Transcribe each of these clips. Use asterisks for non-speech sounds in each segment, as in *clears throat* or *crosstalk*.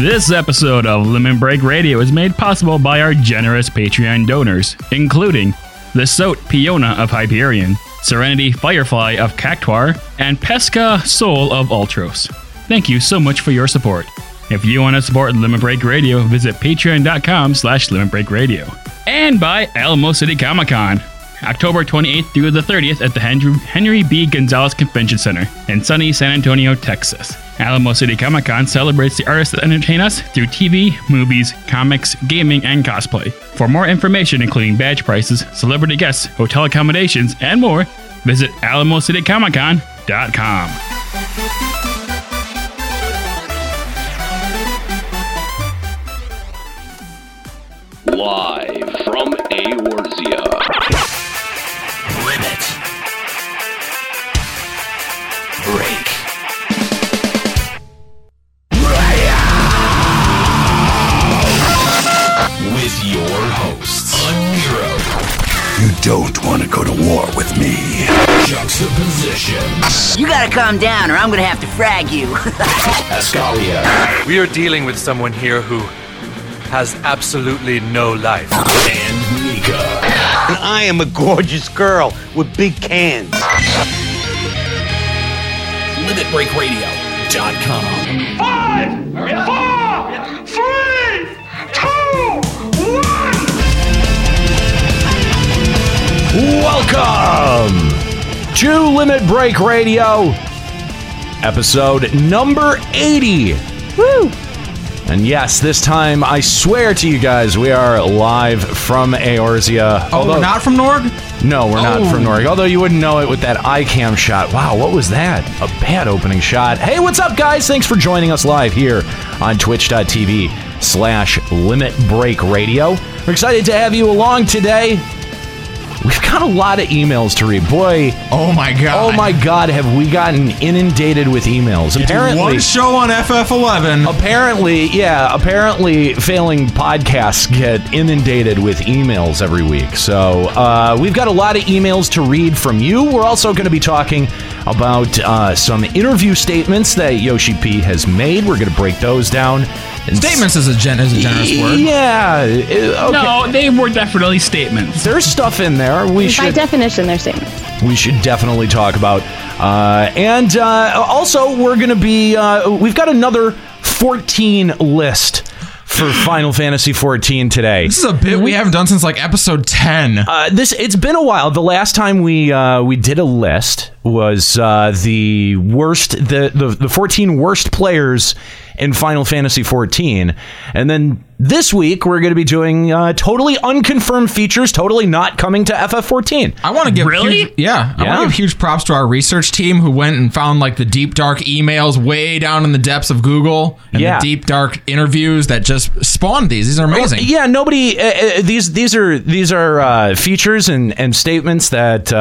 This episode of Limit Break Radio is made possible by our generous Patreon donors, including the Soat Piona of Hyperion, Serenity Firefly of Cactuar, and Pesca Soul of Ultros. Thank you so much for your support. If you want to support Limit Break Radio, visit patreon.com slash Limit Break Radio. And by Alamo City Comic Con, October 28th through the 30th at the Henry B. Gonzalez Convention Center in sunny San Antonio, Texas. Alamo City Comic Con celebrates the artists that entertain us through TV, movies, comics, gaming, and cosplay. For more information, including badge prices, celebrity guests, hotel accommodations, and more, visit AlamoCityComicCon.com. Live from Eorzea. Don't want to go to war with me. Juxtaposition, You gotta calm down or I'm gonna have to frag you. *laughs* Ascalia, We are dealing with someone here who has absolutely no life. and Nika. I am a gorgeous girl with big cans. LimitBreakRadio.com. Welcome to Limit Break Radio, episode number 80. Woo! And yes, this time I swear to you guys, we are live from Eorzea. Oh, we're not from Norg? No, we're not Oh. from Norg. Although you wouldn't know it with that iCam shot. Wow, what was that? A bad opening shot. Hey, what's up, guys? Thanks for joining us live here on twitch.tv slash limit break radio. We're excited to have you along today. We've got a lot of emails to read. Boy, Oh my god. oh my God, have we gotten inundated with emails? Apparently, One show on FF11. Apparently, yeah, apparently failing podcasts get inundated with emails every week. So uh, we've got a lot of emails to read from you. We're also going to be talking about uh, some interview statements that Yoshi P has made. We're going to break those down. And Statements is a, gen- is a generous word. Yeah. uh, Okay. No, they were definitely statements. There's stuff in there we By should definition, they're statements. we should definitely talk about. Uh, and uh, also, we're going to be, uh, we've got another 14 list for *gasps* Final Fantasy 14 today. This is a bit we haven't done since like episode 10. Uh, this it's been a while. The last time we uh, we did a list was uh, the worst the, the the 14 worst players in Final Fantasy XIV. and then this week we're going to be doing uh, totally unconfirmed features, totally not coming to FF14. I want to give Really? huge, yeah, I want to give huge props to our research team who went and found like the deep dark emails way down in the depths of Google and Yeah. the deep dark interviews that just spawned these. These are amazing. Yeah, nobody. Uh, uh, these these are these are uh, features and and statements that.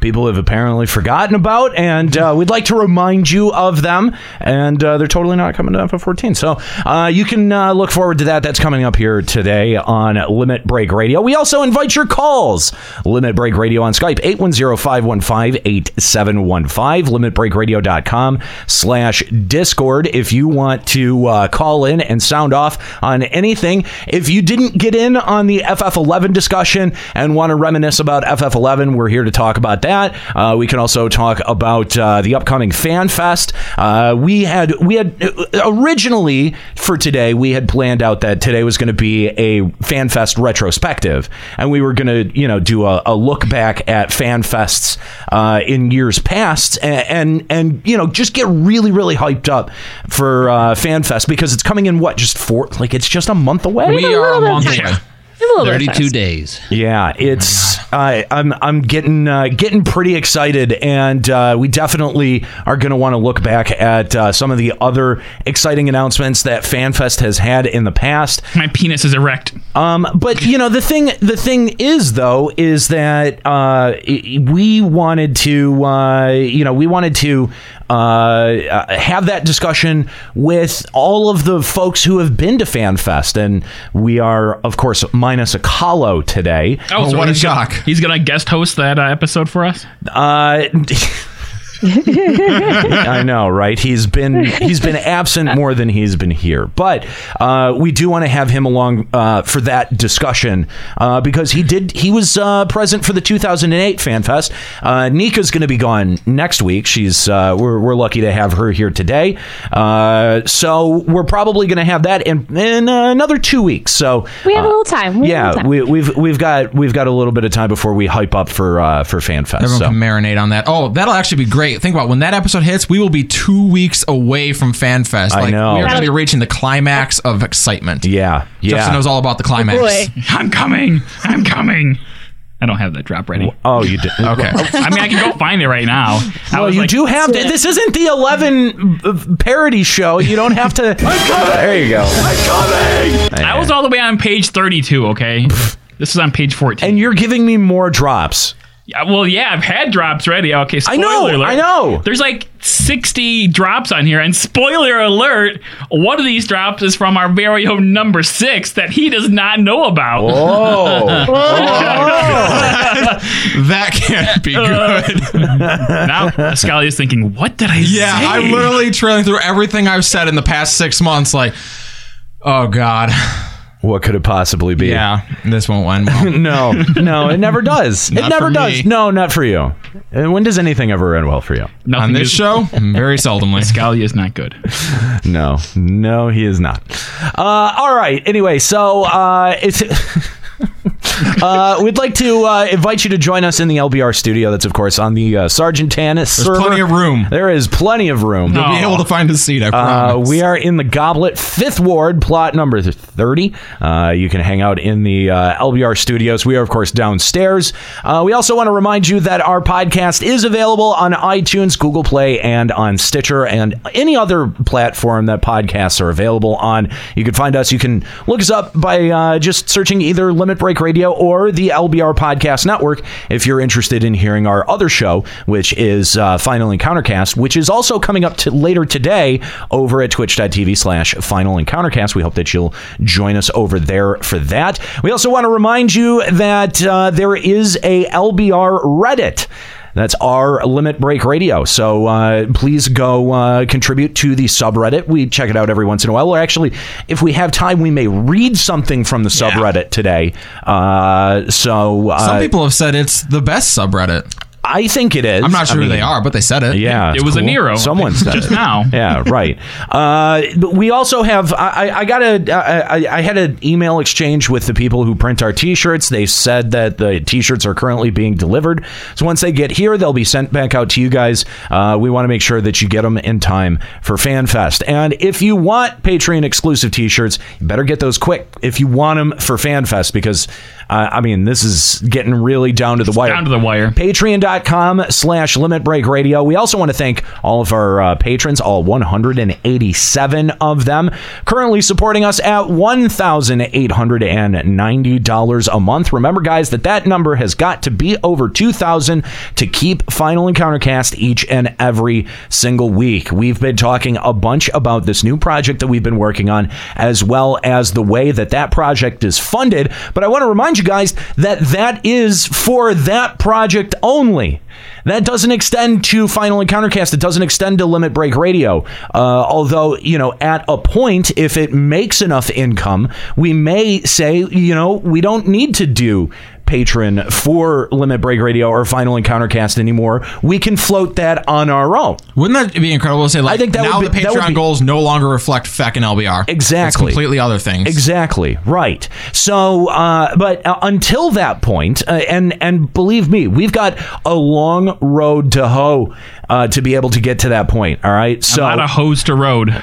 People have apparently forgotten about, and uh, we'd like to remind you of them. And uh, they're totally not coming to FF14. So uh, you can uh, look forward to that. That's coming up here today on Limit Break Radio. We also invite your calls. Limit Break Radio on Skype, 810-515-8715, limitbreakradio.com slash Discord if you want to uh, call in and sound off on anything. If you didn't get in on the FF11 discussion and want to reminisce about FF11, we're here to talk about that. Uh, we can also talk about uh, the upcoming Fan Fest. Uh, we had we had uh, originally for today we had planned out that today was going to be a Fan Fest retrospective, and we were going to you know do a, a look back at Fan Fests uh, in years past, and, and and you know just get really really hyped up for uh, Fan Fest because it's coming in what just four like it's just a month away. we are a month away. A little bit 32 fast. days. Yeah, it's I I'm I'm getting uh, getting pretty excited, and uh, we definitely are going to want to look back at uh, some of the other exciting announcements that FanFest has had in the past. My penis is erect. Um, but you know the thing the thing is though is that uh, we wanted to uh, you know we wanted to uh, uh, have that discussion with all of the folks who have been to FanFest, and we are of course minus a Kahlo today. Oh, so what a he's gonna- shock. he's gonna guest host that uh, episode for us. Uh, *laughs* *laughs* I know, right? He's been he's been absent more than he's been here, but uh, we do want to have him along uh, for that discussion uh, because he did he was uh, present for the 2008 Fan Fest. Uh, Nika's going to be gone next week. She's uh, we're we're lucky to have her here today, uh, so we're probably going to have that in in uh, another two weeks. So We have a little time. We have yeah, little time. we, we've we've got we've got a little bit of time before we hype up for uh, for Fan Fest. Everyone so. can marinate on that. Oh, that'll actually be great. Think about when that episode hits, we will be two weeks away from FanFest. I Like, know. We are going to be reaching the climax of excitement. Yeah, yeah. Justin knows all about the climax. boy. I'm coming. I'm coming. I don't have that drop ready. Oh, you did. Okay. *laughs* I mean, I can go find it right now. I Well, was you like, do have to. This isn't the 11 uh, parody show. You don't have to. *laughs* I'm coming. There you go. I'm coming. I was all the way on page 32. Okay, *laughs* this is on page 14. And you're giving me more drops. Yeah, well, yeah, I've had drops ready. Okay, I know, alert. I know. There's like 60 drops on here, and spoiler alert, one of these drops is from our very own number six that he does not know about. Whoa. *laughs* Whoa. *laughs* That can't be uh, good. *laughs* now Scully is thinking, what did I say? yeah, say? I'm literally trailing through everything I've said in the past six months. Like, oh God. What could it possibly be? Yeah, this won't end well. *laughs* No, no, it never does. it Not never for does. me. No, not for you. And when does anything ever end well for you? Nothing On this is- show, *laughs* very seldomly. Scully is not good. *laughs* No, no, he is not. Uh, all right. Anyway, so uh, it's. *laughs* uh, we'd like to uh, invite you to join us in the LBR studio. That's of course on the uh, Sargatanas There's server. plenty of room. There is plenty of room. You'll be able to find a seat. I Uh, promise. we are in the Goblet, Fifth Ward, plot number thirty. Uh, you can hang out in the uh, LBR studios. We are, of course, downstairs. Uh, we also want to remind you that our podcast is available on iTunes, Google Play, and on Stitcher, and any other platform that podcasts are available on. You can find us. You can look us up by uh, just searching either Limit Break Radio or the LBR Podcast Network if you're interested in hearing our other show, which is uh, Final Encountercast, which is also coming up to later today over at twitch.tv slash Final Encountercast. We hope that you'll join us over there for that. We also want to remind you that uh, there is a LBR Reddit. That's our Limit Break Radio. So uh, please go uh, contribute to the subreddit. We check it out every once in a while. Or actually, if we have time, we may read something from the subreddit today. Uh, so uh, Some people have said it's the best subreddit. I think it is. I'm not I sure who mean, they are, but they said it. Yeah, It it's was a. Nero. Someone said just it. now. *laughs* Yeah, right. Uh, but we also have. I, I- I got a. I, I- I had an email exchange with the people who print our T-shirts. They said that the T-shirts are currently being delivered. So once they get here, they'll be sent back out to you guys. Uh, we want to make sure that you get them in time for FanFest. And if you want Patreon exclusive T-shirts, you better get those quick. If you want them for FanFest, because uh, I mean this is getting really down to the wire. Down to the wire. Patreon.com slash limit break radio. We also want to thank all of our uh, patrons, all 187 of them, currently supporting us at $1,890 a month. Remember, guys, that that number has got to be over 2,000 to keep Final Encounter Cast each and every single week. We've been talking a bunch about this new project that we've been working on, as well as the way that that project is funded. But I want to remind you guys that that is for that project only. That doesn't extend to Final Encountercast. It doesn't extend to Limit Break Radio. Uh, although, you know, at a point, if it makes enough income, we may say, you know, we don't need to do patron for Limit Break Radio or Final Encounter Cast anymore. We can float that on our own. Wouldn't that be incredible to say, like, I think that now would be- the Patreon be- goals no longer reflect FEC and LBR? Exactly. It's completely other things. Exactly right. So, uh, but uh, until that point, uh, and and believe me, we've got a long road to hoe uh, to be able to get to that point. All right. So Not a hose to road. *laughs*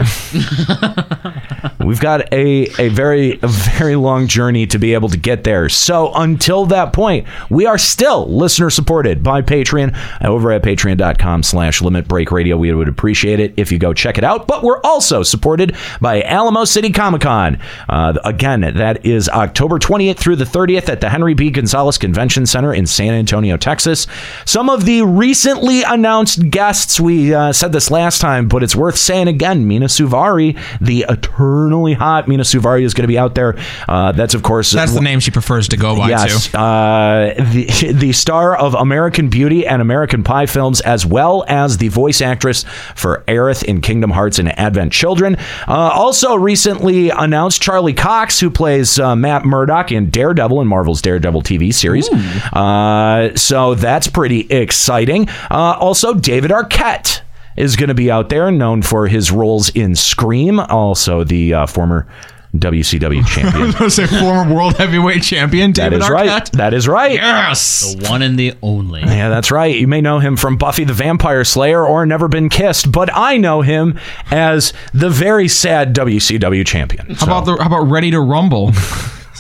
*laughs* We've got a, a very a very long journey to be able to get there. So until that point, we are still listener supported by Patreon over at patreon.com slash limit break radio. We would appreciate it if you go check it out. But we're also supported by Alamo City Comic Con. Uh, again, that is October 28th through the 30th at the Henry B. Gonzalez Convention Center in San Antonio, Texas. Some of the recently announced guests, we uh, said this last time, but it's worth saying again. Mina Suvari, the eternally hot. Mina Suvari is going to be out there. Uh, that's of course That's the name she prefers to go by Yes, too. uh, the *laughs* the star of American Beauty and American Pie films, as well as the voice actress for Aerith in Kingdom Hearts and Advent Children. Uh, also, recently announced Charlie Cox, who plays uh, Matt Murdock in Daredevil and Marvel's Daredevil TV series. Uh, so that's pretty exciting. Uh, also, David Arquette is going to be out there, known for his roles in Scream, also the uh, former WCW champion. *laughs* I was going to say former world heavyweight champion That David is Arquette. right. That is right. Yes. The one and the only. Yeah, that's right. You may know him from Buffy the Vampire Slayer or Never Been Kissed, but I know him as the very sad WCW champion. How about the how about Ready to Rumble? *laughs*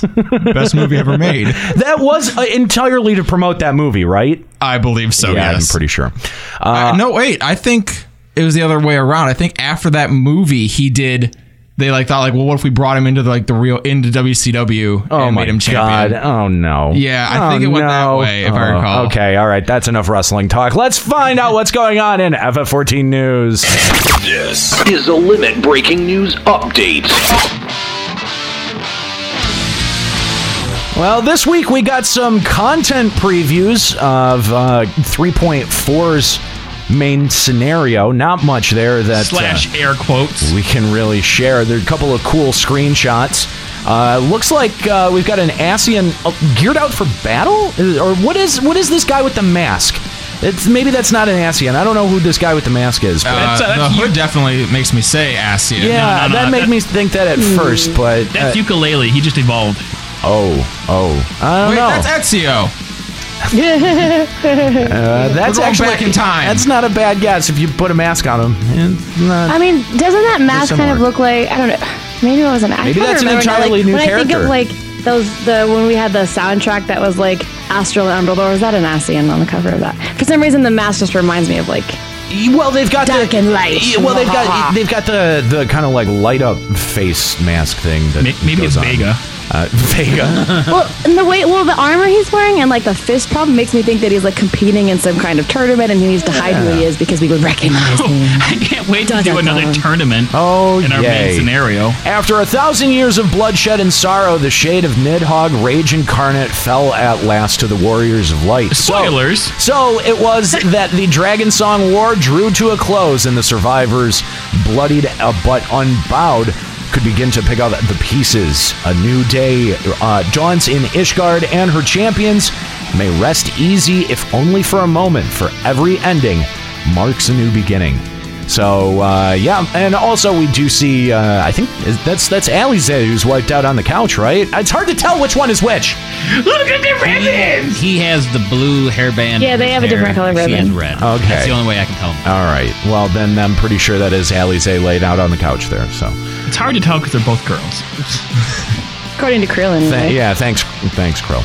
*laughs* Best movie ever made. that was uh, entirely to promote that movie, right? I believe so. yeah, yes. I'm pretty sure. Uh, no, wait. I think it was the other way around. I think after that movie, he did. They like thought like, well, what if we brought him into the, like the real into WCW Oh and my made him god! champion? Oh no! Yeah, I Oh, think it went that way, if I Oh, recall. Okay, all right. That's enough wrestling talk. Let's find out what's going on in FF14 news. This is a limit breaking news update. Well, this week we got some content previews of uh, 3.4's main scenario. Not much there that Slash uh, air quotes. we can really share. There are a couple of cool screenshots. Uh, looks like uh, we've got an Ascian uh, geared out for battle, or what is what is this guy with the mask? It's maybe that's not an Ascian. I don't know who this guy with the mask is. But Uh, That's- that's the hood definitely makes me say Ascian. yeah, no, no, that made that- me think that at first. But That's uh, ukulele. He just evolved. Oh, oh, I don't Wait, know. that's Ezio. *laughs* Uh, that's We're going actually back in time. That's not a bad guess if you put a mask on him. It's not- I mean, doesn't that mask kind of similar. look like I don't know? Maybe it wasn't. I Maybe kinda that's an remember now, entirely like, new when I think character. of like those the when we had the soundtrack that was like Astral and Umbral, or was that an Ascian on the cover of that? For some reason, the mask just reminds me of like well, they've got dark the, and light. Yeah, Well, they've got *laughs* they've got the the kind of like light up face mask thing that May- Maybe goes it's on. Vega. Uh, *laughs* Vega. well, and the way, well, the armor he's wearing and like the fist problem makes me think that he's like competing in some kind of tournament and he needs to hide who he is because we would recognize him. *laughs* I can't wait to Dun, do dun, another dun. tournament Oh, in our yay. main scenario. After a thousand years of bloodshed and sorrow, the shade of Nidhogg, Rage Incarnate, fell at last to the Warriors of Light. So- Spoilers. So, it was *laughs* that the Dragon Song War drew to a close, and the survivors, bloodied uh, but unbowed, could begin to pick up the pieces. A new day uh, dawns in Ishgard, and her champions may rest easy, if only for a moment, for every ending marks a new beginning. So uh, yeah, and also we do see. Uh, I think that's that's Alisaie who's wiped out on the couch, right? It's hard to tell which one is which. Look at the ribbons! He has the blue hairband. Yeah, they have a different color She has ribbon. red. Okay. That's the only way I can tell him. All right. Well, then I'm pretty sure that is Alisaie laid out on the couch there. So It's hard to tell because they're both girls. According to Krill, Th- anyway. yeah, thanks, thanks, Krill.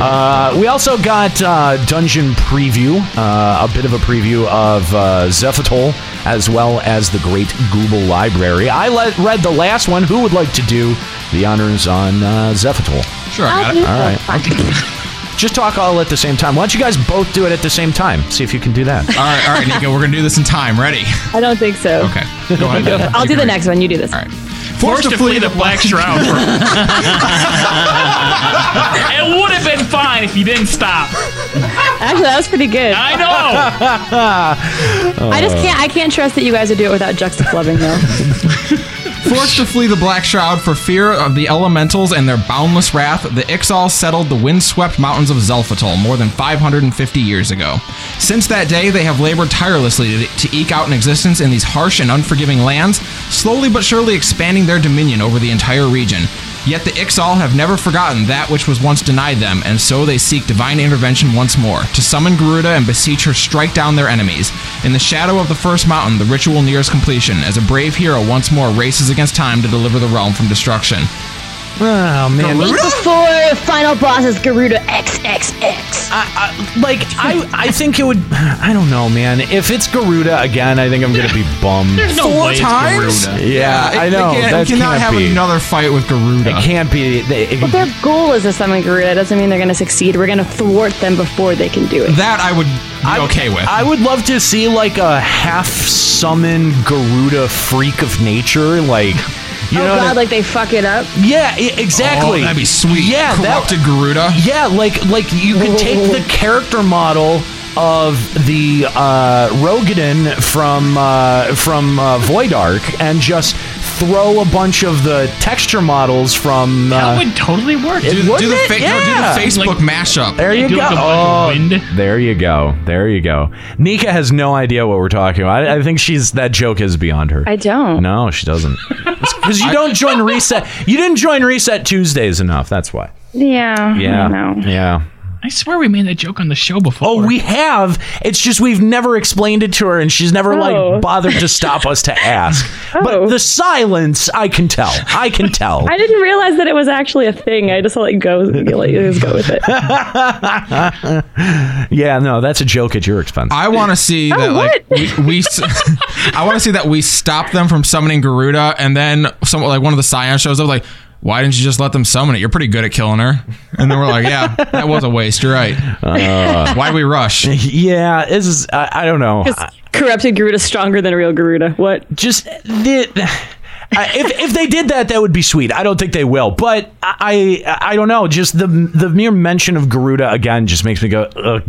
Uh, we also got uh, dungeon preview, uh, a bit of a preview of uh, Xelphatol, as well as the Great Gubal Library. I le- read the last one. Who would like to do the honors on uh, Xelphatol? Sure, I got it. do All that. right. Just talk all at the same time. Why don't you guys both do it at the same time? See if you can do that. All right, all right, Nico. We're gonna do this in time. Ready? I don't think so. Okay. Go ahead. *laughs* I'll do the next one. You do this. All right. Forced to flee the Black Shroud. For- *laughs* it would have been fine if you didn't stop. Actually, that was pretty good. I know. *laughs* I just can't. I can't trust that you guys would do it without juxtaflubbing though. *laughs* Forced to flee the Black Shroud for fear of the elementals and their boundless wrath, the Ixal settled the windswept mountains of Xelphatol more than 550 years ago. Since that day, they have labored tirelessly to, to eke out an existence in these harsh and unforgiving lands, slowly but surely expanding their dominion over the entire region. Yet the Ixal have never forgotten that which was once denied them, and so they seek divine intervention once more, to summon Garuda and beseech her strike down their enemies. In the shadow of the first mountain, the ritual nears completion, as a brave hero once more races against time to deliver the realm from destruction. Oh man, Before final boss is Garuda XXX. I, I, like I, I think it would. I don't know, man. If it's Garuda again, I think I'm gonna be bummed. There's no Four way it's times? Garuda. Yeah, I know. They, can't, that they cannot can't have be. another fight with Garuda. It can't be. They, it- But their goal is to summon Garuda. It doesn't mean they're going to succeed. We're going to thwart them before they can do it. That I would be okay with. I would love to see like a half summon Garuda freak of nature, like You oh know what I- god, like they fuck it up. Yeah, i- exactly. Oh, that'd be sweet. Yeah, that- Corrupted Garuda. Yeah, like like you could take the *laughs* character model of the uh, Rogadin from uh, from uh, Void Ark and just throw a bunch of the texture models from. Uh, That would totally work. it Do, do wouldn't the it? fa- no, Yeah. do the Facebook Like- mashup. There you do go. like Oh, wind. there you go. There you go. Nika has no idea what we're talking about. I, I think she's that joke is beyond her. I don't. No, she doesn't. *laughs* Because you don't join Reset. You didn't join Reset Tuesdays enough. That's why. Yeah. Yeah. I don't know. Yeah. I swear we made that joke on the show before. Oh, we have. It's just we've never explained it to her, and she's never Oh. like bothered to stop us to ask. But Oh. the silence, I can tell. I can *laughs* tell. I didn't realize that it was actually a thing. I just let it go. Like, just go with it. *laughs* yeah, no, that's a joke at your expense. I want to see oh, that like we, we s- *laughs* I want to see that we stop them from summoning Garuda, and then some like one of the Scion shows up like. Why didn't you just let them summon it? You're pretty good at killing her. And then we're like, yeah, that was a waste. You're right. Uh, Why do we rush? yeah, this is. I, I don't know. Because corrupted Garuda's stronger than a real Garuda. What? just the. I- if if they did that, that would be sweet. I don't think they will, but I I don't know. Just the the mere mention of Garuda again just makes me go ugh.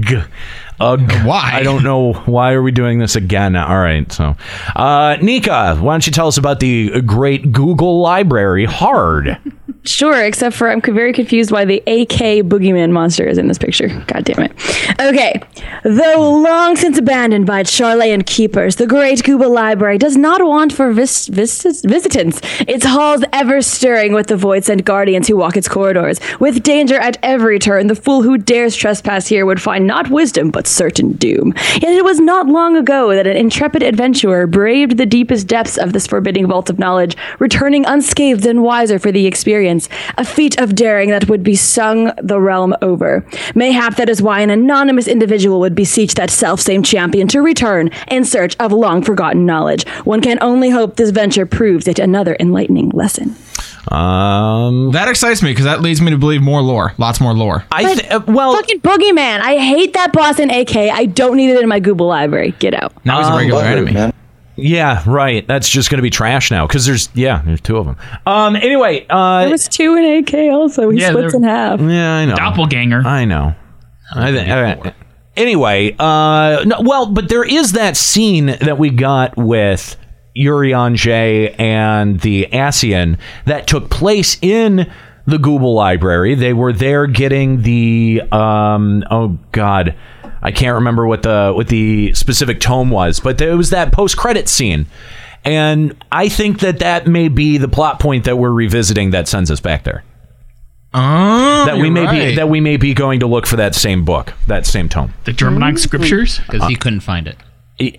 Ugh. Why? I don't know. Why are we doing this again? All right. So, uh, Nika, why don't you tell us about the great Gubal library, Hard? Sure, except for I'm very confused why the AK boogeyman monster is in this picture. God damn it. Okay. Though long since abandoned by its Sharlayan keepers, the great Gubal Library does not want for vis- vis- visitants. Its halls ever stirring with the voids and guardians who walk its corridors. With danger at every turn, the fool who dares trespass here would find not wisdom, but certain doom. Yet it was not long ago that an intrepid adventurer braved the deepest depths of this forbidding vault of knowledge, returning unscathed and wiser for the experience, a feat of daring that would be sung the realm over. Mayhap that is why an anonymous individual would beseech that self-same champion to return in search of long forgotten knowledge. One can only hope this venture proves it another enlightening lesson. Um, That excites me because that leads me to believe more lore. Lots more lore. I th- uh, well, Fucking boogeyman! I hate that boss in AK. I don't need it in my Gubal library. Get out. Now he's a regular enemy. Yeah, right. That's just going to be trash now because there's yeah, there's two of them. Um, anyway, uh, There was two in AK also. He Yeah, splits they're- in half. yeah, I know. Doppelganger. I know. I think. anyway, uh, no, well, but there is that scene that we got with Urianger and the Ascian that took place in the Gubal library. They were there getting the um, oh god. I can't remember what the what the specific tome was, but there was that post credit scene, and I think that that may be the plot point that we're revisiting that sends us back there Oh, that we you're may be that we may be going to look for that same book, that same tome. The Germanic scriptures. because he couldn't find it.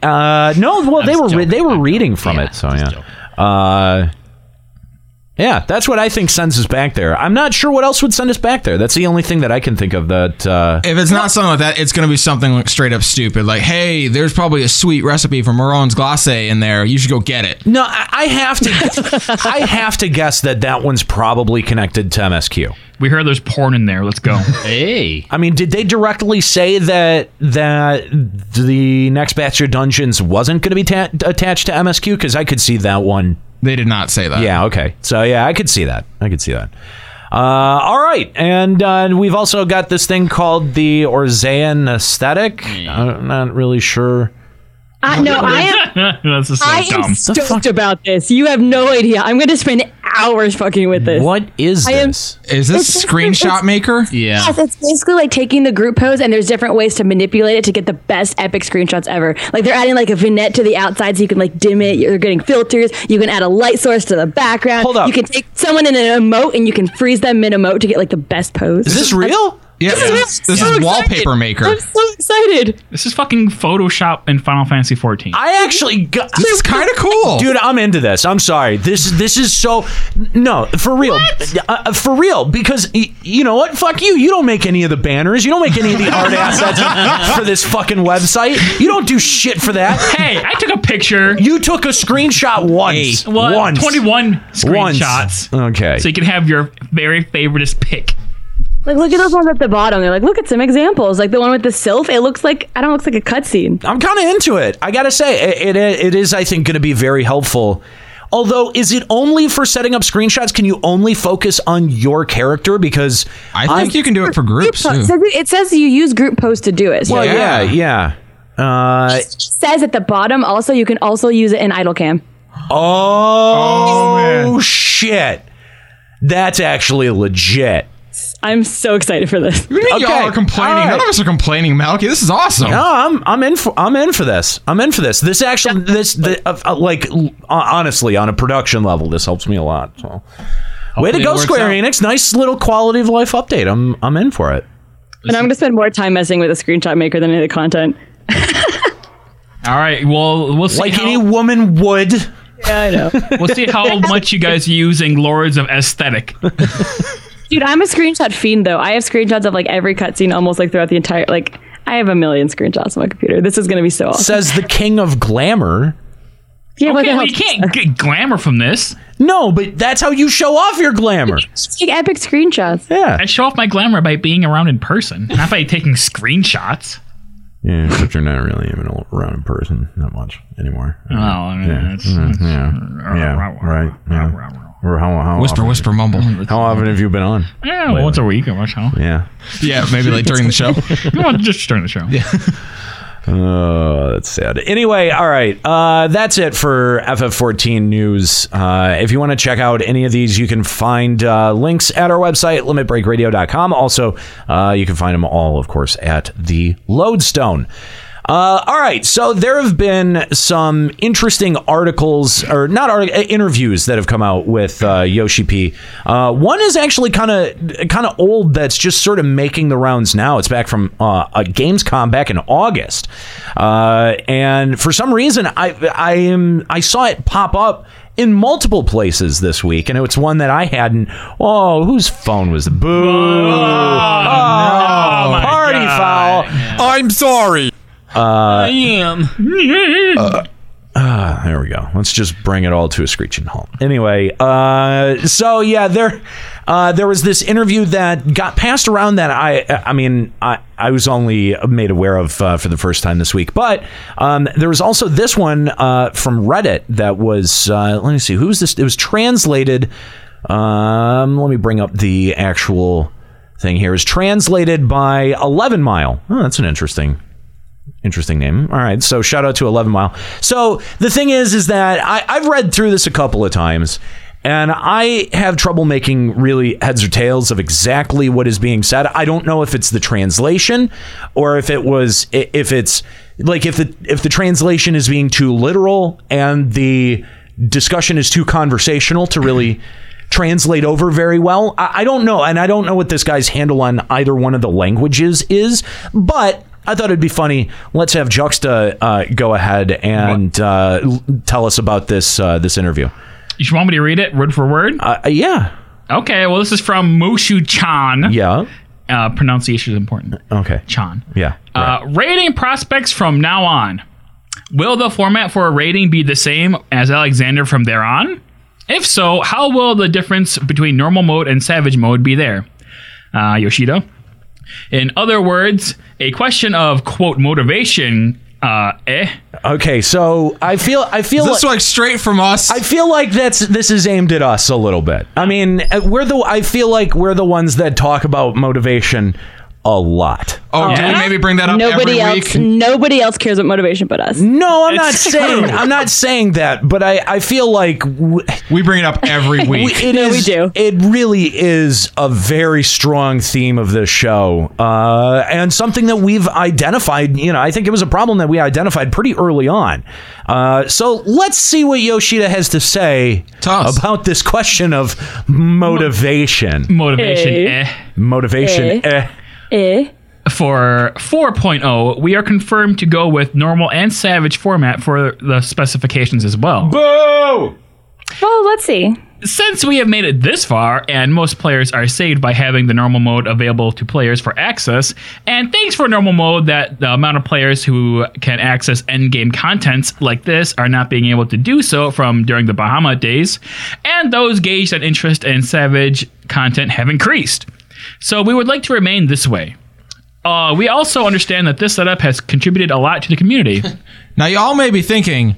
Uh, no, well, they were joking. they were reading from Yeah, it, so yeah. Uh, yeah, that's what I think sends us back there. I'm not sure what else would send us back there. That's the only thing that I can think of that. Uh, If it's not something like that, it's going to be something like straight up stupid. Like, hey, there's probably a sweet recipe for Maron's Glace in there. You should go get it. no, I, I have to. *laughs* I have to guess that that one's probably connected to MSQ. We heard there's porn in there. Let's go. *laughs* Hey, I mean, did they directly say that that the next batch of dungeons wasn't going to be ta- attached to MSQ? Because I could see that one. They did not say that. Yeah. Okay. So yeah, I could see that. I could see that. Uh, all right, and uh, we've also got this thing called the Orzean aesthetic. I'm not really sure. I no, I am. *laughs* That's just so I am dumb. stoked about this. You have no idea. I'm going to spend hours fucking with this. What is I am- this? Is this It's- screenshot it's- maker? yeah. Yes, it's basically like taking the group pose, and there's different ways to manipulate it to get the best epic screenshots ever. Like they're adding like a vignette to the outside, so you can like dim it. You're getting filters. You can add a light source to the background. Hold up. You can take someone in an emote, and you can freeze them mid emote to get like the best pose. Is this real? Yeah, This is- this, I'm is so wallpaper maker. I'm so excited. This is fucking Photoshop in Final Fantasy 14. I actually got. This is kind of cool, Dude, I'm into this. I'm sorry. This this is so no for real, uh, for real. Because y- you know what? Fuck you. You don't make any of the banners. You don't make any of the *laughs* art assets for this fucking website. You don't do shit for that. hey, I took a picture. You took a screenshot once. What? Once. 21 Once. screenshots. Okay. So you can have your very favoriteest pick. Like look at those ones at the bottom. They're like, look at some examples. Like the one with the sylph. It looks like I don't know, looks like a cutscene. I'm kind of into it. I gotta say, it, it it is. I think going to be very helpful. Although, is it only for setting up screenshots? Can you only focus on your character? Because I think you can do it for groups It too. says, it says you use group post to do it. Well, yeah, yeah. Uh, It says at the bottom also you can also use it in idle cam. oh, shit. That's actually legit. I'm so excited for this. Y'all are complaining. all right. None of us are complaining, Malky. This is awesome. No, I'm I'm in for I'm in for this. I'm in for this. This actually this the, uh, uh, like uh, honestly on a production level, this helps me a lot. So, way to go, Square out. Enix! Nice little quality of life update. I'm I'm in for it. And I'm going to spend more time messing with a screenshot maker than any of the content. *laughs* All right. Well, we'll see. Like how, any woman would. Yeah, I know. *laughs* we'll see how much you guys are using Lords of Aesthetic. *laughs* Dude, I'm a screenshot fiend though. I have screenshots of like every cutscene almost like throughout the entire like I have a million screenshots on my computer. This is going to be so awesome. Says the king of glamour. yeah, what Okay, well, you can't get glamour from this. No, but that's how you show off your glamour. Take epic screenshots. Yeah. I show off my glamour by being around in person, not by taking screenshots. Yeah, but you're not really even around in person that much anymore. Oh, I mean, yeah, it's- yeah, it's- yeah, yeah, right. Yeah. Or how, how Whisper, often, whisper, mumble. How often have you been on? Yeah, well, once a week or what? How? Yeah. Yeah, maybe like during the show. *laughs* well, just during the show. Yeah. *laughs* Oh, that's sad. Anyway, all right. Uh, that's it for FF14 news. Uh, if you want to check out any of these, you can find uh, links at our website, limitbreakradio.com. Also, uh, you can find them all, of course, at the Lodestone. Uh, all right, so there have been some interesting articles, or not artic- uh, interviews that have come out with uh, Yoshi P. Uh, one is actually kind of kind of old. That's just sort of making the rounds now. It's back from uh, a Gamescom back in August, uh, and for some reason, I I am I saw it pop up in multiple places this week, and it's one that I hadn't. Oh, whose phone was it? Boo! Oh, my party God. foul! I'm sorry. I am. *laughs* Ah, there we go. Let's just bring it all to a screeching halt. Anyway, uh, so yeah, there, uh, there was this interview that got passed around that I, I mean, I, I was only made aware of uh, for the first time this week, but um, there was also this one uh, from Reddit that was. Uh, let me see, who's this? It was translated. Um, let me bring up the actual thing here. It was translated by Eleven Mile. Oh, that's an interesting interesting name all right so shout out to 11 mile so the thing is is that I, i've read through this a couple of times and i have trouble making really heads or tails of exactly what is being said i don't know if it's the translation or if it was if it's like if the if the translation is being too literal and the discussion is too conversational to really *clears throat* translate over very well. I, I don't know, and I don't know what this guy's handle on either one of the languages is, but. I thought it'd be funny. Let's have Juxta uh, go ahead and uh, tell us about this uh, this interview. You want me to read it word for word? Uh, yeah. Okay. Well, this is from Mushu Chan. Yeah. Uh, pronunciation is important. Okay. Chan. Yeah. Uh, rating prospects from now on. Will the format for a rating be the same as Alexander from there on? If so, how will the difference between normal mode and savage mode be there? Uh, Yoshida. In other words, a question of quote motivation. Uh, eh. Okay, so I feel I feel Is this like straight from us? I feel like that's this is aimed at us a little bit. I mean, uh, we're the I feel like we're the ones that talk about motivation a lot. oh, do we maybe bring that up Nobody every else week? nobody else cares about motivation but us. No, I'm not It's saying true. I'm not saying that, but I I feel like w- We bring it up every *laughs* we- week. it No, we is- do. It really is a very strong theme of this show, uh, and something that we've identified. You know, I think it was a problem that we identified pretty early on. Uh, so let's see what Yoshida has to say To us. about this question of motivation. Motivation. Eh. Eh. Motivation. Eh. Eh. For 4.0, we are confirmed to go with normal and savage format for the specifications as well. Boo! Well, let's see. Since we have made it this far, and most players are saved by having the normal mode available to players for access, and thanks for normal mode that the amount of players who can access endgame contents like this are not being able to do so from during the Bahamut days, and those gauged on interest in Savage content have increased. So we would like to remain this way. Uh, we also understand that this setup has contributed a lot to the community. *laughs* Now, y'all may be thinking,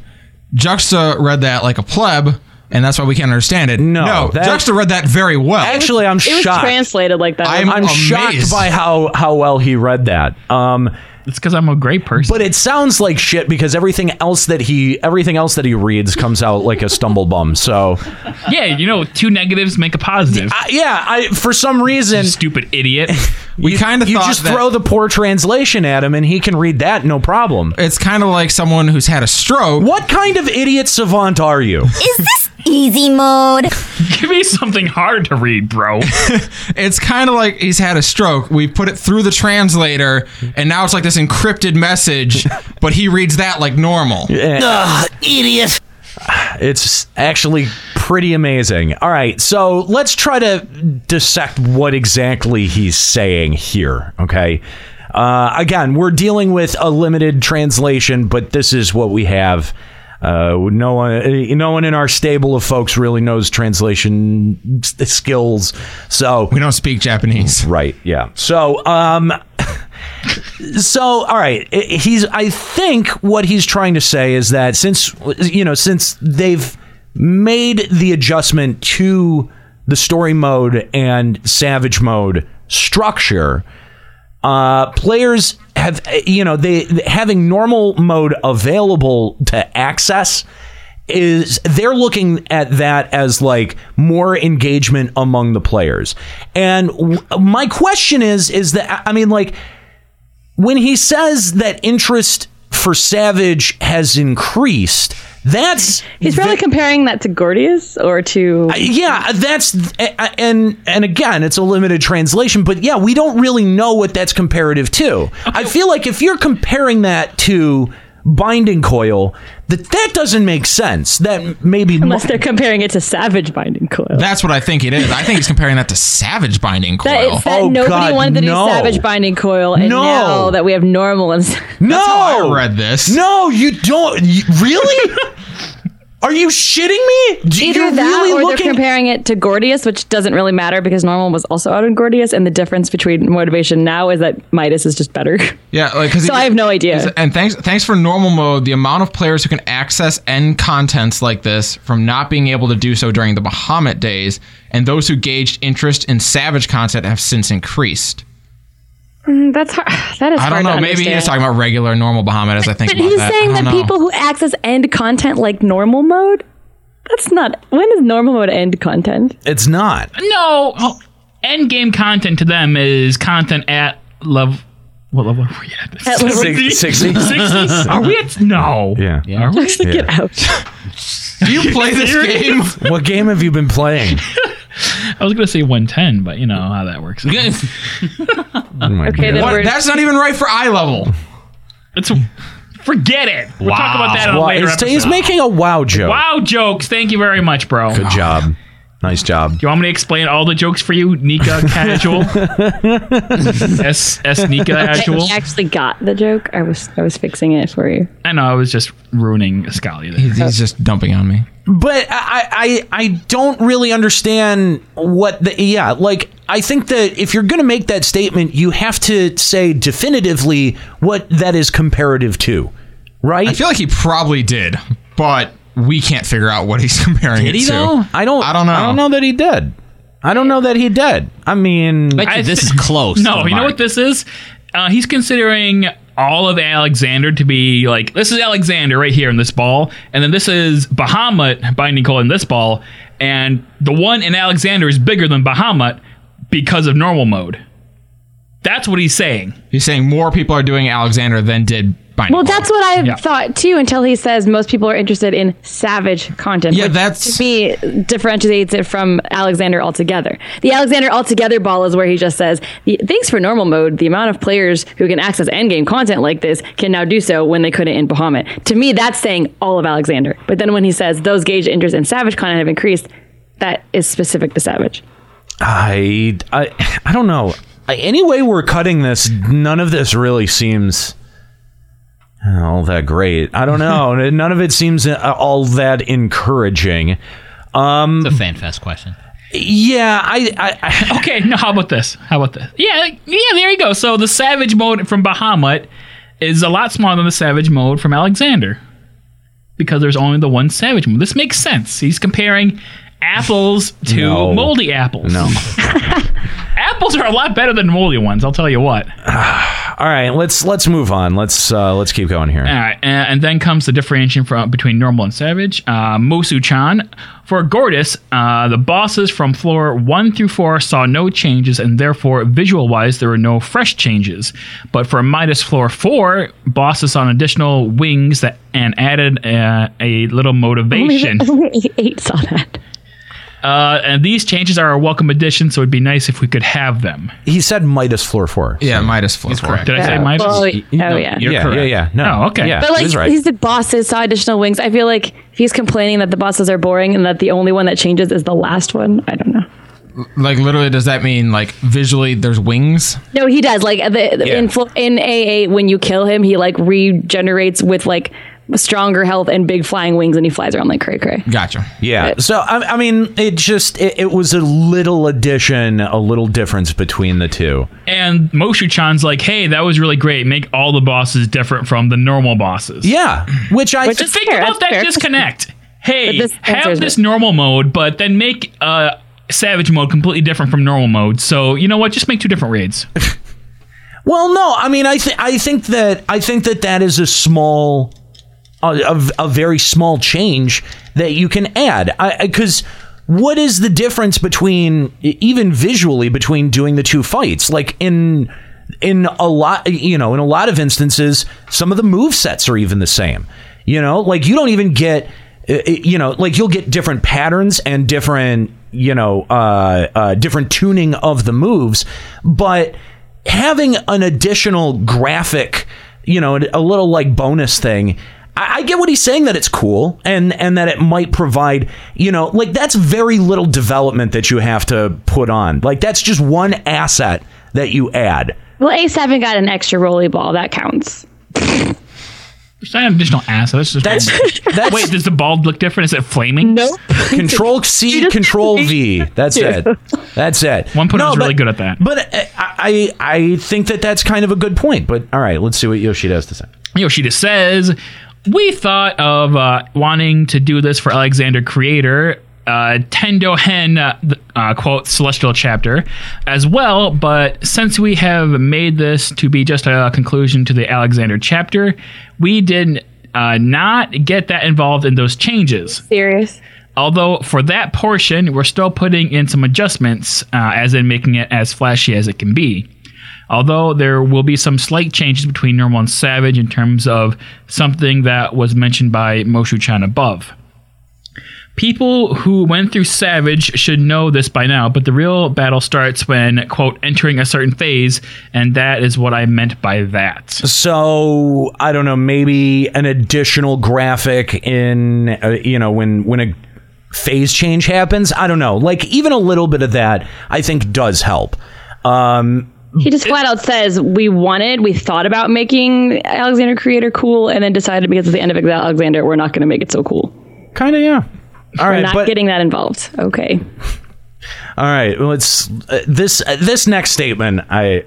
Juxta read that like a pleb, and that's why we can't understand it. No, no. that- Juxta read that very well. Actually, I'm It was shocked. translated like that. I'm- I'm shocked amazed. by how how well he read that. Um, It's because I'm a great person. but it sounds like shit because everything else that he everything else that he reads comes out like a stumble bum. So yeah, you know, two negatives make a positive. uh, yeah, I for some reason Stupid idiot. we kind of you just that throw the poor translation at him and he can read that no problem. it's kind of like someone who's had a stroke. What kind of idiot savant are you? Is this easy mode? *laughs* Give me something hard to read, bro. *laughs* It's kind of like he's had a stroke. We put it through the translator, and now it's like this encrypted message, *laughs* but he reads that like normal. Yeah. Ugh, idiot. It's actually pretty amazing. All right, so let's try to dissect what exactly he's saying here, okay? Uh, again, we're dealing with a limited translation, but this is what we have. Uh, no one, uh, no one in our stable of folks really knows translation s- skills, so We don't speak Japanese. Right. Yeah. So, um, *laughs* so all right. I- He's. I think what he's trying to say is that since you know since they've made the adjustment to the story mode and savage mode structure, uh, players have you know they having normal mode available to access is they're looking at that as like more engagement among the players. And w- my question is is that i mean like when he says that interest for savage has increased that's He's probably comparing that to Gordias or to. Uh, yeah that's uh, uh, and and again it's a limited translation but yeah we don't really know what that's comparative to i feel like if you're comparing that to binding coil that that doesn't make sense that maybe Unless they're comparing it to Savage Binding Coil. That's what I think it is. I think he's comparing that to Savage Binding Coil. That it's that Oh, nobody God, wanted to no. do Savage Binding Coil, and No. now that we have normal and no How I read this. no you don't you, really *laughs* are you shitting me Do- either you're that really or they're comparing it to Gordias, which doesn't really matter because normal was also out in Gordias, and the difference between motivation now is that Midas is just better. Yeah, like because *laughs* So I have no idea. And thanks, thanks for normal mode. The amount of players who can access end contents like this from not being able to do so during the Bahamut days, and those who gauged interest in Savage content have since increased. Mm, That's hard. *sighs* That is hard. I don't know. to Maybe he's talking about regular normal Bahamut as I think But about he's that. saying that know. people who access end content like normal mode. That's not. When is normal mode end content? it's not no, oh, end game content to them is content at level. What level are we at? At level- 60? 60? 60? Are we at? No. yeah Are we? Just to get out. *laughs* Do you play this *laughs* game? what game have you been playing *laughs* *laughs* I was going to say 110, but you know how that works. *laughs* oh Okay, What? That's not even right for eye level. It's, forget it. We'll talk about that in a Wow, later he's, episode. he's making a wow joke wow jokes. Thank you very much, bro. good job nice job Do You want me to explain all the jokes for you, Nika Casual? *laughs* S S Nika Casual. I actually got the joke. I was I was fixing it for you. I know I was just ruining Scalia. He's, he's just dumping on me. but I, I I don't really understand what the yeah like I think that if you're going to make that statement you have to say definitively what that is comparative to right I feel like he probably did, but we can't figure out what he's *laughs* comparing Did it he, to. though? I don't I don't know. I don't know that he did I don't know that he did I mean Bet you I this is close. No, to the you know what this is? Uh, he's considering all of Alexander to be like this is Alexander right here in this ball, and then this is Bahamut binding coil in this ball, and the one in Alexander is bigger than Bahamut because of normal mode. That's what he's saying. He's saying more people are doing Alexander than did Well, that's what I Yeah. thought too until he says most people are interested in savage content. Yeah, which that's- to me differentiates it from Alexander altogether. The Alexander altogether ball is where he just says, "The- "Thanks for normal mode. The amount of players who can access endgame content like this can now do so when they couldn't in Bahamut." To me, that's saying all of Alexander. But then when he says those gauge interest in savage content have increased, that is specific to savage. I, I, I don't know. Any way we're cutting this, none of this really seems all that great. I don't know. *laughs* none of it seems uh, all that encouraging. Um, It's a fan fest question. yeah, I, I, I *laughs* Okay, now how about this? How about this? Yeah, yeah, there you go. So the Savage mode from Bahamut is a lot smaller than the Savage mode from Alexander. because there's only the one Savage mode. This makes sense. He's comparing apples to No. moldy apples. No. *laughs* apples are a lot better than moldy ones. I'll tell you what. *sighs* All right, let's let's move on. Let's uh, let's keep going here. All right, and, and then comes the differentiation from between normal and savage. Uh, Mosu-chan. For Gordias, uh, the bosses from floor one through four saw no changes, and therefore, visual-wise, there were no fresh changes. But for Midas floor four, bosses saw an additional wings that and added uh, a little motivation. Only, only eight saw that. Uh, and these changes are a welcome addition, so it'd be nice if we could have them. He said Midas floor four. Yeah, Midas floor four. Did I say Yeah. Midas? Well, oh, yeah. You're yeah, correct. yeah, yeah. No. Oh, okay. Yeah, But like he's right. he's the bosses saw additional wings. I feel like if he's complaining that the bosses are boring and that the only one that changes is the last one. I don't know. Like literally, does that mean like visually there's wings? No, he does. Like the, the- Yeah. in fl- in AA, when you kill him, he like regenerates with like stronger health and big flying wings, and he flies around like cray cray. Gotcha. Yeah. So I, I mean, it just it, it was a little addition, a little difference between the two. And Moshu-chan's like, hey, that was really great. Make all the bosses different from the normal bosses. Yeah, which I Which Just is think fair, about that's that fair. disconnect. Hey, this have this it. normal mode, but then make uh, Savage mode completely different from normal mode. So you know what? Just make two different raids. *laughs* Well, no, I mean, I think I think that I think that that is a small, a, a, very small change that you can add. Because what is the difference between even visually between doing the two fights? Like in in a lot, you know, in a lot of instances, some of the move sets are even the same. You know, like you don't even get, you know, like you'll get different patterns and different, you know, uh, uh, different tuning of the moves, but having an additional graphic, you know, a little like bonus thing. I I get what he's saying that it's cool and and that it might provide, you know, like that's very little development that you have to put on. Like that's just one asset that you add. Well, A7 got an extra rolly ball. That counts. It's not an additional asset. That's just That's- *laughs* that's- wait. Does the ball look different? Is it flaming? Nope. *laughs* Control C, Control *laughs* V. That's it. That's it. One punter was but- really good at that. But uh, I I think that that's kind of a good point. But all right, let's see what Yoshida has to say. Yoshida says, We thought of uh, wanting to do this for Alexander Creator, uh, Tendo Hen, uh, uh, quote, Celestial Chapter, as well, but since we have made this to be just a conclusion to the Alexander chapter, we did uh, not get that involved in those changes. Serious. Although for that portion, we're still putting in some adjustments, uh, as in making it as flashy as it can be. Although there will be some slight changes between normal and savage in terms of something that was mentioned by Moshu Chan above. People who went through Savage should know this by now, but the real battle starts when, quote, entering a certain phase, and that is what I meant by that. So I don't know, maybe an additional graphic in uh, you know when when a phase change happens. I don't know, like even a little bit of that, I think does help. Um, He just flat out says we wanted, we thought about making Alexander Creator cool, and then decided because it's the end of Alexander, we're not going to make it so cool. kind of yeah. All we're right, not but getting that involved. Okay. *laughs* all right, let's uh, this uh, this next statement. I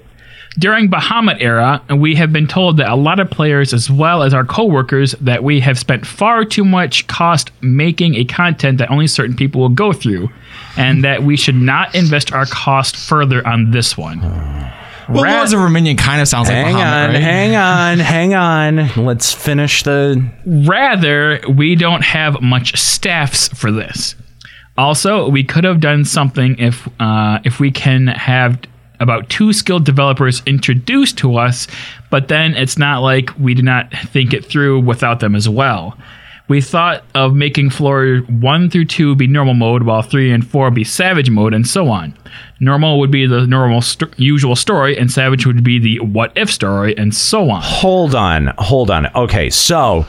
During Bahamut era, we have been told that a lot of players, as well as our coworkers, that we have spent far too much cost making a content that only certain people will go through, and that we should not invest our cost further on this one. Well, Ra- Lords of Dominion kind of sounds like hang Bahamut, on, right? hang on, hang on. Let's finish the. Rather, we don't have much staffs for this. Also, we could have done something if uh, if we can have about two skilled developers introduced to us, but then it's not like we did not think it through without them as well. We thought of making floor one through two be normal mode, while three and four be savage mode, and so on. Normal would be the normal st- usual story, and savage would be the what if story, and so on. Hold on, hold on. Okay, so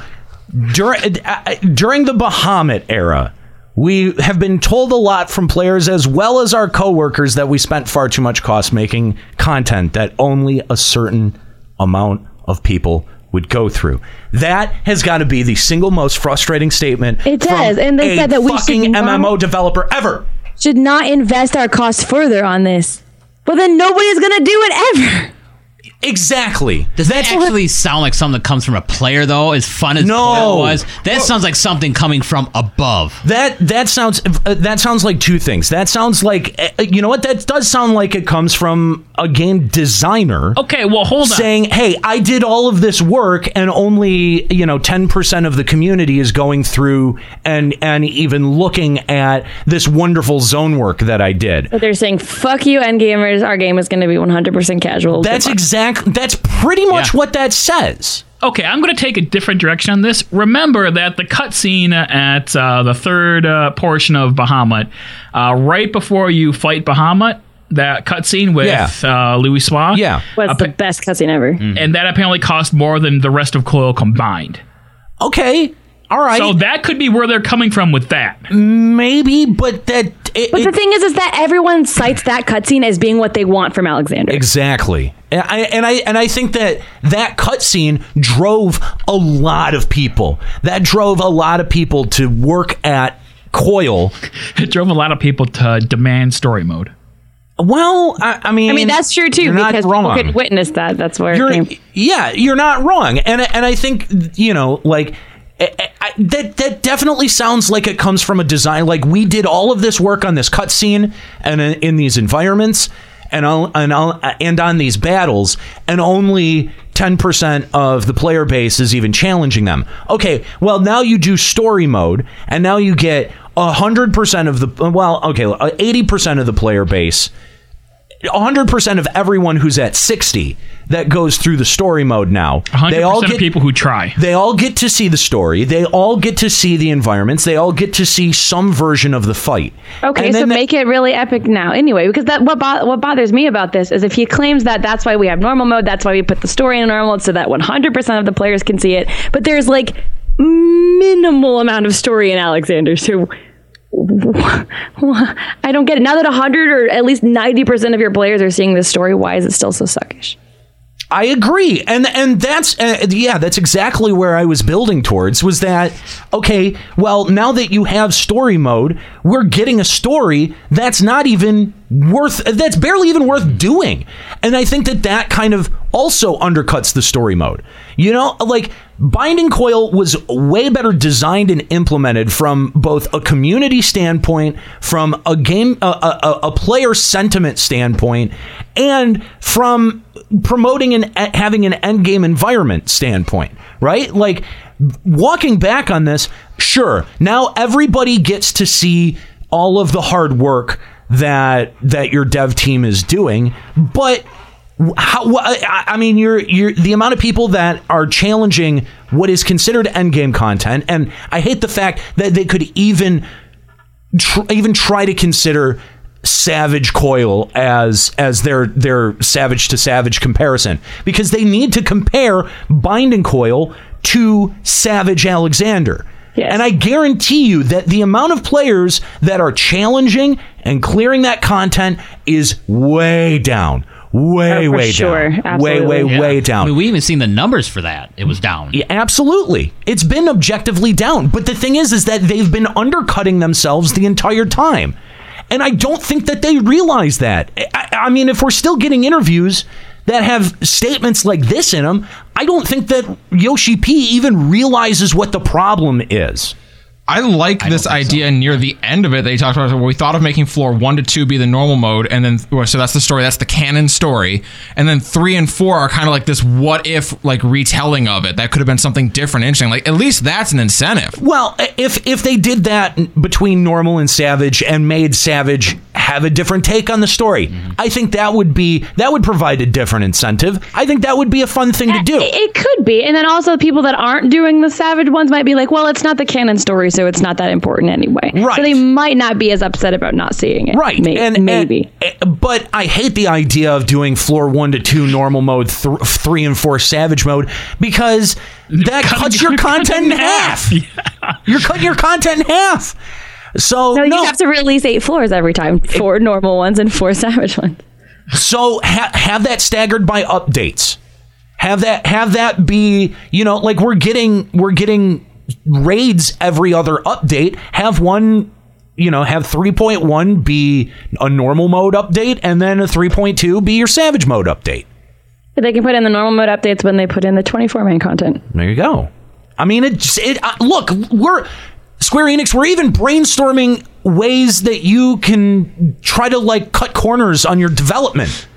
during uh, during the Bahamut era, we have been told a lot from players as well as our coworkers that we spent far too much cost making content that only a certain amount of people would go through. That has got to be the single most frustrating statement. It does, from and they said that we should fucking not- MMO developer ever. Should not invest our costs further on this. Well, then nobody's going to do it ever. Exactly. Does that actually sound like something that comes from a player, though? As fun as No. Coil was, that sounds like something coming from above. That that sounds uh, that sounds like two things. That sounds like uh, you know what that does sound like it comes from a game designer. Okay, well hold on. Saying, "Hey, I did all of this work and only, you know, 10% of the community is going through and and even looking at this wonderful zone work that I did." But they're saying, "Fuck you, endgamers. Our game is going to be 100% casual." That's exact that's pretty much what that says. Okay, I'm going to take a different direction on this. Remember that the cutscene at uh, the third uh, portion of Bahamut, uh, right before you fight Bahamut, that cutscene with uh, Louisoix, yeah, was the best cutscene ever. and that apparently cost more than the rest of Coil combined. Okay, all right. So that could be where they're coming from with that. Maybe, but that. It, But the thing is, is that everyone cites that cutscene as being what they want from Alexander. Exactly. And I and I and I think that that cutscene drove a lot of people. That drove a lot of people to work at Coil. *laughs* It drove a lot of people to demand story mode. Well, I, I mean, I mean, that's true too you're because people could witness that. That's where You're, it came. yeah, you're not wrong, and and I think you know, like I, I, that that definitely sounds like it comes from a design. Like we did all of this work on this cutscene and in, in these environments, and on, and on and on these battles, and only. 10% of the player base is even challenging them. Okay, well, now you do story mode, and now you get 100% of the, well, okay, uh, 80% of the player base 100% of everyone who's at 60 that goes through the story mode now 100% they all of get people who try. they all get to see the story they all get to see the environments they all get to see some version of the fight Okay, so then make it really epic now. Anyway, because that what bo- what bothers me about this is if he claims that that's why we have normal mode, that's why we put the story in normal mode so that 100% of the players can see it. But there's like minimal amount of story in Alexander. So *laughs* I don't get it. Now that 100 or at least 90% of your players are seeing this story, why is it still so suckish? I agree, and and that's uh, yeah, that's exactly where I was building towards. Was that okay? Well, now that you have story mode, we're getting a story that's not even worth. That's barely even worth doing, and I think that that kind of also undercuts the story mode. You know, like Binding Coil was way better designed and implemented from both a community standpoint, from a game, a, a, a player sentiment standpoint, and from promoting and having an end game environment standpoint, right? Like walking back on this, sure. Now everybody gets to see all of the hard work that that your dev team is doing, but how, I I mean, you're you're the amount of people that are challenging what is considered endgame content, and I hate the fact that they could even tr- even try to consider Savage Coil as as their their savage to savage comparison because they need to compare Binding Coil to Savage Alexander. And I guarantee you that the amount of players that are challenging and clearing that content is way down. Way, Oh, for way sure. down. Way, way, Yeah. way down. I mean, we even seen the numbers for that. It was down. Yeah, absolutely. It's been objectively down. But the thing is, is that they've been undercutting themselves the entire time. And I don't think that they realize that. I, I mean, if we're still getting interviews that have statements like this in them, I don't think that Yoshi P even realizes what the problem is. I like this idea near the end of it. They talked about where we thought of making floor one to two be the normal mode, and then so that's the story, that's the canon story, and then three and four are kind of like this what if like retelling of it. That could have been something different, interesting. Like at least that's an incentive. Well, if if they did that between normal and savage and made savage have a different take on the story, mm-hmm. I think that would be that would provide a different incentive. I think that would be a fun thing to do. It, it could be. And then also people that aren't doing the savage ones might be like, well, it's not the canon story, so it's not that important anyway. Right. So they might not be as upset about not seeing it. Right. May- and maybe. and- but I hate the idea of doing floor one to two normal mode, th- three and four savage mode, because that cuts your *laughs* content in half. You're cutting your content in half. So no, you have to release eight floors every time. Four normal ones and four *laughs* savage ones. So ha- have that staggered by updates. Have that have that be you know like we're getting we're getting raids every other update. Have one you know have 3.1 be a normal mode update and then a 3.2 be your savage mode update. They can put in the normal mode updates when they put in the 24 main content. There you go. I mean, it. just- it uh, look, we're Square Enix. We're even brainstorming ways that you can try to like cut corners on your development.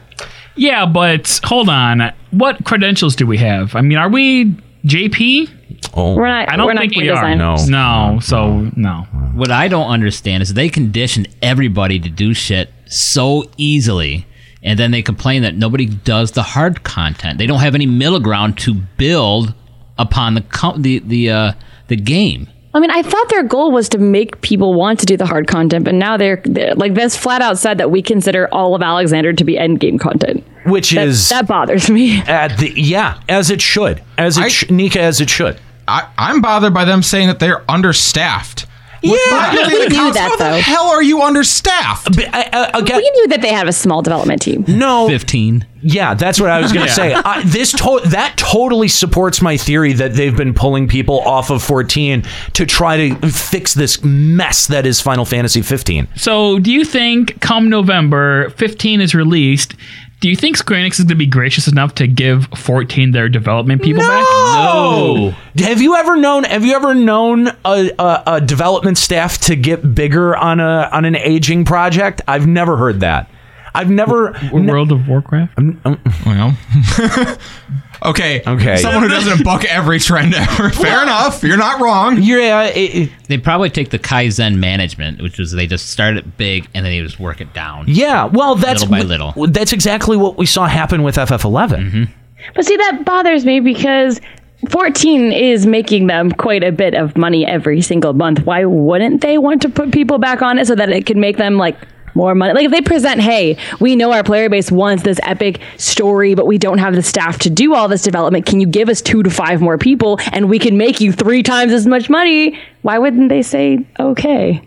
Yeah, but hold on. What credentials do we have? I mean, are we JP? Oh, We're not- I don't we're think game we are. design. No. no. So no. What I don't understand is they condition everybody to do shit so easily, and then they complain that nobody does the hard content. They don't have any middle ground to build upon the co- the the uh, the game. I mean, I thought their goal was to make people want to do the hard content, but now they're, they're like this flat out said that we consider all of Alexander to be end game content. Which That- is that bothers me. At the yeah, as it should, as it sh- Nika, as it should. I, I'm bothered by them saying that they're understaffed. Yeah, we knew that How the hell are you understaffed? But, uh, uh, again, We knew that they had a small development team. no, Fifteen. Yeah, that's what I was going to Yeah. say. I, this to- that totally supports my theory that they've been pulling people off of 14 to try to fix this mess that is Final Fantasy 15. So, do you think come November 15 is released? Do you think Square Enix is going to be gracious enough to give 14 their development people back? No. Have you ever known? Have you ever known a, a, a development staff to get bigger on a on an aging project? I've never heard that. I've never. World of Warcraft. Well, *laughs* okay, Okay. Someone who doesn't buck every trend ever. *laughs* Fair enough. You're not wrong. Yeah, it, it- They probably take the Kaizen management, which was they just start it big and then they just work it down. yeah. Well, that's Little by wh- little. That's exactly what we saw happen with FF11. Mm-hmm. But see, that bothers me because 14 is making them quite a bit of money every single month. Why wouldn't they want to put people back on it so that it could make them like more money? Like if they present, hey, we know our player base wants this epic story, but we don't have the staff to do all this development. Can you give us two to five more people and we can make you three times as much money? Why wouldn't they say okay?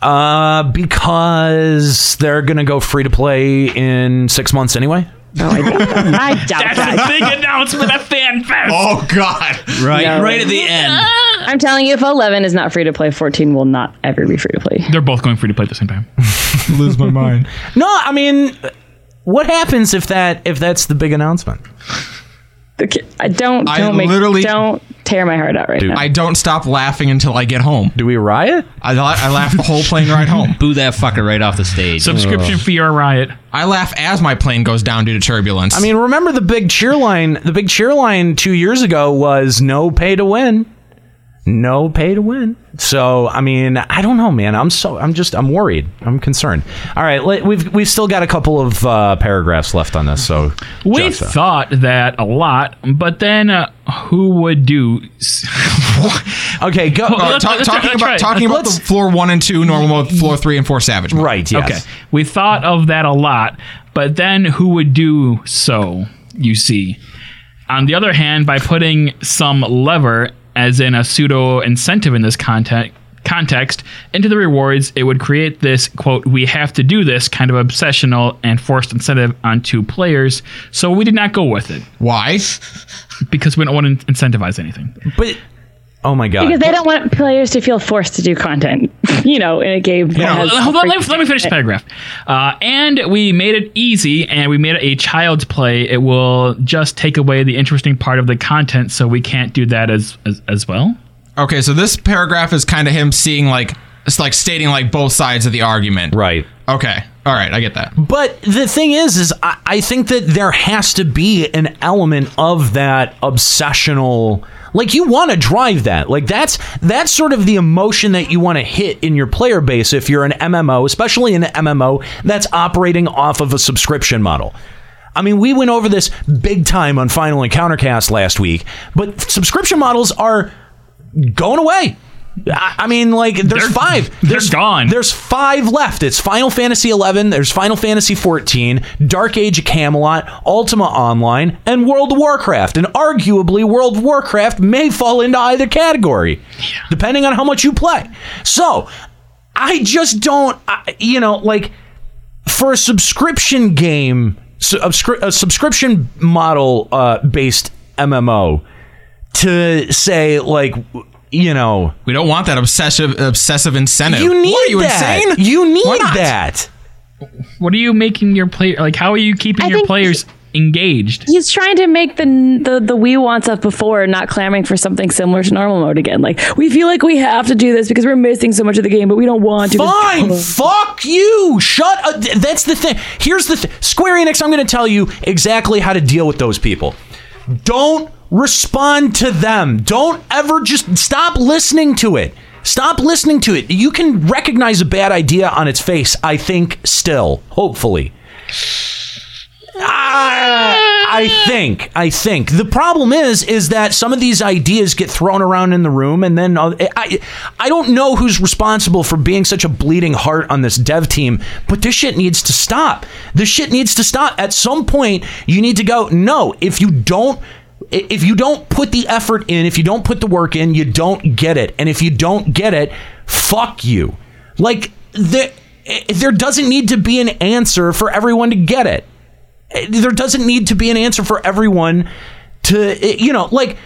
Uh, because they're gonna go free to play in six months anyway. No, I doubt that. *laughs* I doubt That's that. the big announcement at FanFest. Oh God. Right, No. right at the end. I'm telling you, if 11 is not free to play, 14 will not ever be free to play. They're both going free to play at the same time. *laughs* Lose my mind. *laughs* No, I mean, what happens if that if that's the big announcement? The ki- I don't don't make literally- don't tear my heart out right now. I don't stop laughing until I get home. Do we riot? I, la- I laugh the whole plane ride home. Boo that fucker right off the stage. Subscription fee or riot. I laugh as my plane goes down due to turbulence. I mean, remember the big cheer line? The big cheer line two years ago was no pay to win. No pay to win. So, I mean, I don't know, man. I'm so I'm just I'm worried. I'm concerned. All right, let- we've we've still got a couple of uh, paragraphs left on this. So, We Jessa. thought that a lot, but then uh, who would do? *laughs* okay, go. Uh, Let's- talk- let's- talking let's about try talking about Let's- the floor one and two normal mode, floor three and four savage mode. Right. Yes. Okay, we thought of that a lot, but then who would do so? You see. On the other hand, by putting some lever, as in a pseudo incentive in this content context, into the rewards, it would create this quote: "We have to do this" kind of obsessional and forced incentive onto players. So we did not go with it Why? because we don't want to incentivize anything. But oh my god. because they don't want players to feel forced to do content, *laughs* you know, in a game. That has Hold on, let me, let me finish the paragraph. Uh, and we made it easy, and we made it a child's play. It will just take away the interesting part of the content, so we can't do that as as, as well. Okay, so this paragraph is kind of him seeing like it's like stating like both sides of the argument. Right. Okay. All right, I get that. But the thing is, is I, I think that there has to be an element of that obsessional. Like you want to drive that. Like that's that's sort of the emotion that you want to hit in your player base if you're an MMO, especially an MMO that's operating off of a subscription model. I mean, we went over this big time on Final Encountercast last week, but subscription models are going away. I I mean, like there's They're- five. *laughs* they're There's gone. There's five left. It's Final Fantasy 11. There's Final Fantasy 14, Dark Age of Camelot, Ultima Online, and World of Warcraft. And arguably, World of Warcraft may fall into either category, depending on how much you play. So, I just don't, I, you know, like for a subscription game, a, a subscription model uh, based MMO, to say like, you know, We don't want that obsessive obsessive incentive. you need what, are you that. insane? You need that. What are you making your player like? How are you keeping I your think players engaged. He's trying to make the the the we want stuff before, not clamoring for something similar to normal mode again. Like we feel like we have to do this because we're missing so much of the game, but we don't want to. Fine, fuck you. Shut up. That's the thing. Here's the thing. Square Enix, I'm going to tell you exactly how to deal with those people. Don't respond to them. Don't ever just stop listening to it. Stop listening to it. You can recognize a bad idea on its face, I think, still, hopefully. Ah, I think. I think the problem is, is that some of these ideas get thrown around in the room, and then uh, I, I don't know who's responsible for being such a bleeding heart on this dev team, but this shit needs to stop. This shit needs to stop. At some point, you need to go. No, if you don't. If you don't put the effort in, if you don't put the work in, you don't get it. And if you don't get it, fuck you. Like there, eh, there doesn't need to be an answer for everyone to get it eh, there doesn't need to be an answer for everyone to eh, you know like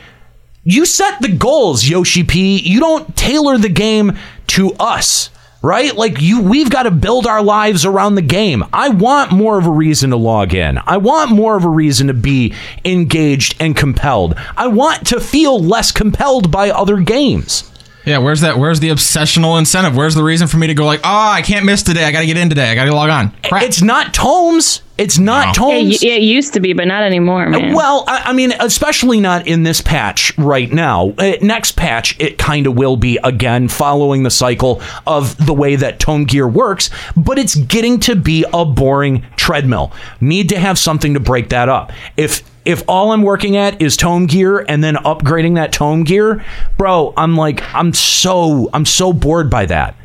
you set the goals yoshi p you don't tailor the game to us right? Like you we've got to build our lives around the game. I want more of a reason to log in. I want more of a reason to be engaged and compelled. I want to feel less compelled by other games Yeah, where's that? Where's the obsessional incentive? Where's the reason for me to go like, oh, I can't miss today. I got to get in today. I got to log on. Crap. it's not tomes it's not It, tomes it used to be, but not anymore, man. Well, I, I mean, especially not in this patch right now. Uh, next patch, it kind of will be again, following the cycle of the way that Tome Gear works, but it's getting to be a boring treadmill. Need to have something to break that up. If if all I'm working at is tome gear and then upgrading that tome gear, bro, I'm like I'm so I'm so bored by that.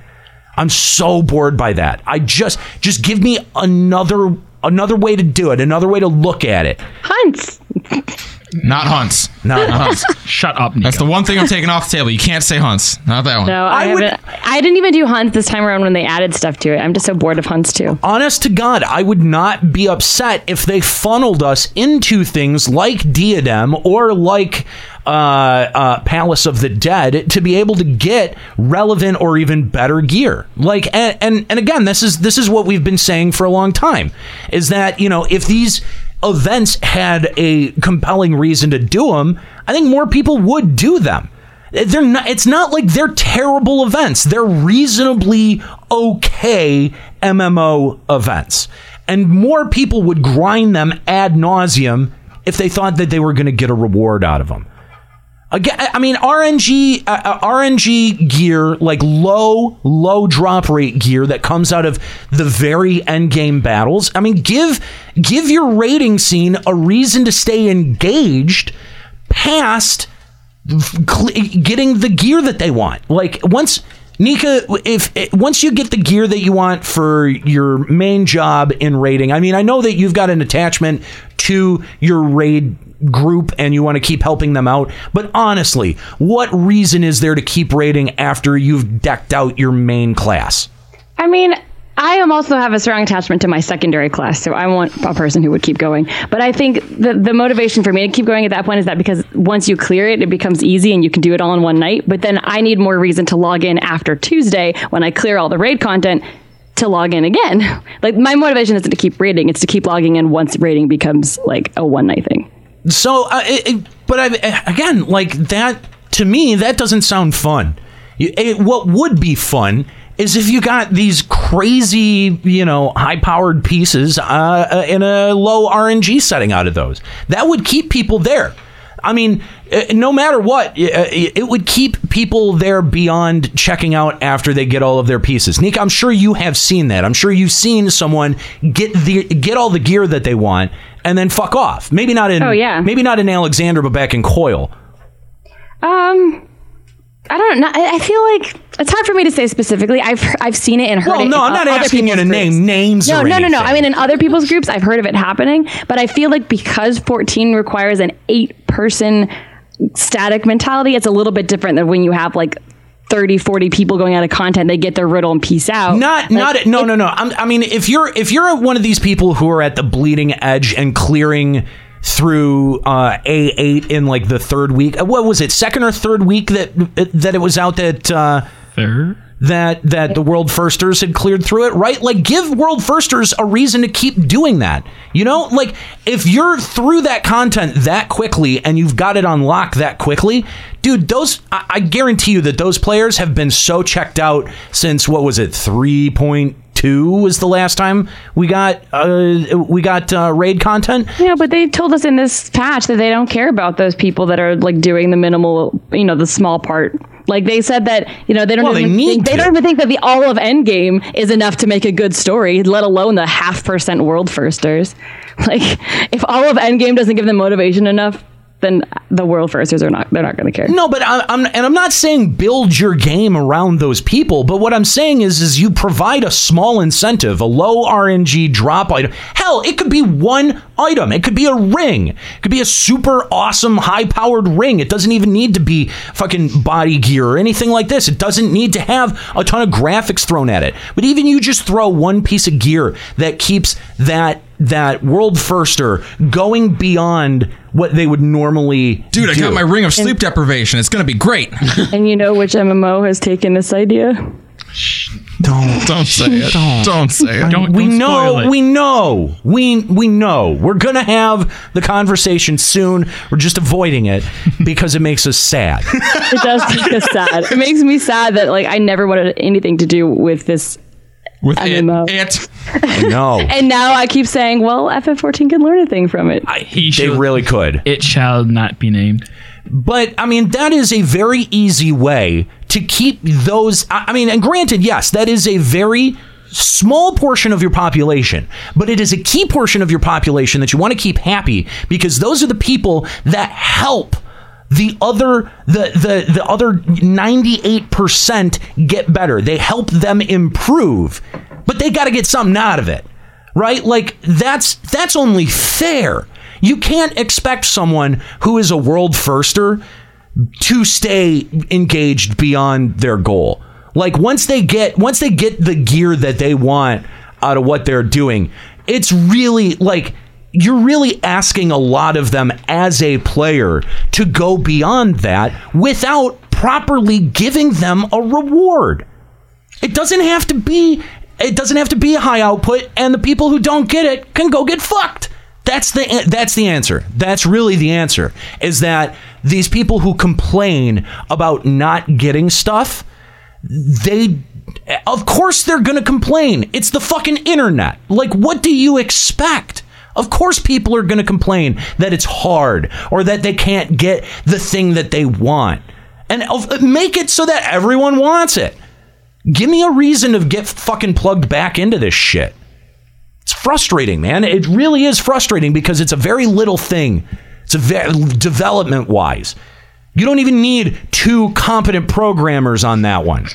I'm so bored by that. I just just give me another another way to do it, another way to look at it. Hunts. *laughs* Not hunts. Not hunts. *laughs* Shut up, Nico. That's the one thing I'm taking off the table. You can't say hunts. Not that one. No, I, haven't. I didn't even do hunts this time around when they added stuff to it. I'm just so bored of hunts too. Honest to God, I would not be upset if they funneled us into things like Diadem or like uh, uh, Palace of the Dead to be able to get relevant or even better gear. Like, and, and and again, this is this is what we've been saying for a long time, is that you know if these events had a compelling reason to do them, I think more people would do them. They're not. It's not like they're terrible events. They're reasonably okay MMO events, and more people would grind them ad nauseum if they thought that they were going to get a reward out of them. Again, I mean RNG uh, uh, RNG gear like low low drop rate gear that comes out of the very end game battles. I mean give give your raiding scene a reason to stay engaged past getting the gear that they want. Like once Nika, if once you get the gear that you want for your main job in raiding, I mean, I know that you've got an attachment to your raid group and you want to keep helping them out, but honestly, what reason is there to keep raiding after you've decked out your main class? I mean, I am also have a strong attachment to my secondary class, so I want a person who would keep going. But I think the the motivation for me to keep going at that point is that because once you clear it, it becomes easy and you can do it all in one night. But then I need more reason to log in after Tuesday when I clear all the raid content to log in again. *laughs* Like my motivation isn't to keep raiding; it's to keep logging in once raiding becomes like a one night thing. So, uh, it, it- but I, again, like that to me, that doesn't sound fun. It- what would be fun is if you got these crazy, you know, high-powered pieces uh, uh, in a low RNG setting out of those. That would keep people there. I mean, uh, no matter what, uh, it would keep people there beyond checking out after they get all of their pieces. Nick, I'm sure you have seen that. I'm sure you've seen someone get the get all the gear that they want and then fuck off. Maybe not in Oh, yeah. maybe not in Alexander, but back in Coil. Um, I don't know. I I feel like it's hard for me to say specifically. I've I've seen it and heard Well, it. no, in I'm not asking you to name names No, no, no, no. I mean, in other people's groups, I've heard of it happening, but I feel like because 14 requires an eight-person static mentality, it's a little bit different than when you have like 30, 40 people going out of content. They get their riddle and peace out. Not, not, no, no, no. I'm, I mean, if you're if you're one of these people who are at the bleeding edge and clearing through uh, A8 in like the third week, uh, what was it, second or third week that that it was out that uh, third. that that the world firsters had cleared through it, right? Like give world firsters a reason to keep doing that. You know, like if you're through that content that quickly and you've got it on lock that quickly, dude, those I, I guarantee you that those players have been so checked out since what was it, three point two was the last time we got uh we got uh, raid content. Yeah, but they told us in this patch that they don't care about those people that are like doing the minimal, you know, the small part. Like they said that, you know, they don't Well, they even need think, they don't even think that the all of Endgame is enough to make a good story, let alone the half percent world firsters. *laughs* Like if all of Endgame doesn't give them motivation enough, then the world firsters are not they're not going to care. No, but I, I'm and I'm not saying build your game around those people. But what I'm saying is, is you provide a small incentive, a low RNG drop item. Hell, it could be one item. It could be a ring. It could be a super awesome, high powered ring. It doesn't even need to be fucking body gear or anything like this. It doesn't need to have a ton of graphics thrown at it. But even you just throw one piece of gear that keeps that that world firster going beyond what they would normally Dude, I got my ring of sleep deprivation. It's gonna be great. *laughs* and you know which MMO has taken this idea? Don't don't say it. Don't, say it. we know, we know, we we know. We're gonna have the conversation soon. We're just avoiding it *laughs* because it makes us sad. It does make us sad. It makes me sad that like I never wanted anything to do with this with MMO. It. no. *laughs* And now I keep saying, well, FF14 can learn a thing from it. they really could. It shall not be named. But I mean, that is a very easy way to keep those. I I mean, and granted, yes, that is a very small portion of your population, but it is a key portion of your population that you want to keep happy because those are the people that help the other the the the other 98% get better. They help them improve, but they got to get something out of it. Right? Like that's that's only fair. You can't expect someone who is a world firster to stay engaged beyond their goal. Like once they get once they get the gear that they want out of what they're doing, it's really like you're really asking a lot of them as a player to go beyond that without properly giving them a reward. It doesn't have to be it doesn't have to be a high output and the people who don't get it can go get fucked. That's the that's the answer. That's really the answer. Is that these people who complain about not getting stuff, they of course they're going to complain. It's the fucking internet. Like what do you expect? Of course people are going to complain that it's hard or that they can't get the thing that they want. And uh, make it so that everyone wants it. Give me a reason to get fucking plugged back into this shit. It's frustrating, man. It really is frustrating because it's a very little thing. It's a very development wise. You don't even need two competent programmers on that one.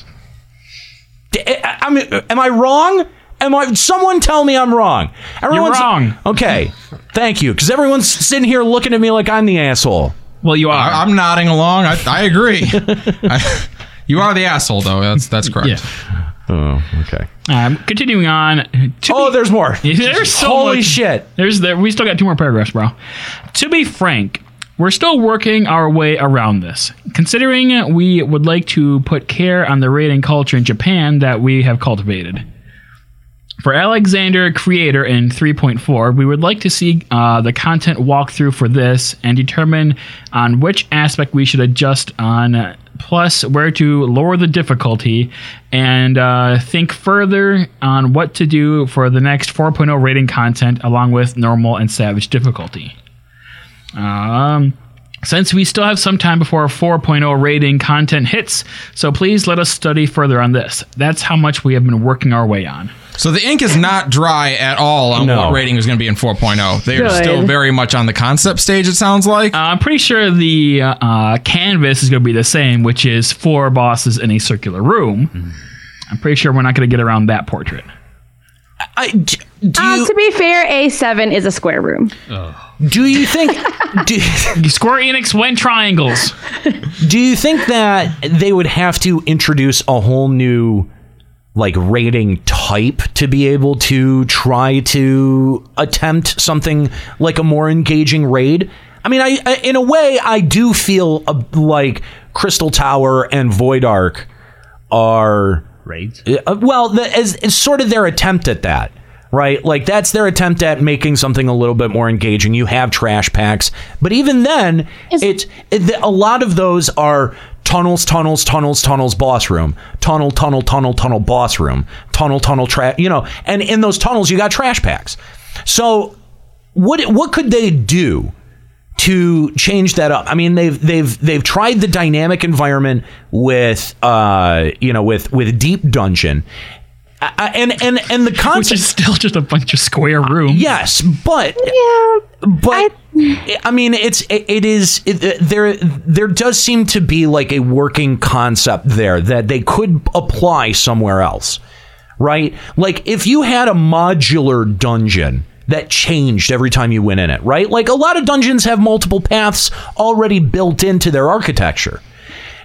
Eh, I mean, am I wrong? Am I? Someone tell me I'm wrong. Everyone's wrong. Okay, thank you. Because everyone's sitting here looking at me like I'm the asshole. Well, you are. I, I'm nodding along. I, I agree. *laughs* I, you are the asshole, though. That's that's correct. Oh, okay. Um, continuing on. oh, there's more. *laughs* There's so Holy much- shit. There's there. We still got two more paragraphs, bro. To be frank, we're still working our way around this. Considering we would like to put care on the raiding culture in Japan that we have cultivated. For Alexander Creator in 3.4, we would like to see uh, the content walkthrough for this and determine on which aspect we should adjust on, uh, plus where to lower the difficulty, and uh, think further on what to do for the next 4.0 raiding content along with normal and savage difficulty. Um, since we still have some time before 4.0 raiding content hits, so please let us study further on this. That's how much we have been working our way on. So the ink is not dry at all on No. what raiding is going to be in 4.0. They are Good. still very much on the concept stage. It sounds like. Uh, I'm pretty sure the uh, canvas is going to be the same, which is four bosses in a circular room. I'm pretty sure we're not going to get around that portrait. I, d- do Um, you, to be fair, A7 is a square room. Do you think *laughs* do, Square Enix went triangles? do you think that they would have to introduce a whole new like raiding type to be able to try to attempt something like a more engaging raid? I mean, I, I in a way I do feel uh like Crystal Tower and Void Ark are raids. Uh, well, the, as, as sort of their attempt at that, right? Like that's their attempt at making something a little bit more engaging. You have trash packs, but even then, it's it, a lot of those are tunnels, tunnels, tunnels, tunnels, boss room, tunnel, tunnel, tunnel, tunnel, boss room, tunnel, tunnel, trash. You know, and in those tunnels, you got trash packs. So, what what could they do? to change that up. I mean, they've they've they've tried the dynamic environment with uh you know with with Deep Dungeon. Uh, and and and the concept Which is still just a bunch of square rooms. Yes, but yeah, but I, mean, it's it, it is it, there. There does seem to be like a working concept there that they could apply somewhere else, right? Like if you had a modular dungeon that changed every time you went in it, right? Like a lot of dungeons have multiple paths already built into their architecture.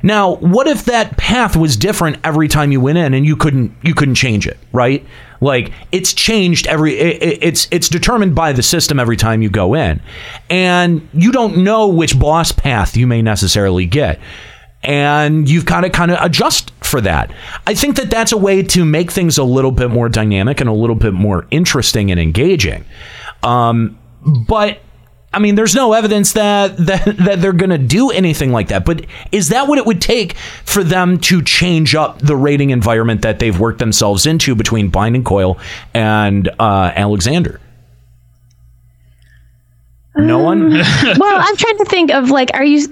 Now, what if that path was different every time you went in and you couldn't you couldn't change it, right? Like it's changed every it, it's it's determined by the system every time you go in. And you don't know which boss path you may necessarily get. And you've got to kind of adjust for that. I think that that's a way to make things a little bit more dynamic and a little bit more interesting and engaging. Um, but I mean, there's no evidence that that, that they're going to do anything like that. But is that what it would take for them to change up the raiding environment that they've worked themselves into between Binding Coil and uh, Alexander? No one. well, I'm trying to think of like, are you?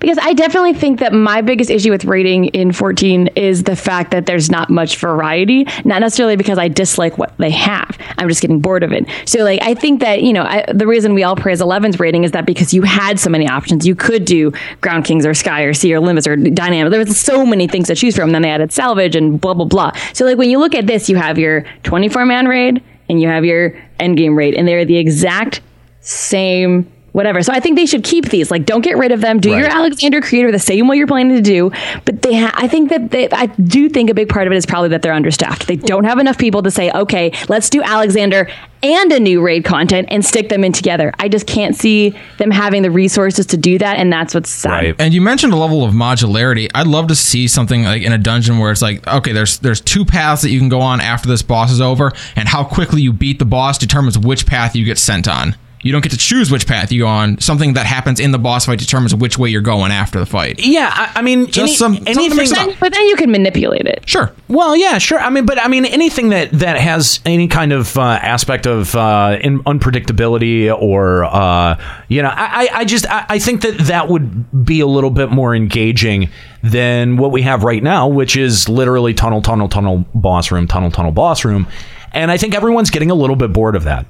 Because I definitely think that my biggest issue with raiding in 14 is the fact that there's not much variety. Not necessarily because I dislike what they have. I'm just getting bored of it. So like, I think that you know, I, the reason we all praise 11's raiding is that because you had so many options. You could do Ground Kings or Sky or Sea or Limbus or Dynamis. There was so many things to choose from. Then they added Salvage and blah blah blah. So like, when you look at this, you have your 24 man raid and you have your endgame raid, and they're the exact same whatever. So I think they should keep these. Like, don't get rid of them. Do your Alexander Creator the same way you're planning to do. But they, ha- I think that they, I do think a big part of it is probably that they're understaffed. They don't have enough people to say, okay, let's do Alexander and a new raid content and stick them in together. I just can't see them having the resources to do that, and that's what's sad. And you mentioned a level of modularity. I'd love to see something like in a dungeon where it's like, okay, there's there's two paths that you can go on after this boss is over, and how quickly you beat the boss determines which path you get sent on. You don't get to choose which path you go on. Something that happens in the boss fight determines which way you're going after the fight. Yeah, I, I mean, Just any- some- something anything. mixed up. But then you can manipulate it. Sure. Well, yeah, sure. I mean, but I mean, anything that that has any kind of uh, aspect of uh, in unpredictability or uh, you know, I, I- I just I, I think that that would be a little bit more engaging than what we have right now, which is literally tunnel, tunnel, tunnel, boss room, tunnel, tunnel, boss room, and I think everyone's getting a little bit bored of that.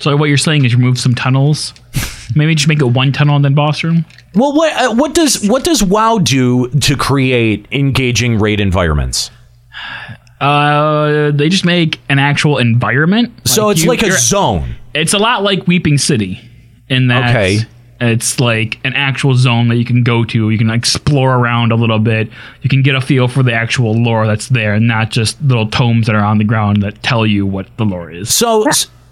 So what you're saying is remove some tunnels. *laughs* Maybe just make it one tunnel and then boss room. Well, what uh, what does what does WoW do to create engaging raid environments? Uh, they just make an actual environment. So it's like a zone. It's a lot like Weeping City, in that Okay. it's like an actual zone that you can go to. You can explore around a little bit. You can get a feel for the actual lore that's there, and not just little tomes that are on the ground that tell you what the lore is. So,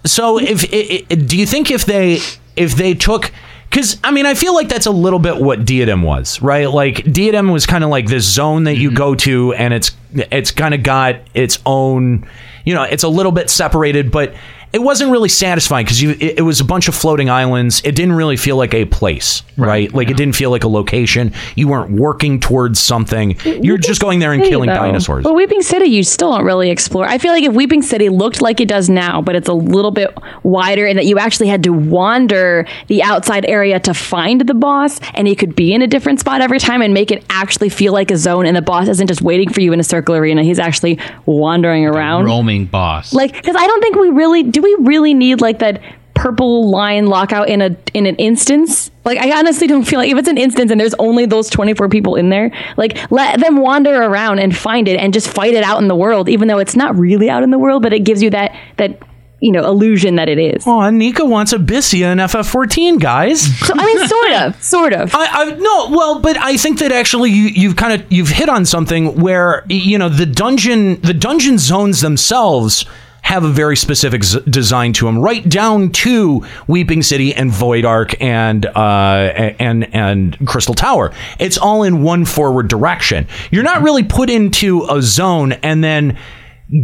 so if i i do you think if they if they took because I mean I feel like that's a little bit what Diadem was, right? Like Diadem was kind of like this zone that you mm-hmm. go to, and it's it's kind of got its own, you know, it's a little bit separated, but it wasn't really satisfying because you it, it was a bunch of floating islands. It didn't really feel like a place, right? Like it didn't feel like a location. You weren't working towards something. You're just going there and City, killing though. dinosaurs. But Weeping City, you still don't really explore. I feel like if Weeping City looked like it does now, but it's a little bit wider, and that you actually had to wander the outside area to find the boss, and he could be in a different spot every time and make it actually feel like a zone, and the boss isn't just waiting for you in a circle arena. He's actually wandering around. Roaming boss. Like, because I don't think we really do. Do we really need like that purple line lockout in a in an instance. Like, I honestly don't feel like if it's an instance and there's only those 24 people in there, like let them wander around and find it and just fight it out in the world, even though it's not really out in the world, but it gives you that that you know illusion that it is. Oh, Nika wants Abyssea in FF14, guys. So I mean, sort of, *laughs* sort of. I, I no, well, but I think that actually you, you've kind of you've hit on something where you know the dungeon the dungeon zones themselves have a very specific z- design to them, right down to Weeping City and Void Ark and uh, and and Crystal Tower. It's all in one forward direction. You're not really put into a zone and then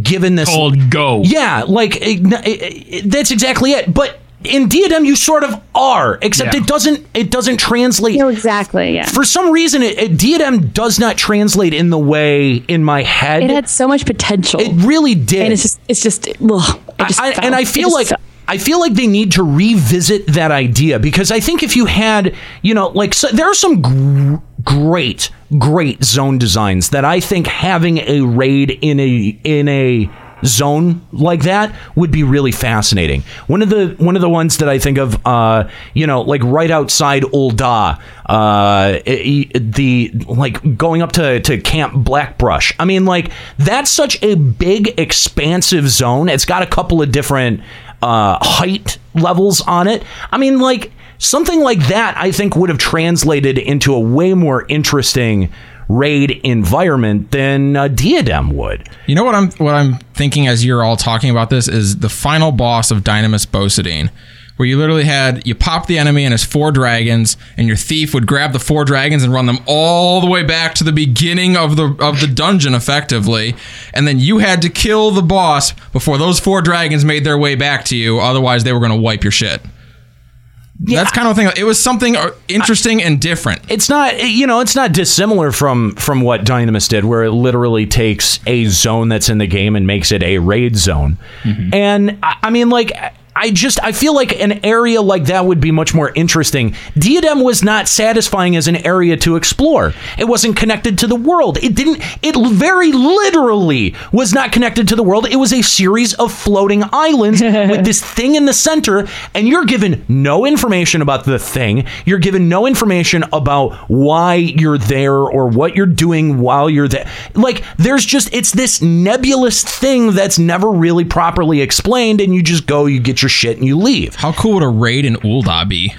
given this Told go. Yeah, like it- it- it- that's exactly it. But in Diadem, you sort of are, except Yeah. it doesn't it doesn't translate. No, exactly. Yeah. For some reason, it, it, Diadem does not translate in the way in my head. It had so much potential. It really did. And it's just, it's just, ugh, it just I, fell. and I feel like fell. I feel like they need to revisit that idea because I think if you had, you know, like so, there are some gr- great, great zone designs that I think having a raid in a in a zone like that would be really fascinating. One of the one of the ones that I think of, uh, you know, like right outside Ul'dah, uh, the like going up to to Camp Blackbrush. I mean, like that's such a big, expansive zone. It's got a couple of different uh, height levels on it. I mean, like something like that, I think would have translated into a way more interesting raid environment than uh, Diadem would. You know what I'm what I'm thinking as you're all talking about this is the final boss of Dynamis Beaucedine, where you literally had you pop the enemy and his four dragons, and your thief would grab the four dragons and run them all the way back to the beginning of the of the dungeon, effectively, and then you had to kill the boss before those four dragons made their way back to you. Otherwise, they were going to wipe your shit. That's kind of thing. It was something uh, interesting and different. It's not, you know, it's not dissimilar from from what Dynamis did, where it literally takes a zone that's in the game and makes it a raid zone. And I, I mean, like. I just I feel like an area like that would be much more interesting. Diadem was not satisfying as an area to explore. It wasn't connected to the world. It didn't it very literally was not connected to the world. It was a series of floating islands *laughs* with this thing in the center and you're given no information about the thing. You're given no information about why you're there or what you're doing while you're there. Like there's just it's this nebulous thing that's never really properly explained and you just go you get your shit and you leave. How cool would a raid in Ul'dah be?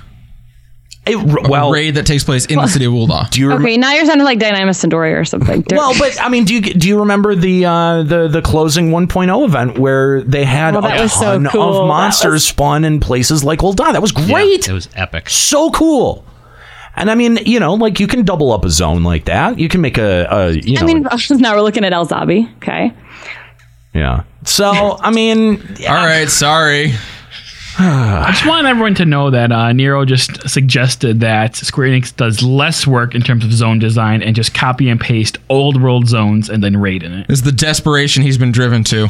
It, well, a raid that takes place in the city of Ul'dah. Do you rem- Okay, now you're sounding like Dynamis San d'Oria or something. *laughs* Well, but I mean, do you do you remember the uh, the the closing 1.0 event where they had that a was so ton cool. of monsters was- spawn in places like Ul'dah? That was great. it was epic. So cool. And I mean, you know, like you can double up a zone like that. You can make a, a you know, I mean, *laughs* now we're looking at Al Zahbi. Okay. yeah. So I mean, all right, sorry. I just want everyone to know that uh, Nero just suggested that Square Enix does less work in terms of zone design and just copy and paste old world zones and then raid in it. Is the desperation he's been driven to.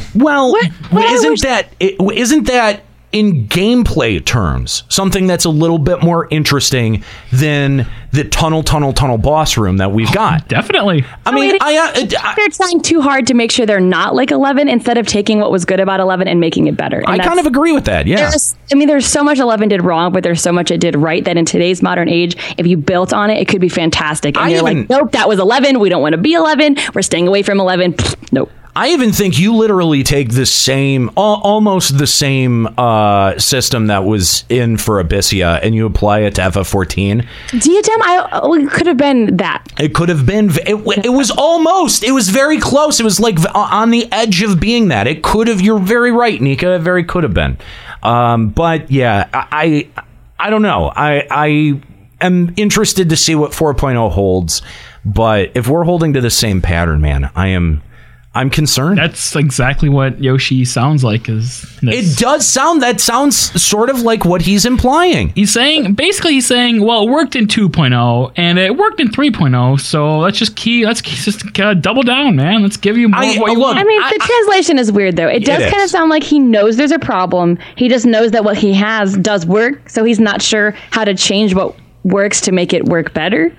Well, isn't that it, isn't that in gameplay terms something that's a little bit more interesting than the tunnel tunnel tunnel boss room that we've got? Definitely. I mean, I, uh, they're trying too hard to make sure they're not like 11 instead of taking what was good about 11 and making it better. And I kind of agree with that. Yeah. I mean, there's so much 11 did wrong, but there's so much it did right that in today's modern age, if you built on it, it could be fantastic. And I you're even- like, nope, that was 11. We don't want to be 11. We're staying away from 11. Pfft, *laughs* nope. I even think you literally take the same, almost the same uh, system that was in for Abyssea, and you apply it to FF14. Diadem, I oh, it could have been that. It could have been. It, it was almost. It was very close. It was like on the edge of being that. It could have. You're very right, Nika. It very could have been. Um, but yeah, I, I, I don't know. I, I am interested to see what 4.0 holds. But if we're holding to the same pattern, man, I am. I'm concerned. That's exactly what Yoshi sounds like. Is It does sound. That sounds sort of like what he's implying. He's saying basically he's saying, well, it worked in 2.0 and it worked in 3.0, so let's just key, let's just uh, double down, man. Let's give you more of what you want. I mean, the translation is weird though. It does It kind of sound like he knows there's a problem. He just knows that what he has does work, so he's not sure how to change what works to make it work better.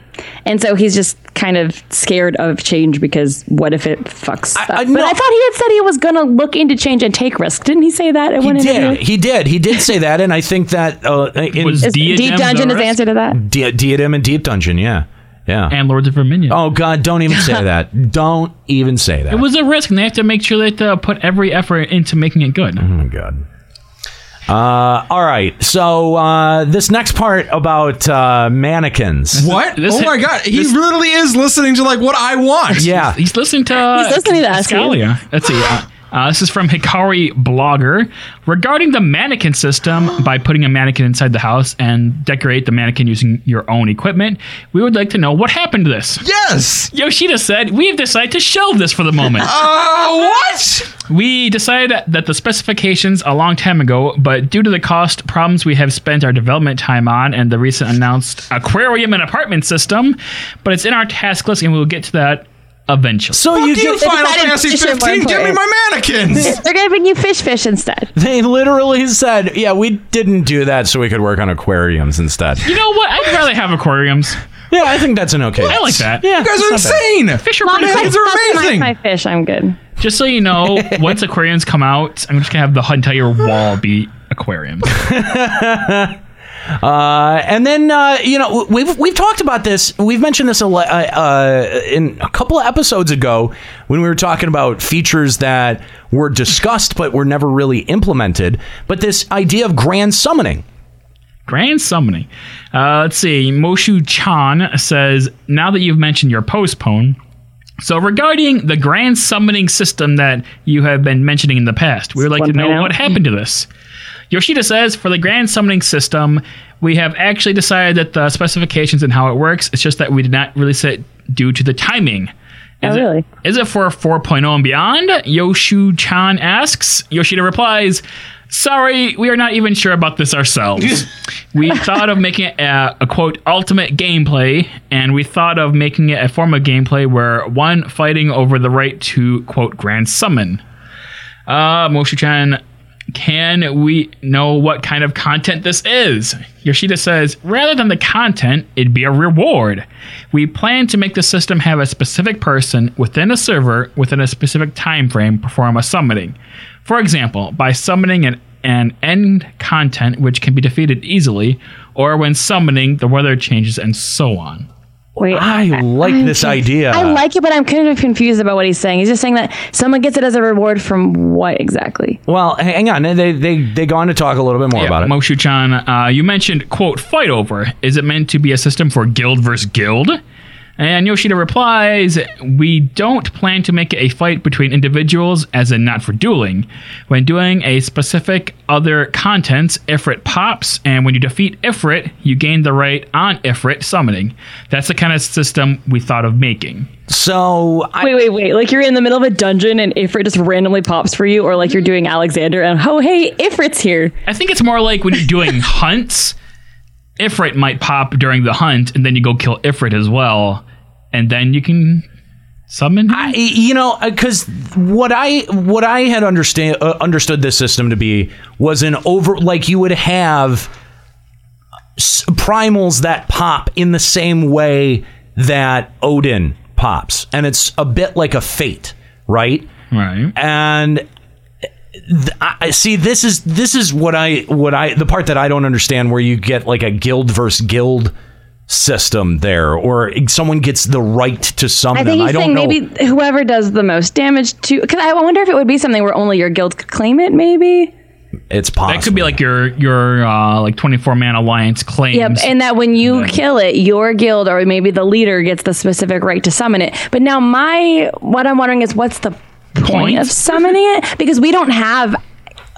And so he's just kind of scared of change because what if it fucks up? but I thought he had said he was going to look into change and take risks. Didn't he say that at He one interview? did. He did. He did say that, and I think that uh, in, Was Is Deep Dungeon is the answer to that? Di- Diadem and Deep Dungeon, yeah. Yeah. And Lords of Verminion. Oh God, don't even say that. *laughs* Don't even say that. It was a risk, and they have to make sure that uh, put every effort into making it good. Oh my god. Uh, all right. So uh, this next part about uh, mannequins. What? oh my god, he literally is listening to like what I want. Yeah. He's listening to. Uh, He's listening to us, Scalia. Let's see. Uh, this is from Hikari Blogger. Regarding the mannequin system, by putting a mannequin inside the house and decorate the mannequin using your own equipment, we would like to know what happened to this. Yes! Yoshida said, We have decided to shelve this for the moment. *laughs* Uh, what? We decided that the specifications a long time ago, but due to the cost problems we have spent our development time on and the recent announced aquarium and apartment system, but it's in our task list and we'll get to that eventually. So Fuck you, you, get, Final decided Fantasy fish and 15, give me my mannequins! *laughs* They're gonna bring you fish fish instead. they literally said, "Yeah, we didn't do that so we could work on aquariums instead." You know what? I'd rather have aquariums. Yeah, I think that's an okay. I like that. Yeah, You guys are it's bad. insane! Fish are Long pretty cool. Mannequins are customize amazing. My fish, I'm good. Just so you know, *laughs* once aquariums come out, I'm just gonna have the entire wall be aquariums. *laughs* Uh, and then uh, you know we've we've talked about this. We've mentioned this a, le- uh, uh, in a couple of episodes ago when we were talking about features that were discussed but were never really implemented. But this idea of grand summoning. Grand summoning. Uh, let's see. Moshu Chan says, now that you've mentioned your postpone, so regarding the grand summoning system that you have been mentioning in the past, we would like to know 1.0. what happened to this. Yoshida says, for the grand summoning system, we have actually decided that the specifications and how it works, it's just that we did not release it due to the timing. Oh, Is it- really? is it for 4.0 and beyond? Yoshu Chan asks. Yoshida replies, Sorry, we are not even sure about this ourselves. *laughs* we thought of making it a, a quote ultimate gameplay, and we thought of making it a form of gameplay where one fighting over the right to quote grand summon. Uh, Moshu Chan, can we know what kind of content this is? Yoshida says, rather than the content, it'd be a reward. We plan to make the system have a specific person within a server within a specific time frame perform a summoning. For example, by summoning an, an end content which can be defeated easily, or when summoning, the weather changes, and so on. Wait, I like I'm this conf- idea. I like it, but I'm kind of confused about what he's saying. He's just saying that someone gets it as a reward from what exactly? Well, hang on. They they they go on to talk a little bit more about it. Moshu Chan, uh, you mentioned, quote, fight over. Is it meant to be a system for guild versus guild? And Yoshida replies, We don't plan to make it a fight between individuals, as in not for dueling. When doing a specific other contents, Ifrit pops, and when you defeat Ifrit, you gain the right on Ifrit summoning. That's the kind of system we thought of making. So I, Wait, wait, wait. Like you're in the middle of a dungeon and Ifrit just randomly pops for you, or like you're mm-hmm. doing Alexander and oh hey, Ifrit's here. I think it's more like when you're doing *laughs* hunts, Ifrit might pop during the hunt, and then you go kill Ifrit as well, and then you can summon. him? I, you know, because what I what I had understand uh, understood this system to be was an over like you would have s- primals that pop in the same way that Odin pops, and it's a bit like a fate, right? right. and I see this is this is what I what I the part that I don't understand where you get like a guild versus guild system there or someone gets the right to summon I think them. he's I saying don't know. maybe whoever does the most damage to. Because I wonder if it would be something where only your guild could claim it. Maybe. it's possible. That could be like your your uh, like twenty four man alliance claims. Yep, and that when you kill it, your guild or maybe the leader gets the specific right to summon it. But now my what I'm wondering is what's the point, Point? of summoning it? Because we don't have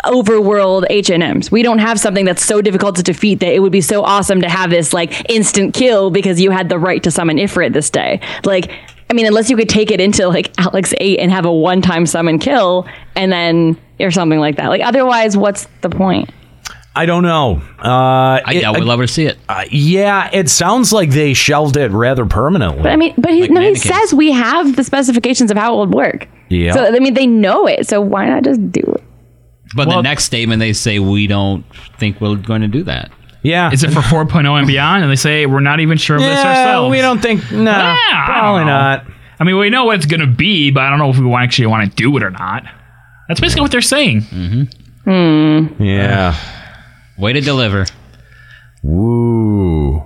overworld HNMs. We don't have something that's so difficult to defeat that it would be so awesome to have this like instant kill because you had the right to summon Ifrit this day. Like I mean, unless you could take it into like *laughs* Alex 8 and have a one-time summon kill and then or something like that. Like otherwise what's the point? I don't know. Uh, I doubt we'll ever see it. uh, yeah, it sounds like they shelved it rather permanently. But I mean, but he, Like no, he says we have the specifications of how it would work. Yeah. So I mean, they know it. So why not just do it? But Well- the next statement, they say we don't think we're going to do that. yeah, Is it for 4.0 and beyond? And they say we're not even sure of this ourselves. we don't think. No, Yeah, probably know. not. I mean, we know what it's going to be, but I don't know if we actually want to do it or not. That's basically what they're saying. Mhm. Yeah. Way to deliver. Woo.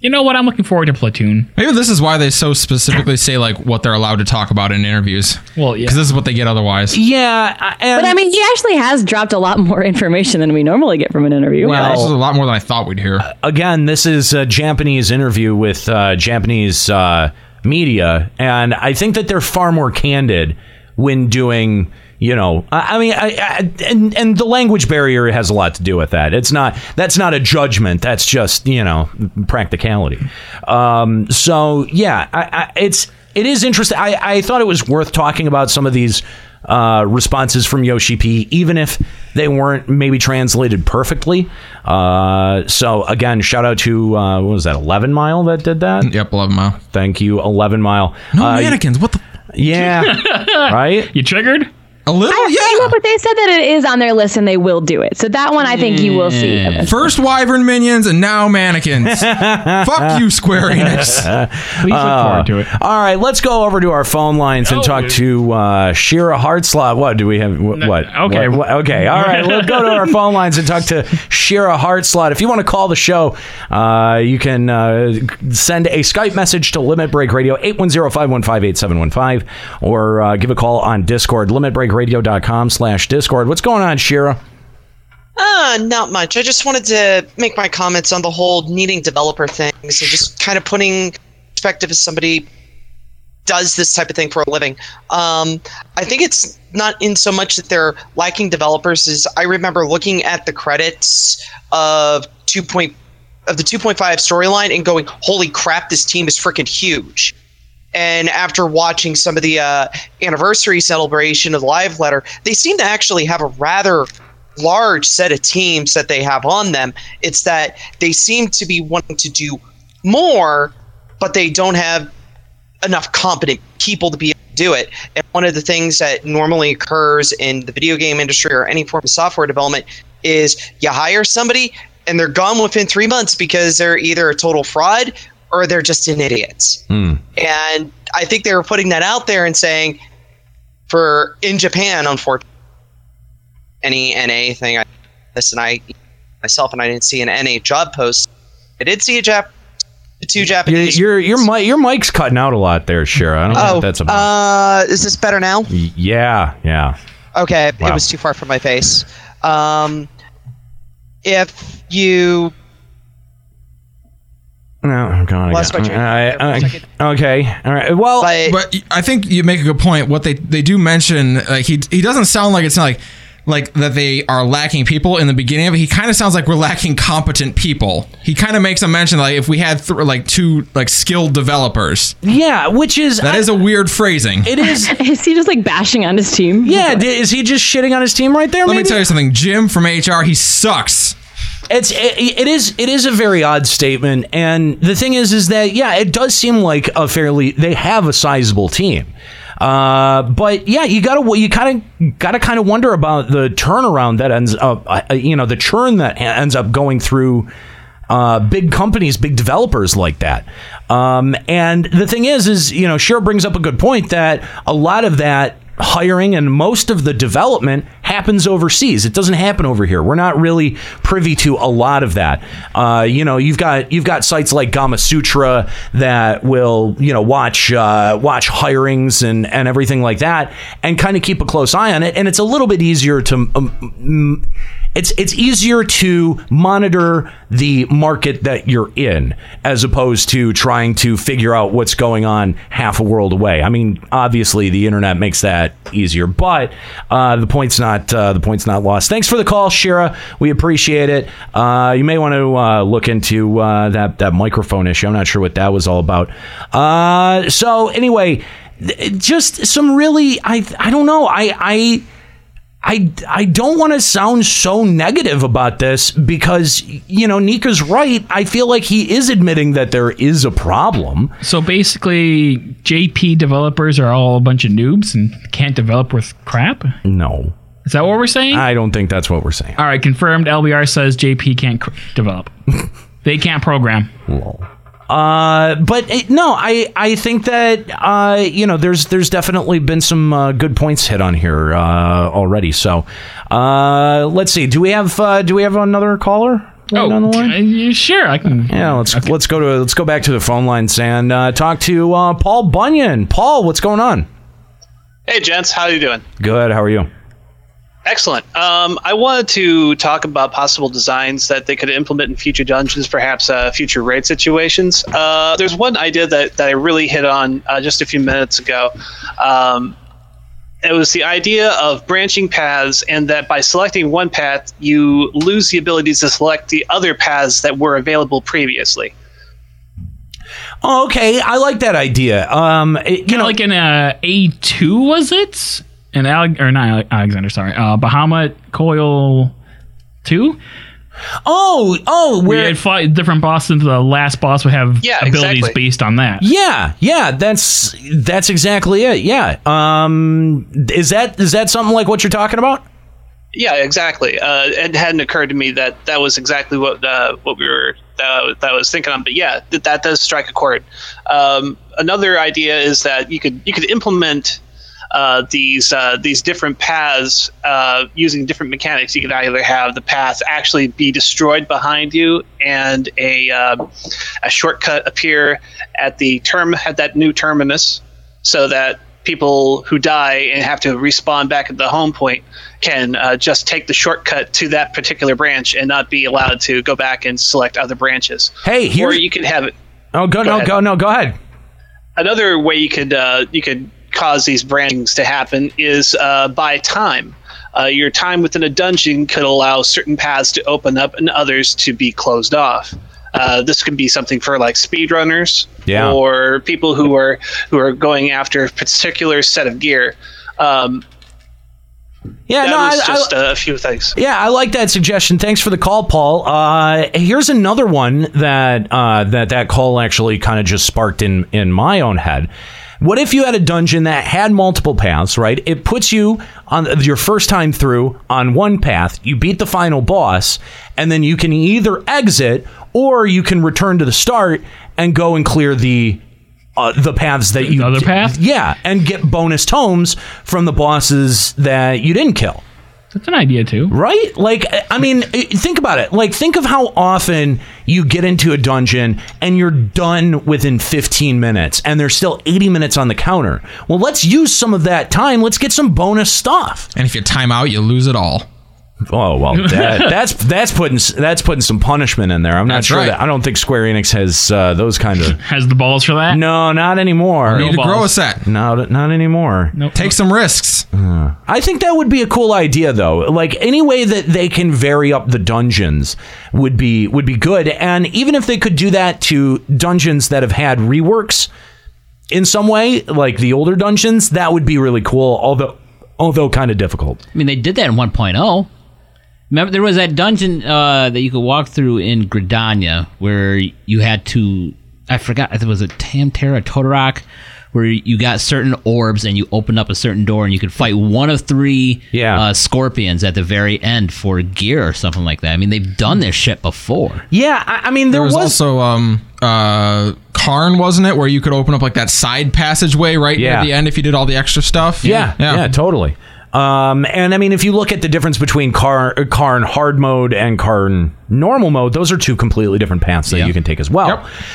You know what? I'm looking forward to Platoon. Maybe this is why they so specifically say like what they're allowed to talk about in interviews. Well, yeah. Because this is what they get otherwise. Yeah, I- and But I mean, he actually has dropped a lot more *laughs* information than we normally get from an interview. Well- This is a lot more than I thought we'd hear. again, this is a Japanese interview with uh, Japanese uh, media, and I think that they're far more candid when doing you know, I, I mean, I, I, and and the language barrier has a lot to do with that. It's not that's not a judgment. That's just you know practicality. Um, so yeah, I, I, it's it is interesting. I, I thought it was worth talking about some of these uh, responses from Yoshi P, even if they weren't maybe translated perfectly. Uh, so again, shout out to uh, what was that, Eleven Mile that did that? Yep, Eleven Mile. Thank you, Eleven Mile. No Uh, mannequins. What the? Yeah, *laughs* right. You triggered? A little, I, yeah. know, but they said that it is on their list and they will do it. So that one I think you will see. eventually. First wyvern minions and now mannequins. *laughs* Fuck you, Square Enix. *laughs* Please look forward to it. Uh, All right, let's go over to our phone lines and talk to uh, Shira Hartslot. What do we have? What? what okay. What- what- okay. All right. We'll go to our phone lines and talk to Shira Hartslot. If you want to call the show, uh, you can uh, send a Skype message to Limit Break Radio 810-515-8715 or uh, give a call on Discord limitbreakradio.com slash Discord. What's going on, Shira? Uh, not much. I just wanted to make my comments on the whole needing developer thing. So just kind of putting perspective as somebody does this type of thing for a living. Um, I think it's not in so much that they're lacking developers. Is I remember looking at the credits of two point of the 2.5 storyline and going, "Holy crap, this team is freaking huge." And after watching some of the uh, anniversary celebration of the live letter, they seem to actually have a rather large set of teams that they have on them. It's that they seem to be wanting to do more, but they don't have enough competent people to be able to do it. And one of the things that normally occurs in the video game industry or any form of software development is you hire somebody and they're gone within three months because they're either a total fraud or they're just an idiot. And I think they were putting that out there and saying, for in Japan, unfortunately, any NA thing, I and I myself and I didn't see an NA job post. I did see a Jap, two Your Japanese. your your, mic, your mic's cutting out a lot there, Shira. I don't know oh, what that's about. uh, is this better now? yeah, yeah. Okay, Wow. it was too far from my face. Um, if you No, I'm going Lost my train of thought there for a second. okay. All right. Well, but I think you make a good point. What they they do mention, like he he doesn't sound like it's not like like that they are lacking people in the beginning of it. He kind of sounds like we're lacking competent people. He kind of makes a mention like if we had th- like two like skilled developers. Yeah, which is that is a weird phrasing. It is. *laughs* is he just like bashing on his team? Yeah, d- is he just shitting on his team right there? Let me tell you something. Jim from HR, he sucks. It's it, it is it is a very odd statement, and the thing is, is that yeah, it does seem like a fairly they have a sizable team, uh, but yeah, you gotta you kind of gotta kind of wonder about the turnaround that ends up, uh, you know, the churn that ends up going through uh, big companies, big developers like that. Um, and the thing is, is you know, Cheryl brings up a good point that a lot of that hiring and most of the development happens overseas. It doesn't happen over here. We're not really privy to a lot of that. Uh, you know, you've got you've got sites like Gamasutra that will you know watch uh, watch hirings and and everything like that, and kind of keep a close eye on it. And it's a little bit easier to. Um, it's it's easier to monitor the market that you're in as opposed to trying to figure out what's going on half a world away. I mean, obviously the internet makes that easier, but uh, the point's not uh, the point's not lost. Thanks for the call, Shira. We appreciate it. Uh, you may want to uh, look into uh, that that microphone issue. I'm not sure what that was all about. Uh, so anyway, just some really I I don't know I I. I, I don't want to sound so negative about this because, you know, Nika's right. I feel like he is admitting that there is a problem. So basically, JP developers are all a bunch of noobs and can't develop with crap? No. Is that what we're saying? I don't think that's what we're saying. All right, confirmed. LBR says JP can't cr- develop. *laughs* they can't program. Uh, but it, no, I I think that uh, you know there's there's definitely been some uh, good points hit on here uh, already. So uh, let's see. Do we have uh, do we have another caller? right Oh, on the line? uh, sure. I can. Yeah, let's let's go to let's go back to the phone lines and uh, talk to uh, Paul Bunyan. Paul, what's going on? Hey, gents, how are you doing? Good. How are you? Excellent. Um, I wanted to talk about possible designs that they could implement in future dungeons, perhaps uh, future raid situations. Uh, there's one idea that, that I really hit on uh, just a few minutes ago. Um, it was the idea of branching paths, and that by selecting one path, you lose the ability to select the other paths that were available previously. Oh, okay, I like that idea. Um, it- you know, like in uh, A two was it? And Ale- or not Ale- Alexander, sorry, uh, Bahamut Coil two. Oh, oh, we had fight different bosses. The last boss would have Yeah, abilities exactly. based on that. Yeah, yeah, that's that's exactly it. Yeah. Um, is that is that something like what you're talking about? Yeah, exactly. Uh, it hadn't occurred to me that that was exactly what uh, what we were uh, that I was thinking on. But yeah, that, that does strike a chord. Um, another idea is that you could you could implement these uh, these different paths uh, using different mechanics. You could either have the path actually be destroyed behind you and a um a shortcut appear at the term at that new terminus, so that people who die and have to respawn back at the home point can uh, just take the shortcut to that particular branch and not be allowed to go back and select other branches. Hey, here- or you could have it. Oh, go, no, ahead. go no, go ahead. Another way you could uh, you could cause these brandings to happen is uh, by time. Uh, your time within a dungeon could allow certain paths to open up and others to be closed off. Uh, this could be something for like speedrunners Yeah. or people who are who are going after a particular set of gear. Um, Yeah, that no, I- I- just a few things. Yeah, I like that suggestion. Thanks for the call, Paul. Uh, here's another one that uh, that that call actually kind of just sparked in in my own head. What if you had a dungeon that had multiple paths? Right, it puts you on your first time through on one path. You beat the final boss, and then you can either exit or you can return to the start and go and clear the uh, the paths that you other path? Yeah, and get bonus tomes from the bosses that you didn't kill. That's an idea too, right? Like, I mean, think about it. Like, think of how often you get into a dungeon and you're done within 15 minutes, and there's still 80 minutes on the counter. Well, let's use some of that time. Let's get some bonus stuff. And if you time out, you lose it all. Oh well, *laughs* that, that's that's putting that's putting some punishment in there. I'm not That's sure right. that I don't think Square Enix has uh, those kind of *laughs* has the balls for that. No, not anymore. You need to grow a set. No, not anymore. Take some risks. I think that would be a cool idea, though. Like any way that they can vary up the dungeons would be would be good. And even if they could do that to dungeons that have had reworks in some way, like the older dungeons, that would be really cool. Although although kind of difficult. I mean, they did that in 1.0. Remember, there was that dungeon uh, that you could walk through in Gridania where you had to. I forgot. I think it was a Tamtara Todorok, where you got certain orbs and you opened up a certain door and you could fight one of three uh, scorpions at the very end for gear or something like that. I mean, they've done this shit before. Yeah, I, I mean, There was, also um uh Qarn, wasn't it, where you could open up like that side passageway right Yeah. near the end if you did all the extra stuff. Yeah, yeah, totally. Um, and I mean, if you look at the difference between Car- Qarn hard mode and Qarn normal mode, those are two completely different paths that you can take as well.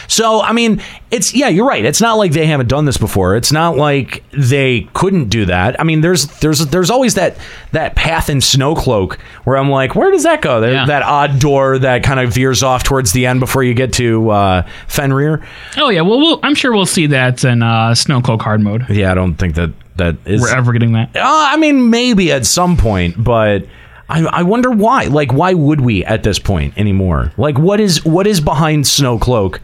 So, I mean, it's yeah, you're right. It's not like they haven't done this before. It's not like they couldn't do that. I mean, there's there's there's always that that path in Snowcloak where I'm like, where does that go? There, That odd door that kind of veers off towards the end before you get to uh, Fenrir. Oh yeah, well, we'll I'm sure we'll see that in uh, Snowcloak hard mode. Yeah, I don't think that that is We're ever getting that. Uh, I mean, maybe at some point, but I, I wonder why. Like, why would we at this point anymore? Like, what is what is behind Snowcloak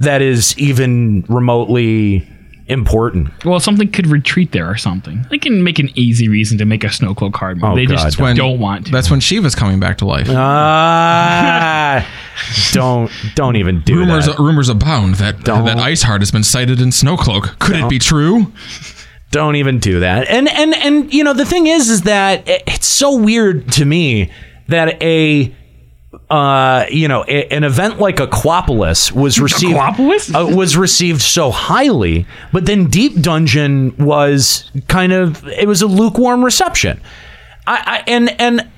that is even remotely important? Well, something could retreat there or something. They can make an easy reason to make a Snowcloak hard mode. Oh, they God, just don't. don't want to. That's when Shiva's coming back to life. Ah, *laughs* don't don't even do rumors that. rumors abound that Don't. that Iceheart has been sighted in Snowcloak. Could it be true? Don't even do that. And and and you know the thing is is that it's so weird to me that a uh you know a, an event like Aquapolis was *laughs* received Aquapolis? uh, was received so highly, but then Deep Dungeon was kind of it was a lukewarm reception. I, I and and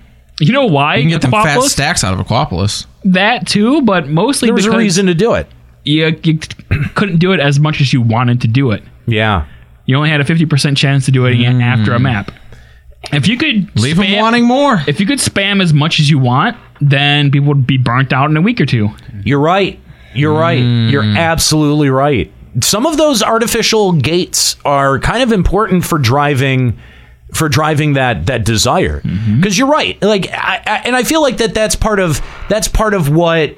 you know why You can get them fat Aquapolis? stacks out of Aquapolis. That too, but mostly there was a reason to do it. You, you couldn't do it as much as you wanted to do it. Yeah. You only had a 50% chance to do it again after a mm. map. If you could leave Leave 'em spam- wanting more. If you could spam as much as you want, then people would be burnt out in a week or two. You're right. You're right. You're mm. absolutely right. Some of those artificial gates are kind of important for driving for driving that that desire. Mm-hmm. Because you're right, like, I, I, and I feel like that that's part of that's part of what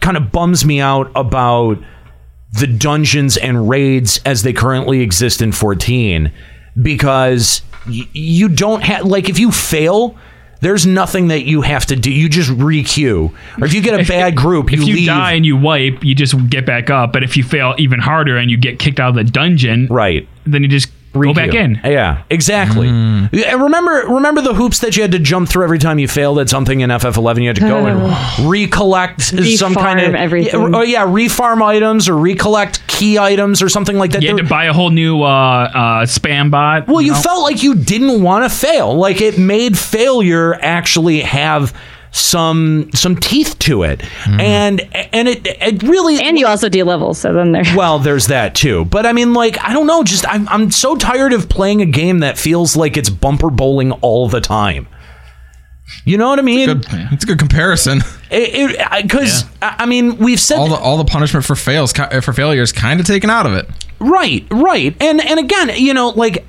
kind of bums me out about the dungeons and raids as they currently exist in 14 because y- you don't have like if you fail there's nothing that you have to do. You just re-queue. Or if you get a bad group you, if you leave. die and you wipe, you just get back up. But if you fail even harder and you get kicked out of the dungeon, right, then you just go back in. Yeah, exactly. Mm. And remember, remember the hoops that you had to jump through every time you failed at something in FF11. You had to go and *sighs* recollect some kind of Refarm everything. Yeah, oh yeah, refarm items or recollect key items or something like that. You had There- to buy a whole new uh, uh, spam bot. well, you know? felt like you didn't want to fail. Like it made failure actually have some some teeth to it, and and it it really and you also do levels, so then there. well, there's that too. But I mean, like, I don't know. Just I'm I'm so tired of playing a game that feels like it's bumper bowling all the time. You know what I mean? It's a good comparison. Because I I mean, we've said all the all the punishment for fails for failure is kind of taken out of it. Right, right, and and again, you know, like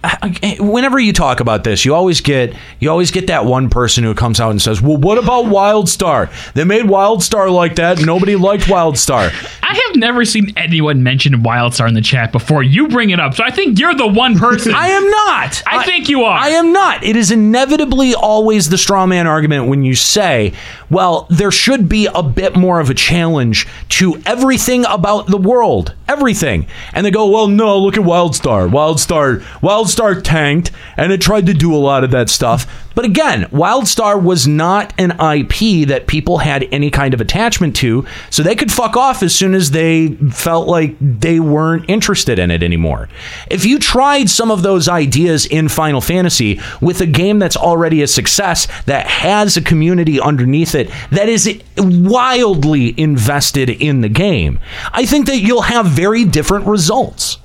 whenever you talk about this, you always get you always get that one person who comes out and says, "Well, what about WildStar? They made WildStar like that. Nobody liked WildStar." I have never seen anyone mention WildStar in the chat before. You bring it up, so I think you're the one person. *laughs* I am not. I, think you are. I am not. It is inevitably always the straw man argument when you say, well, there should be a bit more of a challenge to everything about the world. Everything. And they go, well, no, look at WildStar. WildStar, WildStar tanked and it tried to do a lot of that stuff. But again, WildStar was not an IP that people had any kind of attachment to, so they could fuck off as soon as they felt like they weren't interested in it anymore. If you tried some of those ideas in Final Fantasy with a game that's already a success, that has a community underneath it, that is wildly invested in the game, I think that you'll have very different results.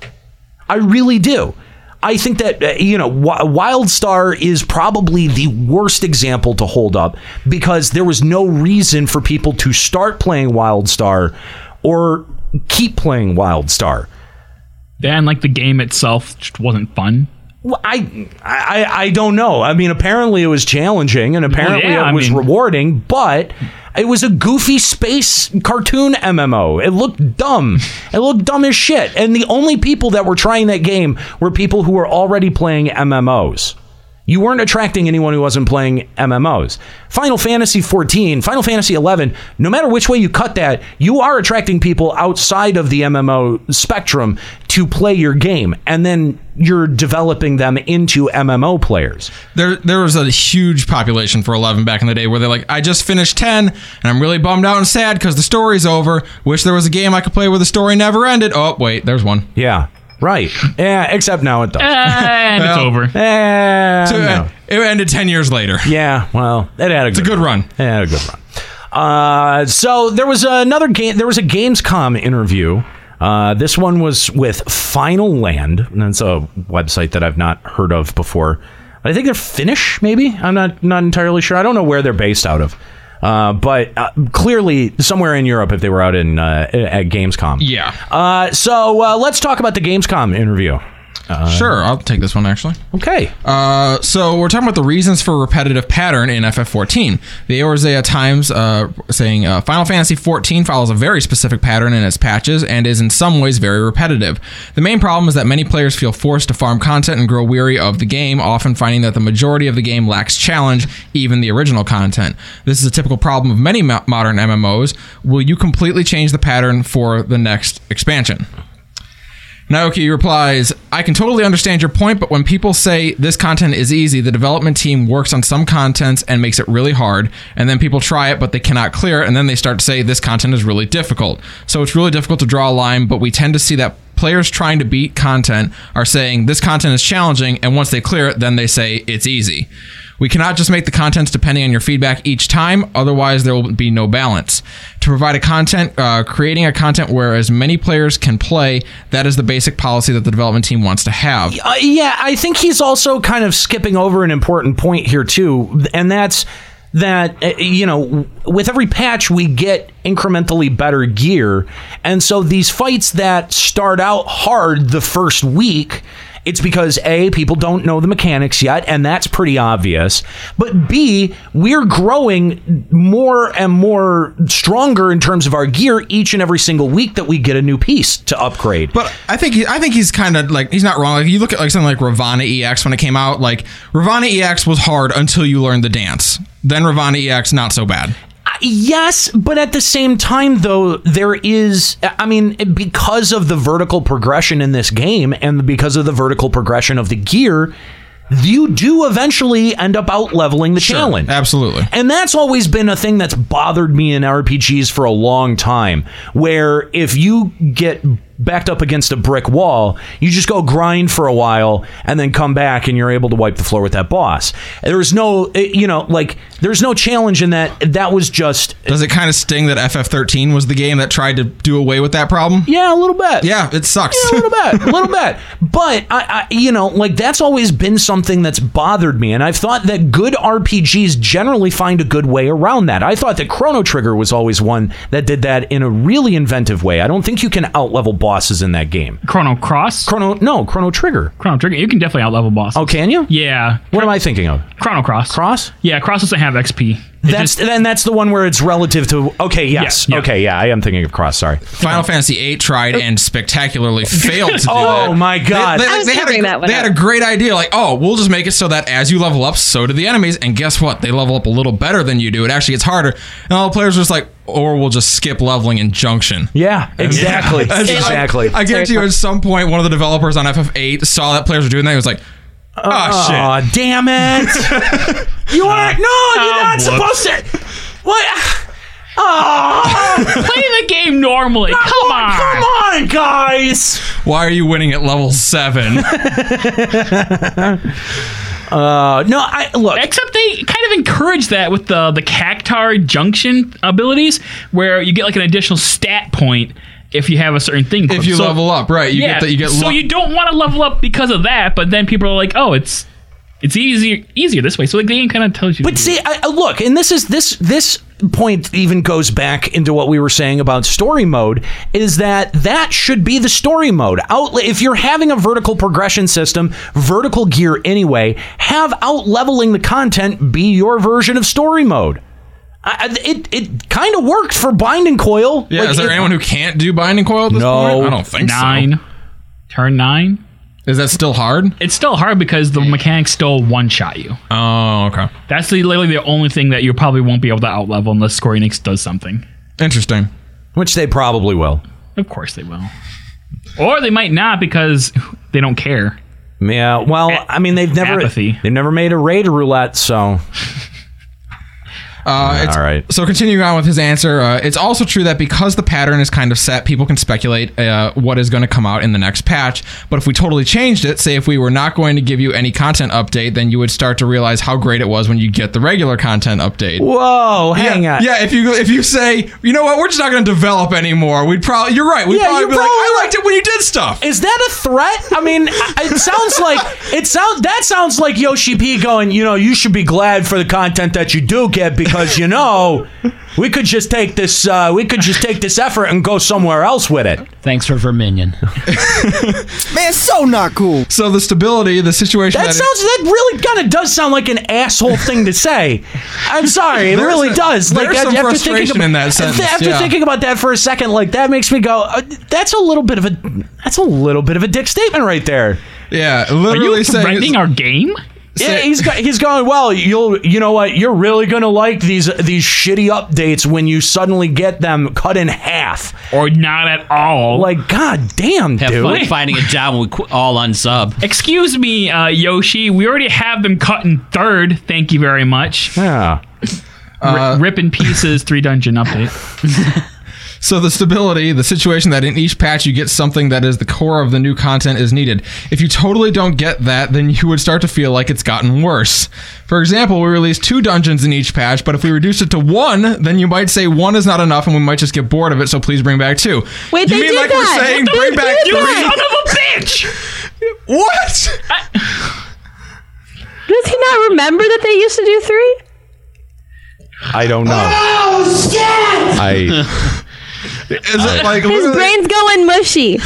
I really do. I think that uh, you know WildStar is probably the worst example to hold up because there was no reason for people to start playing WildStar or keep playing WildStar. And like the game itself just wasn't fun. Well, I, I I don't know. I mean, apparently it was challenging and apparently yeah, it I was mean- rewarding, but it was a goofy space cartoon MMO. It looked dumb. it looked dumb as shit. And the only people that were trying that game were people who were already playing MMOs. You weren't attracting anyone who wasn't playing MMOs. Final Fantasy 14, Final Fantasy 11, no matter which way you cut that, you are attracting people outside of the MMO spectrum to play your game. And then you're developing them into MMO players. There, there was a huge population for 11 back in the day where they're like, I just finished 10 and I'm really bummed out and sad because the story's over. Wish there was a game I could play where the story never ended. Oh, wait, there's one. Yeah, right. Yeah, except now it does. And it's Well, over. Eh, So, no. uh, it ended 10 years later. Yeah, well, it had a It's a good run. It had a good run. Uh, so there was another game. There was a Gamescom interview. Uh, this one was with Finaland. And that's a website that I've not heard of before. I think they're Finnish, maybe. I'm not not entirely sure. I don't know where they're based out of. Uh, but uh, clearly somewhere in Europe if they were out in uh, at Gamescom. Yeah. Uh, so uh, let's talk about the Gamescom interview. Uh, Sure, I'll take this one actually. Okay. Uh, so we're talking about the reasons for repetitive pattern in FF14. The Eorzea Times uh, saying uh, Final Fantasy 14 follows a very specific pattern in its patches and is in some ways very repetitive. The main problem is that many players feel forced to farm content and grow weary of the game, often finding that the majority of the game lacks challenge, even the original content. This is a typical problem of many mo- modern MMOs. Will you completely change the pattern for the next expansion? Naoki replies, I can totally understand your point, but when people say this content is easy, the development team works on some contents and makes it really hard, and then people try it but they cannot clear it, and then they start to say this content is really difficult. So it's really difficult to draw a line, but we tend to see that players trying to beat content are saying this content is challenging, and once they clear it, then they say it's easy. We cannot just make the contents depending on your feedback each time, otherwise there will be no balance. To provide a content, uh, creating a content where as many players can play, that is the basic policy that the development team wants to have. Uh, yeah, I think he's also kind of skipping over an important point here too, and that's that uh, you know with every patch we get incrementally better gear, and so these fights that start out hard the first week It's because A, people don't know the mechanics yet, and that's pretty obvious. But B, we're growing more and more stronger in terms of our gear each and every single week that we get a new piece to upgrade. But I think he, I think he's kind of like he's not wrong. Like you look at like something like Ravana EX when it came out. Like Ravana EX was hard until you learned the dance. Then Ravana EX not so bad. Yes, but at the same time, though, there is, I mean, because of the vertical progression in this game and because of the vertical progression of the gear, you do eventually end up out leveling the challenge. Absolutely. And that's always been a thing that's bothered me in RPGs for a long time. Where if you get backed up against a brick wall, you just go grind for a while and then come back and you're able to wipe the floor with that boss. There's no, eh, you know, like, there's no challenge in that. That was just. Does it kind of sting that FF13 was the game that tried to do away with that problem? Yeah, a little bit. Yeah, it sucks. Yeah, a little bit, a little bit. But I, I, you know, like that's always been something that's bothered me, and I've thought that good RPGs generally find a good way around that. I thought that Chrono Trigger was always one that did that in a really inventive way. I don't think you can outlevel bosses in that game. Chrono Cross? Chrono, no, Chrono Trigger. Chrono Trigger. You can definitely outlevel bosses. Oh, can you? Yeah. What am I thinking of? Chrono Cross. Cross? Yeah, Cross doesn't have XP. That's then that's the one where it's relative to. Okay, yes, Yeah, yeah. okay, yeah, I am thinking of Cross. Sorry. Final Fantasy VIII tried and spectacularly failed to do that. *laughs* Oh, that. my God. They, I they- was they had, a, that one they had a great idea, like, oh, we'll just make it so that as you level up, so do the enemies. And guess what? They level up a little better than you do. It actually gets harder. And all the players are just like, or we'll just skip leveling in Junction. Yeah, *laughs* exactly, *laughs* That's- exactly. I, I guarantee you, at some point, one of the developers on FF8 saw that players were doing that. He was like, oh, shit. Aw, damn it! *laughs* you aren't. Ah, no, you're ah, not whoops. supposed to. What? Oh, Play the game normally. Come on. come on, guys. Why are you winning at level 7? *laughs* Uh, no, I look. Except they kind of encourage that with the the Cactuar Junction abilities, where you get like an additional stat point if you have a certain thing. if you So- level up, right. You yeah, get that. You get so lu- you don't want to level up because of that, but then people are like, oh, it's it's easier easier this way. So like the game kind of tells you. But see, I, I- look, and this is this this point even goes back into what we were saying about story mode. Is that that should be the story mode? Out if you're having a vertical progression system, vertical gear anyway, have out leveling the content be your version of story mode. I, I- it it kind of worked for Binding Coil. yeah, Like, is there it- anyone who can't do binding coil at this No. point? I don't think nine, turn nine. Is that still hard? It's still hard because the mechanics still one shot you. Oh, okay. That's the, literally the only thing that you probably won't be able to outlevel unless Square Enix does something. Interesting. which they probably will. Of course they will. Or they might not because they don't care. Yeah, well, I mean they've never Apathy. they've never made a raid roulette, so *laughs* Uh, it's, all right. So continuing on with his answer, uh, it's also true that because the pattern is kind of set, people can speculate uh, what is going to come out in the next patch. But if we totally changed it, say if we were not going to give you any content update, then you would start to realize how great it was when you get the regular content update. Whoa, hang yeah, on. Yeah, if you if you say, you know what, we're just not going to develop anymore, we'd probably you're right. We'd Yeah, probably you're be like, probably I liked it when you did stuff. Is that a threat? I mean, it sounds like it sounds that sounds like Yoshi P going, you know, you should be glad for the content that you do get because you know, we could just take this uh, we could just take this effort and go somewhere else with it. Thanks for Verminion. *laughs* Man, so not cool. So the stability, the situation That that, sounds that really kind of does sound like an asshole thing to say. I'm sorry, it really a- does. there's Like some after frustration thinking about, in that sentence, After yeah. thinking about that for a second, like that makes me go, uh, that's a little bit of a that's a little bit of a dick statement right there. yeah, Are you saying threatening our game? Yeah, he's got, he's going. Well, you'll you know what? You're really gonna like these these shitty updates when you suddenly get them cut in half. Or not at all? Like, god damn, Have dude. fun finding a job when we qu- all unsub. Excuse me, uh, Yoshi. We already have them cut in third. Thank you very much. Yeah. R- rip in pieces. Three dungeon update. *laughs* So the stability, the situation that in each patch you get something that is the core of the new content is needed. If you totally don't get that, then you would start to feel like it's gotten worse. For example, we released two dungeons in each patch, but if we reduce it to one, then you might say one is not enough and we might just get bored of it, so please bring back two. Wait, you they mean did like that. we're saying They bring back that. three? Son of a bitch! *laughs* What? Does he not remember that they used to do three? I don't know. Oh, shit! I Is it like His brain's going mushy.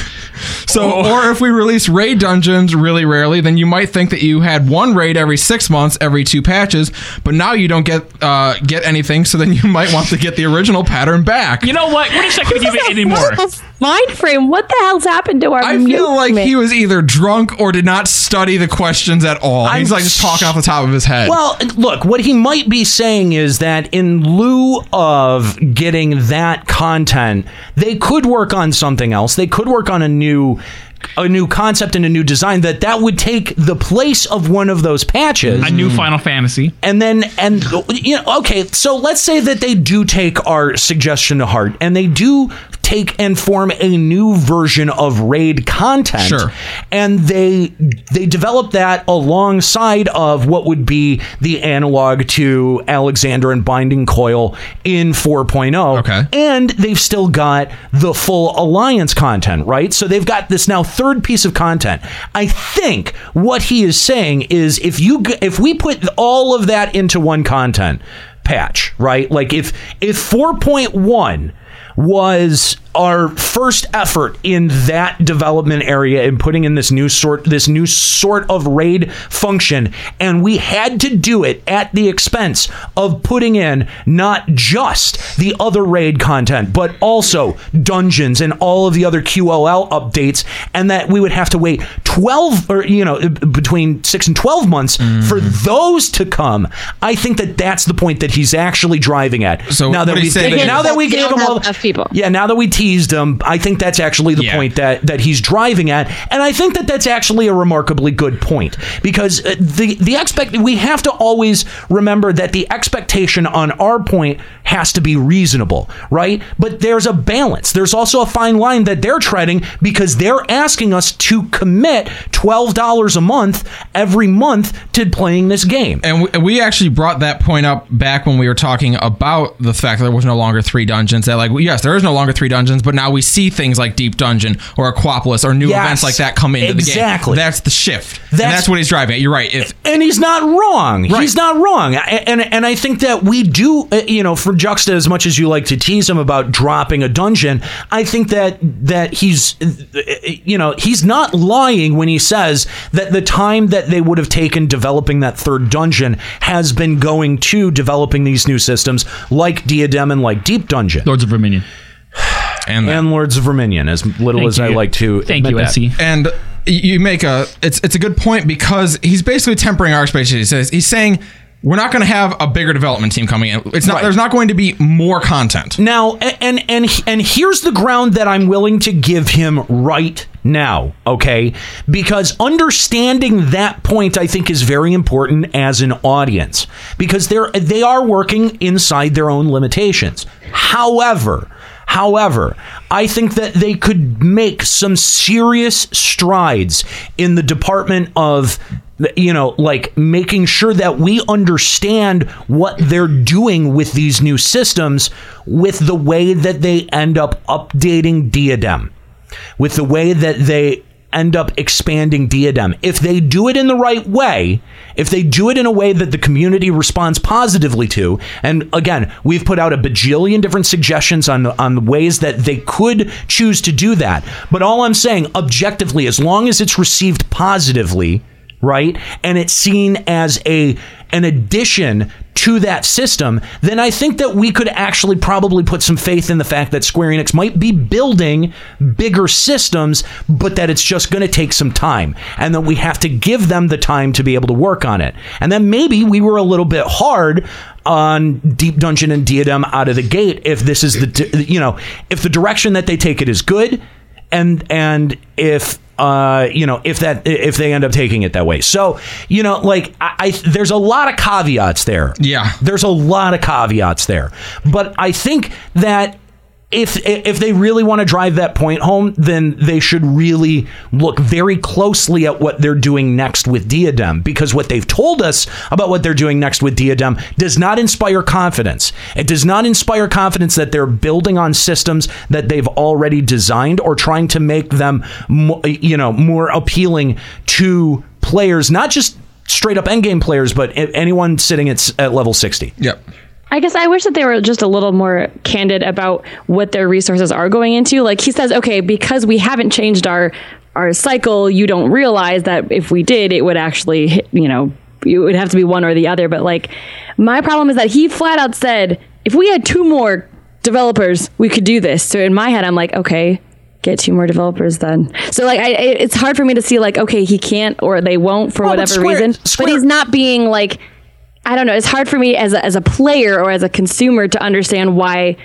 So, or if we release raid dungeons really rarely, then you might think that you had one raid every six months, every two patches, but now you don't get uh, get anything. So then *laughs* you might want to get the original pattern back. You know what? We're just not going to give it anymore. Mind frame. What the hell's happened to our? I feel like he was either drunk or did not study the questions at all. He's like just talking off the top of his head. Well, look, what he might be saying is that in lieu of getting that content, they could work on something else. They could work on a new a new concept and a new design that that would take the place of one of those patches. A new Final Fantasy. And then and you know, okay, so let's say that they do take our suggestion to heart and they do take and form a new version of raid content. Sure. And they they develop that alongside of what would be the analog to Alexander and Binding Coil in 4.0. Okay. And they've still got the full alliance content, right? So they've got this now third piece of content. I think what he is saying is if you if we put all of that into one content patch, right? Like if if 4.1 was our first effort in that development area in putting in this new sort this new sort of raid function. And we had to do it at the expense of putting in not just the other raid content but also dungeons and all of the other QOL updates and that we would have to wait 12 or you know between 6 and 12 months for those to come. I think that that's the point that he's actually driving at. So now that we he's saying is- now that we gave don't him all have enough people. yeah, now that we teased him, I think that's actually the point that that he's driving at, and I think that that's actually a remarkably good point because uh, the the expect we have to always remember that the expectation on our point has to be reasonable, right? But there's a balance. There's also a fine line that they're treading because they're asking us to commit twelve dollars a month every month to playing this game. And we, we actually brought that point up back when we were talking about the fact that there was no longer three dungeons. That like, yes, there is no longer three dungeons, but now we see things like Deep Dungeon or Aquapolis or new Yes, events like that come into exactly. the game. That's the shift. and That's- that's what he's driving at. You're right. If and he's not wrong. Right. He's not wrong. A- And and I think that we do, uh, you know, for Juxta, as much as you like to tease him about dropping a dungeon, I think that that he's, uh, you know, he's not lying when he says that the time that they would have taken developing that third dungeon has been going to developing these new systems like Diadem and like Deep Dungeon, Lords of Verminion. *sighs* *sighs* *sighs* and and Lords of Verminion. As little Thank as I you. like to Thank admit you, that. SC. and you make a it's it's a good point because he's basically tempering our expectations. He says he's saying we're not going to have a bigger development team coming in. It's not. Right. There's not going to be more content. Now, and and and here's the ground that I'm willing to give him right now, okay? Because understanding that point I think is very important as an audience because they're they are working inside their own limitations. However, However, I think that they could make some serious strides in the department of you know, like making sure that we understand what they're doing with these new systems with the way that they end up updating Diadem, with the way that they end up expanding Diadem. If they do it in the right way, if they do it in a way that the community responds positively to, and again, we've put out a bajillion different suggestions on on the ways that they could choose to do that. But all I'm saying, objectively, as long as it's received positively, right, and it's seen as a an addition to that system, then I think that we could actually probably put some faith in the fact that Square Enix might be building bigger systems, but that it's just going to take some time and that we have to give them the time to be able to work on it. And then maybe we were a little bit hard on Deep Dungeon and Diadem out of the gate if this is the you know, if the direction that they take it is good and and if uh you know if that if they end up taking it that way. So you know like I, I there's a lot of caveats there. Yeah. there's a lot of caveats there. But i think that if if they really want to drive that point home then they should really look very closely at what they're doing next with diadem. Because what they've told us about what they're doing next with diadem does not inspire confidence. It does not inspire confidence that they're building on systems that they've already designed or trying to make them you know more appealing to players not just straight up endgame players but anyone sitting at, at level 60 Yep. I guess I wish that they were just a little more candid about what their resources are going into. Like he says, okay, because we haven't changed our our cycle, you don't realize that if we did, it would actually, you know, it would have to be one or the other. But like, my problem is that he flat out said, if we had two more developers, we could do this. So in my head, I'm like, okay, get two more developers then. So like, I, it's hard for me to see like, okay, he can't or they won't for Well, whatever Square- reason. But he's not being like, I don't know. It's hard for me as a, as a player or as a consumer to understand why.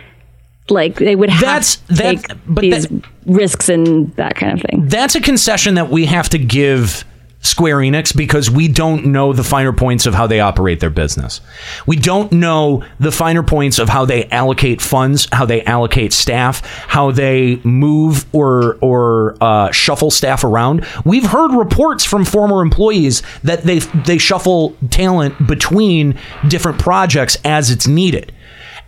Like they would have That's- to take these risks and that kind of thing. That's a concession that we have to give Square Enix because we don't know the finer points of how they operate their business. We don't know the finer points of how they allocate funds, how they allocate staff, how they move or or uh, shuffle staff around. We've heard reports from former employees that they they shuffle talent between different projects as it's needed.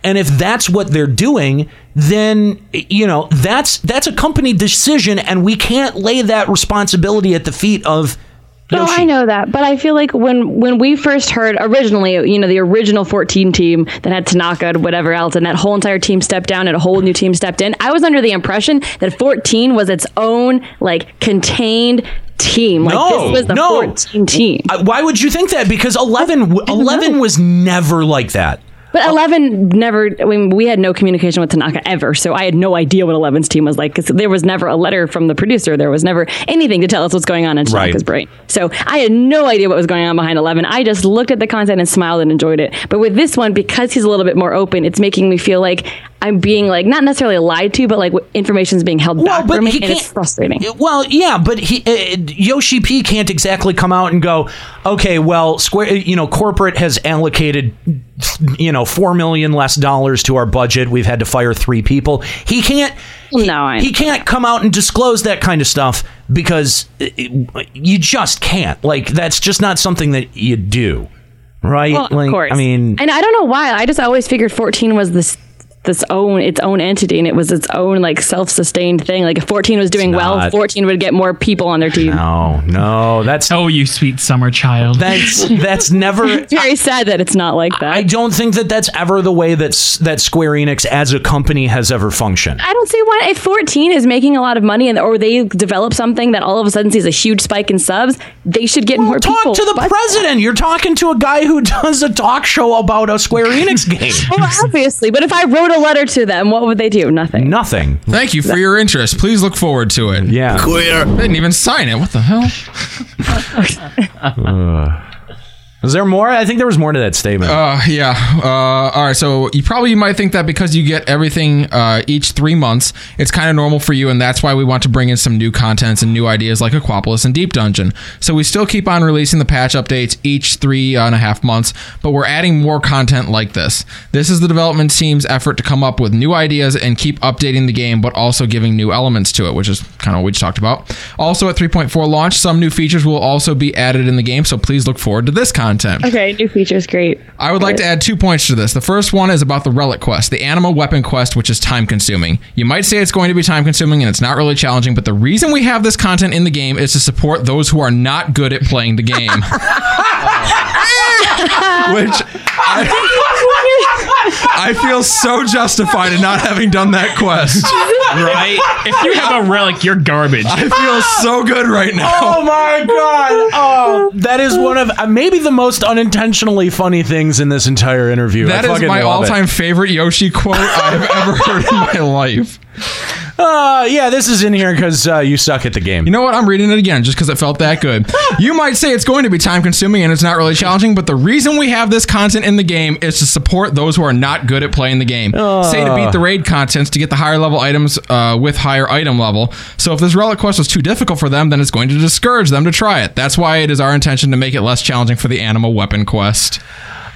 And if that's what they're doing, then you know that's that's a company decision, and we can't lay that responsibility at the feet of. No, I know that, but I feel like when when we first heard originally, you know, the original 14 team that had Tanaka and whatever else, and that whole entire team stepped down and a whole new team stepped in, I was under the impression that 14 was its own like contained team. Like no, this was the no. 14 team. Uh, Why would you think that? Because 11, w- 11 was never like that. But 11 never, I mean, we had no communication with Tanaka ever. So I had no idea what 11's team was like because there was never a letter from the producer. There was never anything to tell us what's going on in Right. Tanaka's brain. So I had no idea what was going on behind 11. I just looked at the content and smiled and enjoyed it. But with this one, because he's a little bit more open, it's making me feel like I'm being like, not necessarily lied to, but like information is being held back but from me. And it's frustrating. Well, yeah, but he, uh, Yoshi P can't exactly come out and go, okay, well, Square, you know, corporate has allocated, you know, four million less dollars to our budget. We've had to fire three people. He can't. No, he can't come out and disclose that kind of stuff because uh, you just can't. Like that's just not something that you do, right? Well, like, of course. I mean, and I don't know why. I just always figured 14 was this this own its own entity and it was its own like self-sustained thing. Like if 14 was doing well, 14 would get more people on their team. no, no, that's oh, you sweet summer child. That's *laughs* that's never. It's very sad that it's not like that. I don't think that that's ever the way that's that Square Enix as a company has ever functioned. I don't see why if 14 is making a lot of money and or they develop something that all of a sudden sees a huge spike in subs, they should get more Talk people. to the president. You're talking to a guy who *laughs* does a talk show about a Square Enix game. well, obviously, but if I wrote a letter to them, what would they do? Nothing. Nothing. Thank you for your interest. Please look forward to it. Yeah. Queer. They didn't even sign it. What the hell? *laughs* *laughs* Uh, is there more? I think there was more to that statement. Uh, yeah. Uh, all right. So you probably might think that because you get everything uh, each three months, it's kind of normal for you, and that's why we want to bring in some new contents and new ideas like Aquapolis and Deep Dungeon. So we still keep on releasing the patch updates each three and a half months, but we're adding more content like this. This is the development team's effort to come up with new ideas and keep updating the game, but also giving new elements to it, which is kind of what we just talked about. Also, at 3.4 launch, some new features will also be added in the game, so please look forward to this content. Okay, new features, great. I would like to add two points to this. The first one is about the relic quest, the animal weapon quest, which is time consuming. You might say it's going to be time consuming and it's not really challenging, but the reason we have this content in the game is to support those who are not good at playing the game. *laughs* *laughs* Which I, I feel so justified in not having done that quest. right? If you have a relic, you're garbage. I feel so good right now. Oh my god! Oh, that is one of uh, maybe the most unintentionally funny things in this entire interview. That I is fucking my love it. all-time favorite Yoshi quote I've ever heard in my life. Uh, yeah, this is in here because uh, you suck at the game. You know what? I'm reading it again just because it felt that good. *laughs* you might say it's going to be time consuming and it's not really challenging, but the reason we have this content in the game is to support those who are not good at playing the game. Say to beat the raid contents to get the higher level items uh, with higher item level. So if this relic quest was too difficult for them, then it's going to discourage them to try it. That's why it is our intention to make it less challenging for the animal weapon quest.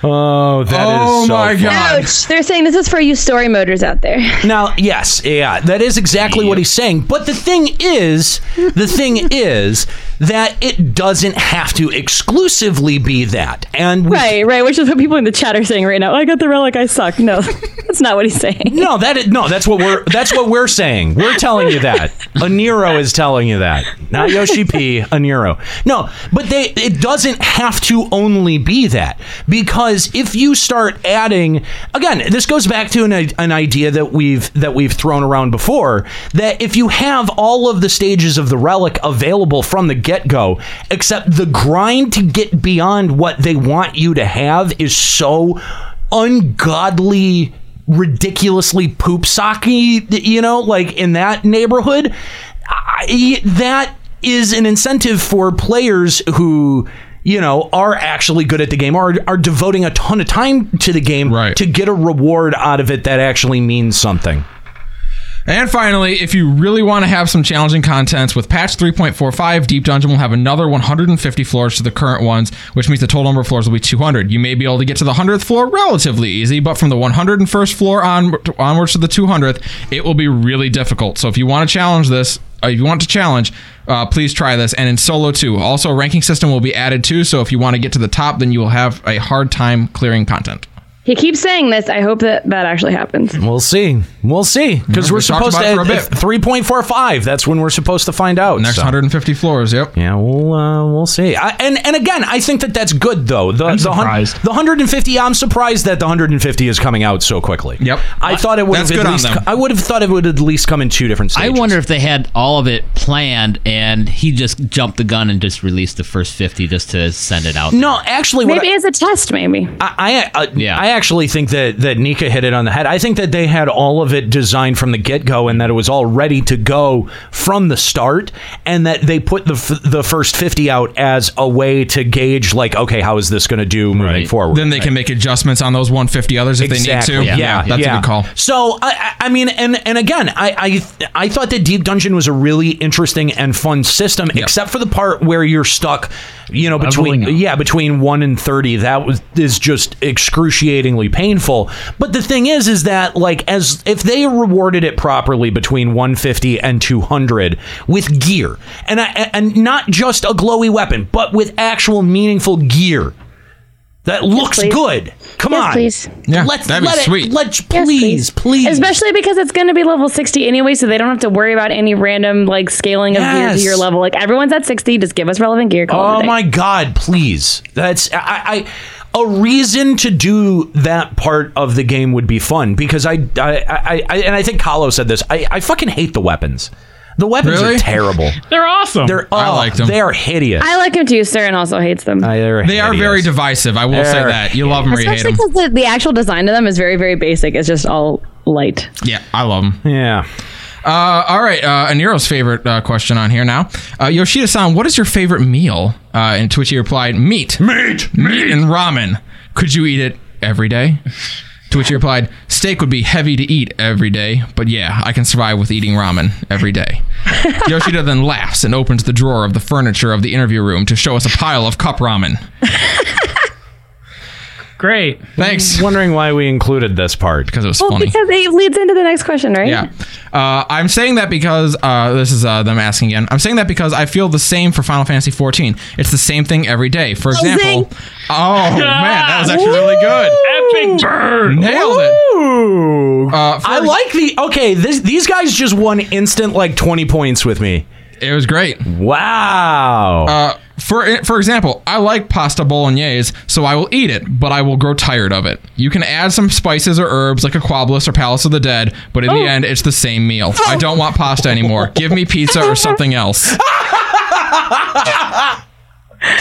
Oh, that is Oh so my funny. god. Ouch. They're saying this is for you story motors out there. *laughs* Now, yes, yeah, that is exactly what he's saying. But the thing is, the thing *laughs* is that it doesn't have to exclusively be that. And we, Right, right. Which is what people in the chat are saying right now. I got the relic, I suck. No, *laughs* that's not what he's saying. no, that is, no, that's what we're that's what we're saying. We're telling you that. A Nero is telling you that. not Yoshi P, a Nero. No, but they it doesn't have to only be that because if you start adding again, this goes back to an, an idea that we've that we've thrown around before that if you have all of the stages of the relic available from the get-go, except the grind to get beyond what they want you to have is so ungodly ridiculously poop socky, you know, like in that neighborhood, I, that is an incentive for players who you know are actually good at the game or are devoting a ton of time to the game right. to get a reward out of it that actually means something. And finally, if you really want to have some challenging contents, with patch 3.45, Deep Dungeon will have another 150 floors to the current ones, which means the total number of floors will be 200. You may be able to get to the 100th floor relatively easy, but from the 101st floor on onwards to the 200th, it will be really difficult. So if you want to challenge this, uh, if you want to challenge, uh, please try this. And in solo too. Also, a ranking system will be added too. So if you want to get to the top, then you will have a hard time clearing content. He keeps saying this. I hope that that actually happens. We'll see. We'll see because Yeah, we're we talked supposed about to it for a bit. three point four five. That's when we're supposed to find out. Next so. 150 floors. Yep. Yeah, we'll uh, we'll see. I, and and again, I think that that's good though. The I'm the, hun- surprised. the 150. I'm surprised that the 150 is coming out so quickly. Yep. I thought it would That's have good at on least. them. I would have thought it would at least come in two different I stages. wonder if they had all of it planned and he just jumped the gun and just released the first 50 just to send it out. No, actually, what Maybe as a test, maybe. I I, uh, I actually think that that Nika hit it on the head. I think that they had all of it designed from the get go, and that it was all ready to go from the start, and that they put the f- the first fifty out as a way to gauge, like, okay, how is this going to do moving forward? Then they can make adjustments on those 150 others if Exactly. they need to. Yeah, that's yeah. a good call. So I, I I mean, and and again, I, I I thought that Deep Dungeon was a really interesting and fun system, except for the part where you're stuck, you know, between yeah, between one and thirty. That was is just excruciatingly painful. But the thing is, is that like as if they rewarded it properly between one fifty and two hundred with gear, and I, and not just a glowy weapon, but with actual meaningful gear. That looks please. good. Come Yes, on, please. Yeah, let's that'd be let sweet. it. Let's please, please. Especially because it's going to be level 60 anyway, so they don't have to worry about any random like scaling of gear to your level. Like everyone's at 60, just give us relevant gear. call Oh my God! Please, that's I, I. A reason to do that part of the game would be fun because I, I, I, I and I think Kahlo said this. I, I fucking hate the weapons. The weapons Really? are terrible. *laughs* They're awesome. They're oh, I liked 'em. They are hideous. I like them too, sir, and also hates them. Uh, they're They are very divisive. I will say They're that. You love them or you hate Especially because the, the actual design of them is very, very basic. It's just all light. Yeah, I love them. Yeah. Uh, all right, uh, Aniro's favorite uh, question on here now. Uh, Yoshida-san, what is your favorite meal? Uh, and to which he replied, meat. Meat. Meat and ramen. Could you eat it every day? To which he replied, steak would be heavy to eat every day, but yeah, I can survive with eating ramen every day. *laughs* Yoshida then laughs and opens the drawer of the furniture of the interview room to show us a pile of cup ramen. *laughs* Great. Thanks. Wondering why we included this part Because it was Well, funny. because it leads into the next question, right? Yeah. Uh, I'm saying that because uh, this is uh, them asking again. I'm saying that because I feel the same for Final Fantasy 14. It's the same thing every day. For example, oh *laughs* man, that was actually really good. Epic burn. Nailed it. Uh, I like the okay. This, these guys just won instant like twenty points with me. It was great. Wow. Uh, for eh, for example, I like pasta bolognese, so I will eat it, but I will grow tired of it. You can add some spices or herbs like Aquapolis or Palace of the Dead, but in the oh. end, it's the same meal. I don't want pasta anymore. Give me pizza or something else. *laughs*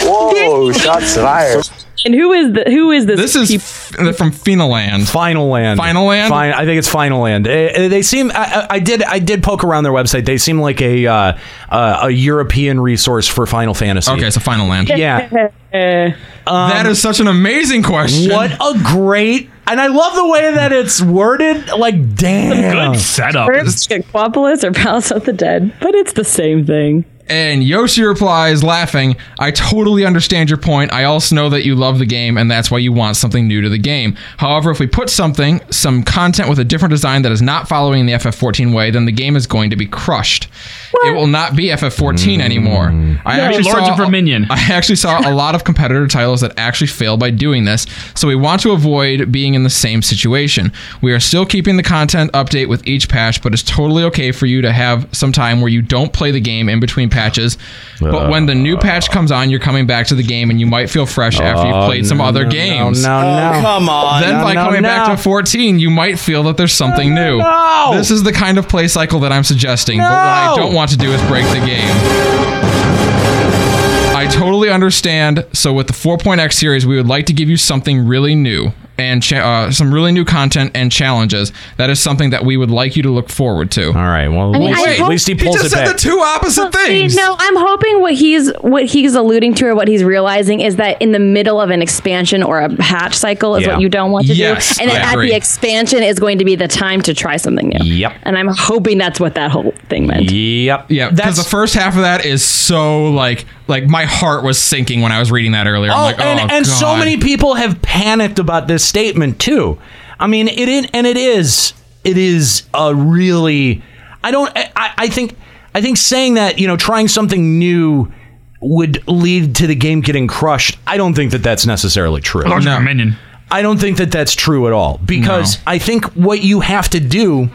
Whoa, shots fired. And who is the who is this? This is f- from Finaland. Final Land. Final Land? Fine. I think it's Final Land. Eh, they seem. I, I- I did. I did poke around their website. They seem like a uh, uh, a European resource for Final Fantasy. Okay, so Final Land. Yeah. *laughs* that is such an amazing question. What a great. And I love the way that it's worded. Like, damn. Good setup. Herbs, Aquapolis or Palace of the Dead, but it's the same thing. And Yoshi replies, laughing, I totally understand your point. I also know that you love the game, and that's why you want something new to the game. However, if we put something, some content with a different design that is not following the FF14 way, then the game is going to be crushed. It will not be FF14 mm. anymore. I Yeah. actually Lords saw of Verminion. I actually saw a lot of competitor titles that actually fail by doing this, so we want to avoid being in the same situation. We are still keeping the content update with each patch, but it's totally okay for you to have some time where you don't play the game in between patches. But when the new patch uh. comes on, you're coming back to the game and you might feel fresh after you've Oh, played some other no, games. no, oh, no, no. Oh, come on. Then No, by no, coming back to 14, you might feel that there's something new. no. This is the kind of play cycle that I'm suggesting. But I No. don't want to do is break the game. I totally understand. So with the 4.x series, we would like to give you something really new and cha- uh, some really new content and challenges. That is something that we would like you to look forward to. All right. Well, I mean, I hope- he just said the two opposite See, things. no, I'm hoping what he's what he's alluding to or what he's realizing is that in the middle of an expansion or a patch cycle is Yeah. what you don't want to Yes, do, and then I at agree. the expansion is going to be the time to try something new. Yep. And I'm hoping that's what that whole thing meant. Yep. Yeah, because the first half of that is so like like my heart was sinking when I was reading that earlier. I'm Oh, like, oh and, and so many people have panicked about this statement too. I mean, it is, and it is, it is a really. I don't. I, I think. I think saying that you know trying something new would lead to the game getting crushed. I don't think that that's necessarily true. Lords of Verminion. I don't think that that's true at all because I think what you have to do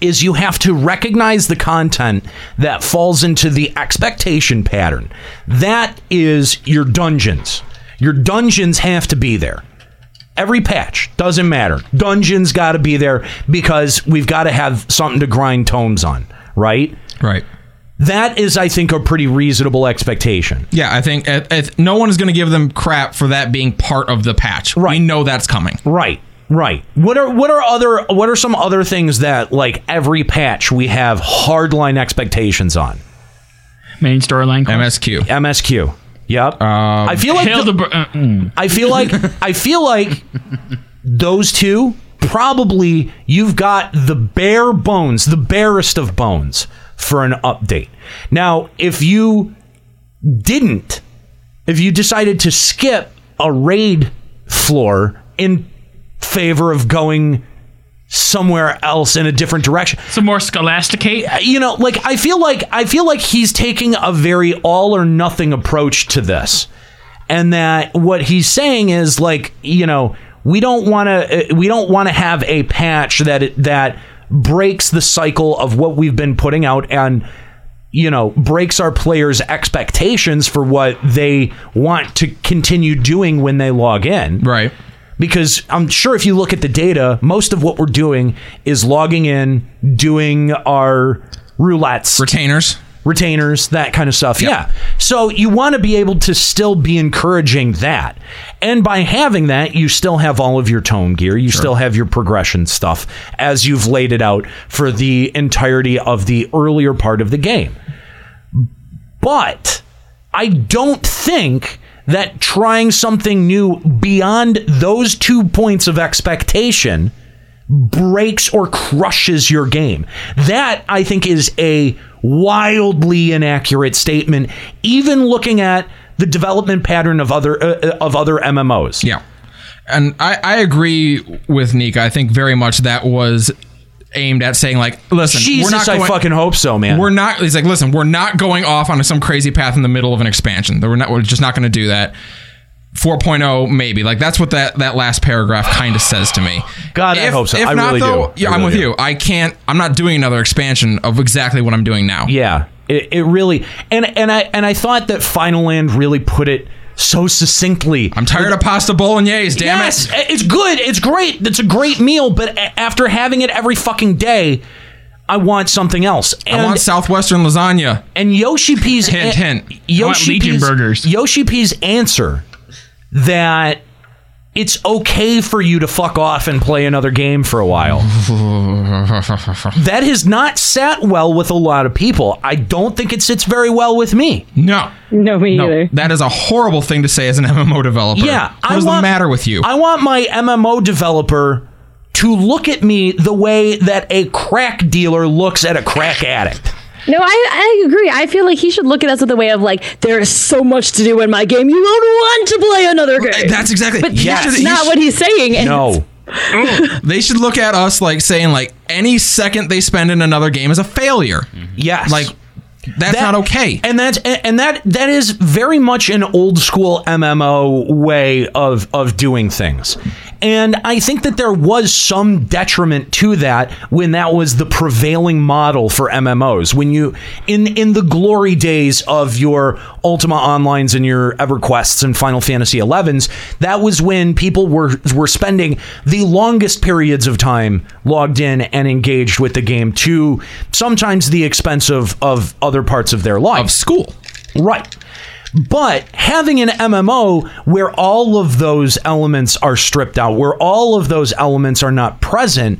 is you have to recognize the content that falls into the expectation pattern. That is your dungeons. Your dungeons have to be there. Every patch doesn't matter. Dungeons got to be there because we've got to have something to grind tomes on, right? Right. That is, I think, a pretty reasonable expectation. Yeah, I think uh, uh, no one is going to give them crap for that being part of the patch. Right. We know that's coming. Right. Right. What are what are other what are some other things that like every patch we have hardline expectations on? Main storyline. MSQ. MSQ. Yep. I feel like the- Hildebr- uh, mm. I feel like *laughs* I feel like those two probably you've got the bare bones, the barest of bones for an update. Now, if you didn't, if you decided to skip a raid floor in favor of going somewhere else in a different direction. Some more scholasticate. Uh, you know, like I feel like I feel like he's taking a very all or nothing approach to this. And that what he's saying is like, you know, we don't want to uh, we don't want to have a patch that it, that breaks the cycle of what we've been putting out and you know, breaks our players' expectations for what they want to continue doing when they log in. Right. Because I'm sure if you look at the data, most of what we're doing is logging in, doing our roulettes, retainers, retainers, that kind of stuff. Yeah. So you want to be able to still be encouraging that. And by having that, you still have all of your tome gear, you still have your progression stuff as you've laid it out for the entirety of the earlier part of the game. But I don't think that trying something new beyond those two points of expectation breaks or crushes your game. That I think is a wildly inaccurate statement even looking at the development pattern of other uh, of other MMOs. Yeah. And I, I agree with Nika. I think very much that was aimed at saying like, listen, Jesus, we're not I going, fucking hope so, man. We're not. He's like, listen, we're not going off on some crazy path in the middle of an expansion. We're not. We're just not going to do that. 4.0 maybe like that's what that that last paragraph kind of says to me God, I hope so. if I not really though do. yeah I i'm really with do. you i can't i'm not doing another expansion of exactly what i'm doing now Yeah, it, it really and and I and I thought that Final Land really put it so succinctly. i'm tired of pasta bolognese damn yes, it it's good. It's great. It's a great meal. But a- after having it every fucking day, I want something else. i want southwestern lasagna And Yoshi P's Hint, hint. I want Yoshi Legion burgers. Yoshi P's answer that it's okay for you to fuck off and play another game for a while. *laughs* that has not sat well with a lot of people. I don't think it sits very well with me. no No, me no either. that is a horrible thing to say as an *laughs* mmo developer Yeah, what what is the matter with you I want my MMO developer to look at me the way that a crack dealer looks at a crack addict. No, I, I agree. I feel like he should look at us with a way of like, there is so much to do in my game. You won't want to play another game. that's exactly- But he that's should- he not what he's saying. and No. *laughs* they should look at us like saying like any second they spend in another game is a failure. Mm-hmm. Yes. Like that's That- not okay. And that's and that that is very much an old school MMO way of of doing things. And I think that there was some detriment to that when that was the prevailing model for MMOs. When you in in the glory days of your Ultima Onlines and your EverQuests and Final Fantasy 11s, that was when people were were spending the longest periods of time logged in and engaged with the game to sometimes the expense of of other parts of their life. Of school. Right. But having an MMO where all of those elements are stripped out, where all of those elements are not present,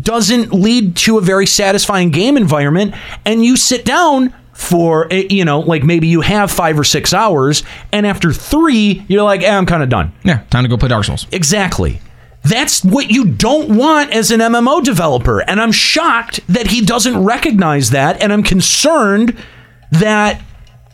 doesn't lead to a very satisfying game environment. And you sit down for, eh, you know, like maybe you have five or six hours, and after three, you're like, eh, I'm kind of done. Yeah, time to go play Dark Souls. Exactly. That's what you don't want as an MMO developer. And I'm shocked that he doesn't recognize that. And I'm concerned that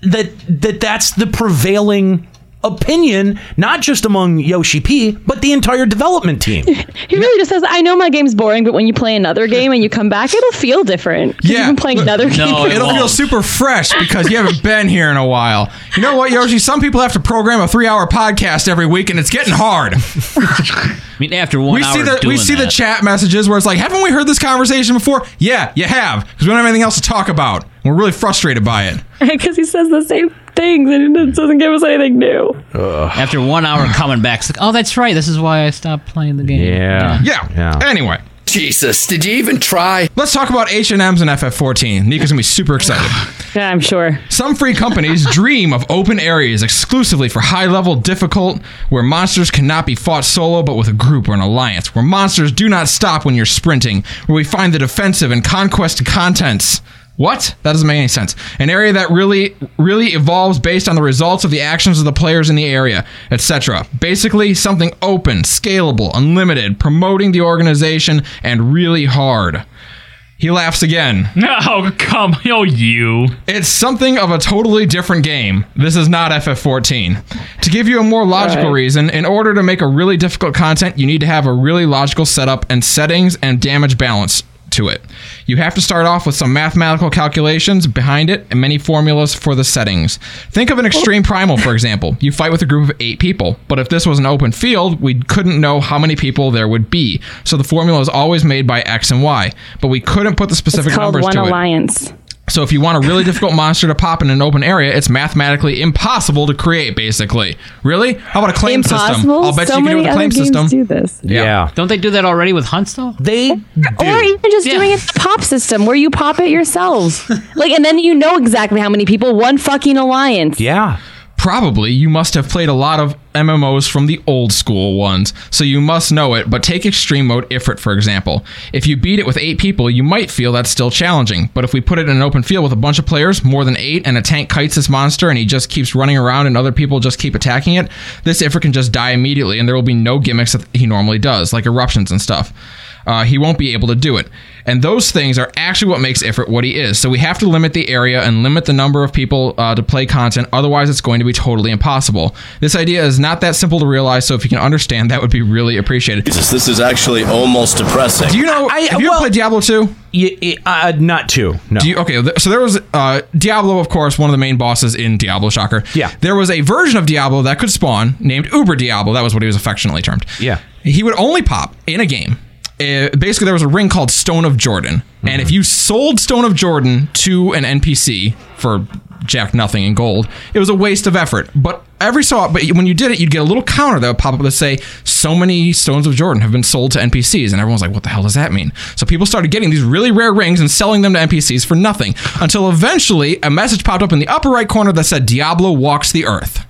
that that that's the prevailing opinion, not just among Yoshi P, but the entire development team. *laughs* He really just says, "I know my game's boring, but when you play another game and you come back, it'll feel different. 'Cause You've been playing another game. for it'll feel super fresh because you haven't been here in a while. You know what, Yoshi? Some people have to program a three-hour podcast every week, and it's getting hard. *laughs* I mean, after one we hour see the doing we see the chat messages where it's like, "Haven't we heard this conversation before?" Yeah, you have, because we don't have anything else to talk about. We're really frustrated by it. *laughs* because he says the same things and it doesn't give us anything new. After one hour coming back, it's like, oh, that's right. This is why I stopped playing the game. Yeah. Yeah, anyway. Jesus, did you even try? Let's talk about HNMs and FF14. Nika's gonna be super excited. *sighs* Yeah, I'm sure. Some free companies *laughs* dream of open areas exclusively for high-level difficult, where monsters cannot be fought solo but with a group or an alliance, where monsters do not stop when you're sprinting, where we find the defensive and conquest contents. What? That doesn't make any sense. An area that really, really evolves based on the results of the actions of the players in the area, etc. Basically, something open, scalable, unlimited, promoting the organization, and really hard. He laughs again. *laughs* Oh, come, oh, you. It's something of a totally different game. This is not FF14. To give you a more logical Right. reason, in order to make a really difficult content, you need to have a really logical setup and settings and damage balance to it. You have to start off with some mathematical calculations behind it and many formulas for the settings. Think of an extreme primal, for example. You fight with a group of eight people, but if this was an open field, we couldn't know how many people there would be. So the formula is always made by X and Y, but we couldn't put the specific It's called numbers One to it. Alliance. So if you want a really difficult monster to pop in an open area, it's mathematically impossible to create. Basically, really? How about a claim system? I'll bet so you can do it with a other claim games system. do this. Yeah. Don't they do that already with hunts though? They Or even just doing it the pop system where you pop it yourselves. *laughs* like, and then you know exactly how many people. One fucking alliance. Yeah. Probably you must have played a lot of MMOs from the old school ones, so you must know it. But take Extreme Mode Ifrit, for example. If you beat it with eight people, you might feel that's still challenging. But if we put it in an open field with a bunch of players, more than eight, and a tank kites this monster and he just keeps running around and other people just keep attacking it, this Ifrit can just die immediately and there will be no gimmicks that he normally does, like eruptions and stuff. Uh, he won't be able to do it. And those things are actually what makes Ifrit what he is. So we have to limit the area and limit the number of people uh, to play content. Otherwise, it's going to be totally impossible. This idea is not that simple to realize. So if you can understand, that would be really appreciated. Jesus, this is actually almost depressing. Do you know? have you ever played Diablo 2? uh, not 2. No. Do you, okay, th- so there was uh, Diablo, of course, one of the main bosses in Diablo, shocker. Yeah. There was a version of Diablo that could spawn named Uber Diablo. That was what he was affectionately termed. Yeah. He would only pop in a game. Uh, basically, there was a ring called Stone of Jordan. And if you sold Stone of Jordan to an NPC for jack nothing in gold, it was a waste of effort. But every so but when you did it, you'd get a little counter that would pop up to say, so many Stones of Jordan have been sold to NPCs. And everyone's like, what the hell does that mean? So people started getting these really rare rings and selling them to NPCs for nothing until eventually a message popped up in the upper right corner that said, Diablo walks the earth.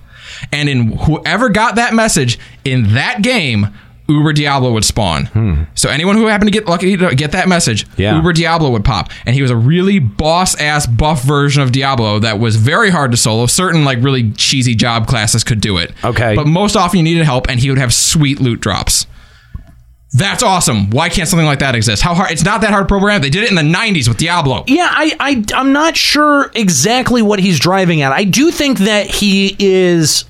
And in whoever got that message in that game, Uber Diablo would spawn. Hmm. So anyone who happened to get lucky to get that message, Yeah. Uber Diablo would pop. And he was a really boss ass buff version of Diablo that was very hard to solo. Certain like really cheesy job classes could do it. Okay. But most often you needed help and he would have sweet loot drops. That's awesome. Why can't something like that exist? How hard? It's not that hard to program. They did it in the 90s with Diablo. Yeah, I, I I'm not sure exactly what he's driving at. I do think that he is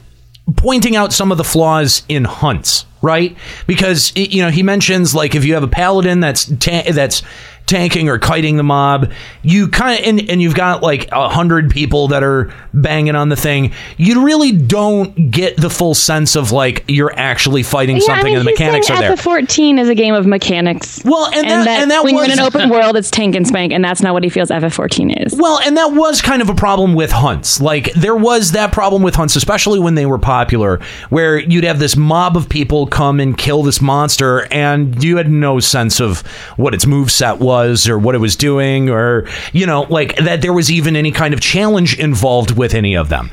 pointing out some of the flaws in hunts. Right? Because you know he mentions like if you have a paladin that's ta- that's tanking or kiting the mob, you kind of and, and you've got like a hundred people that are banging on the thing. You really don't get the full sense of like you're actually fighting Yeah, something I mean, and the mechanics are there. FF14 is a game of mechanics. Well, and that- and that when you're in an open world, it's tank and spank, and that's not what he feels FF14 is. Well, and that was kind of a problem with hunts. Like there was that problem with hunts, especially when they were popular, where you'd have this mob of people come and kill this monster, and you had no sense of what its move set was or what it was doing, or you know, like that there was even any kind of challenge involved with any of them.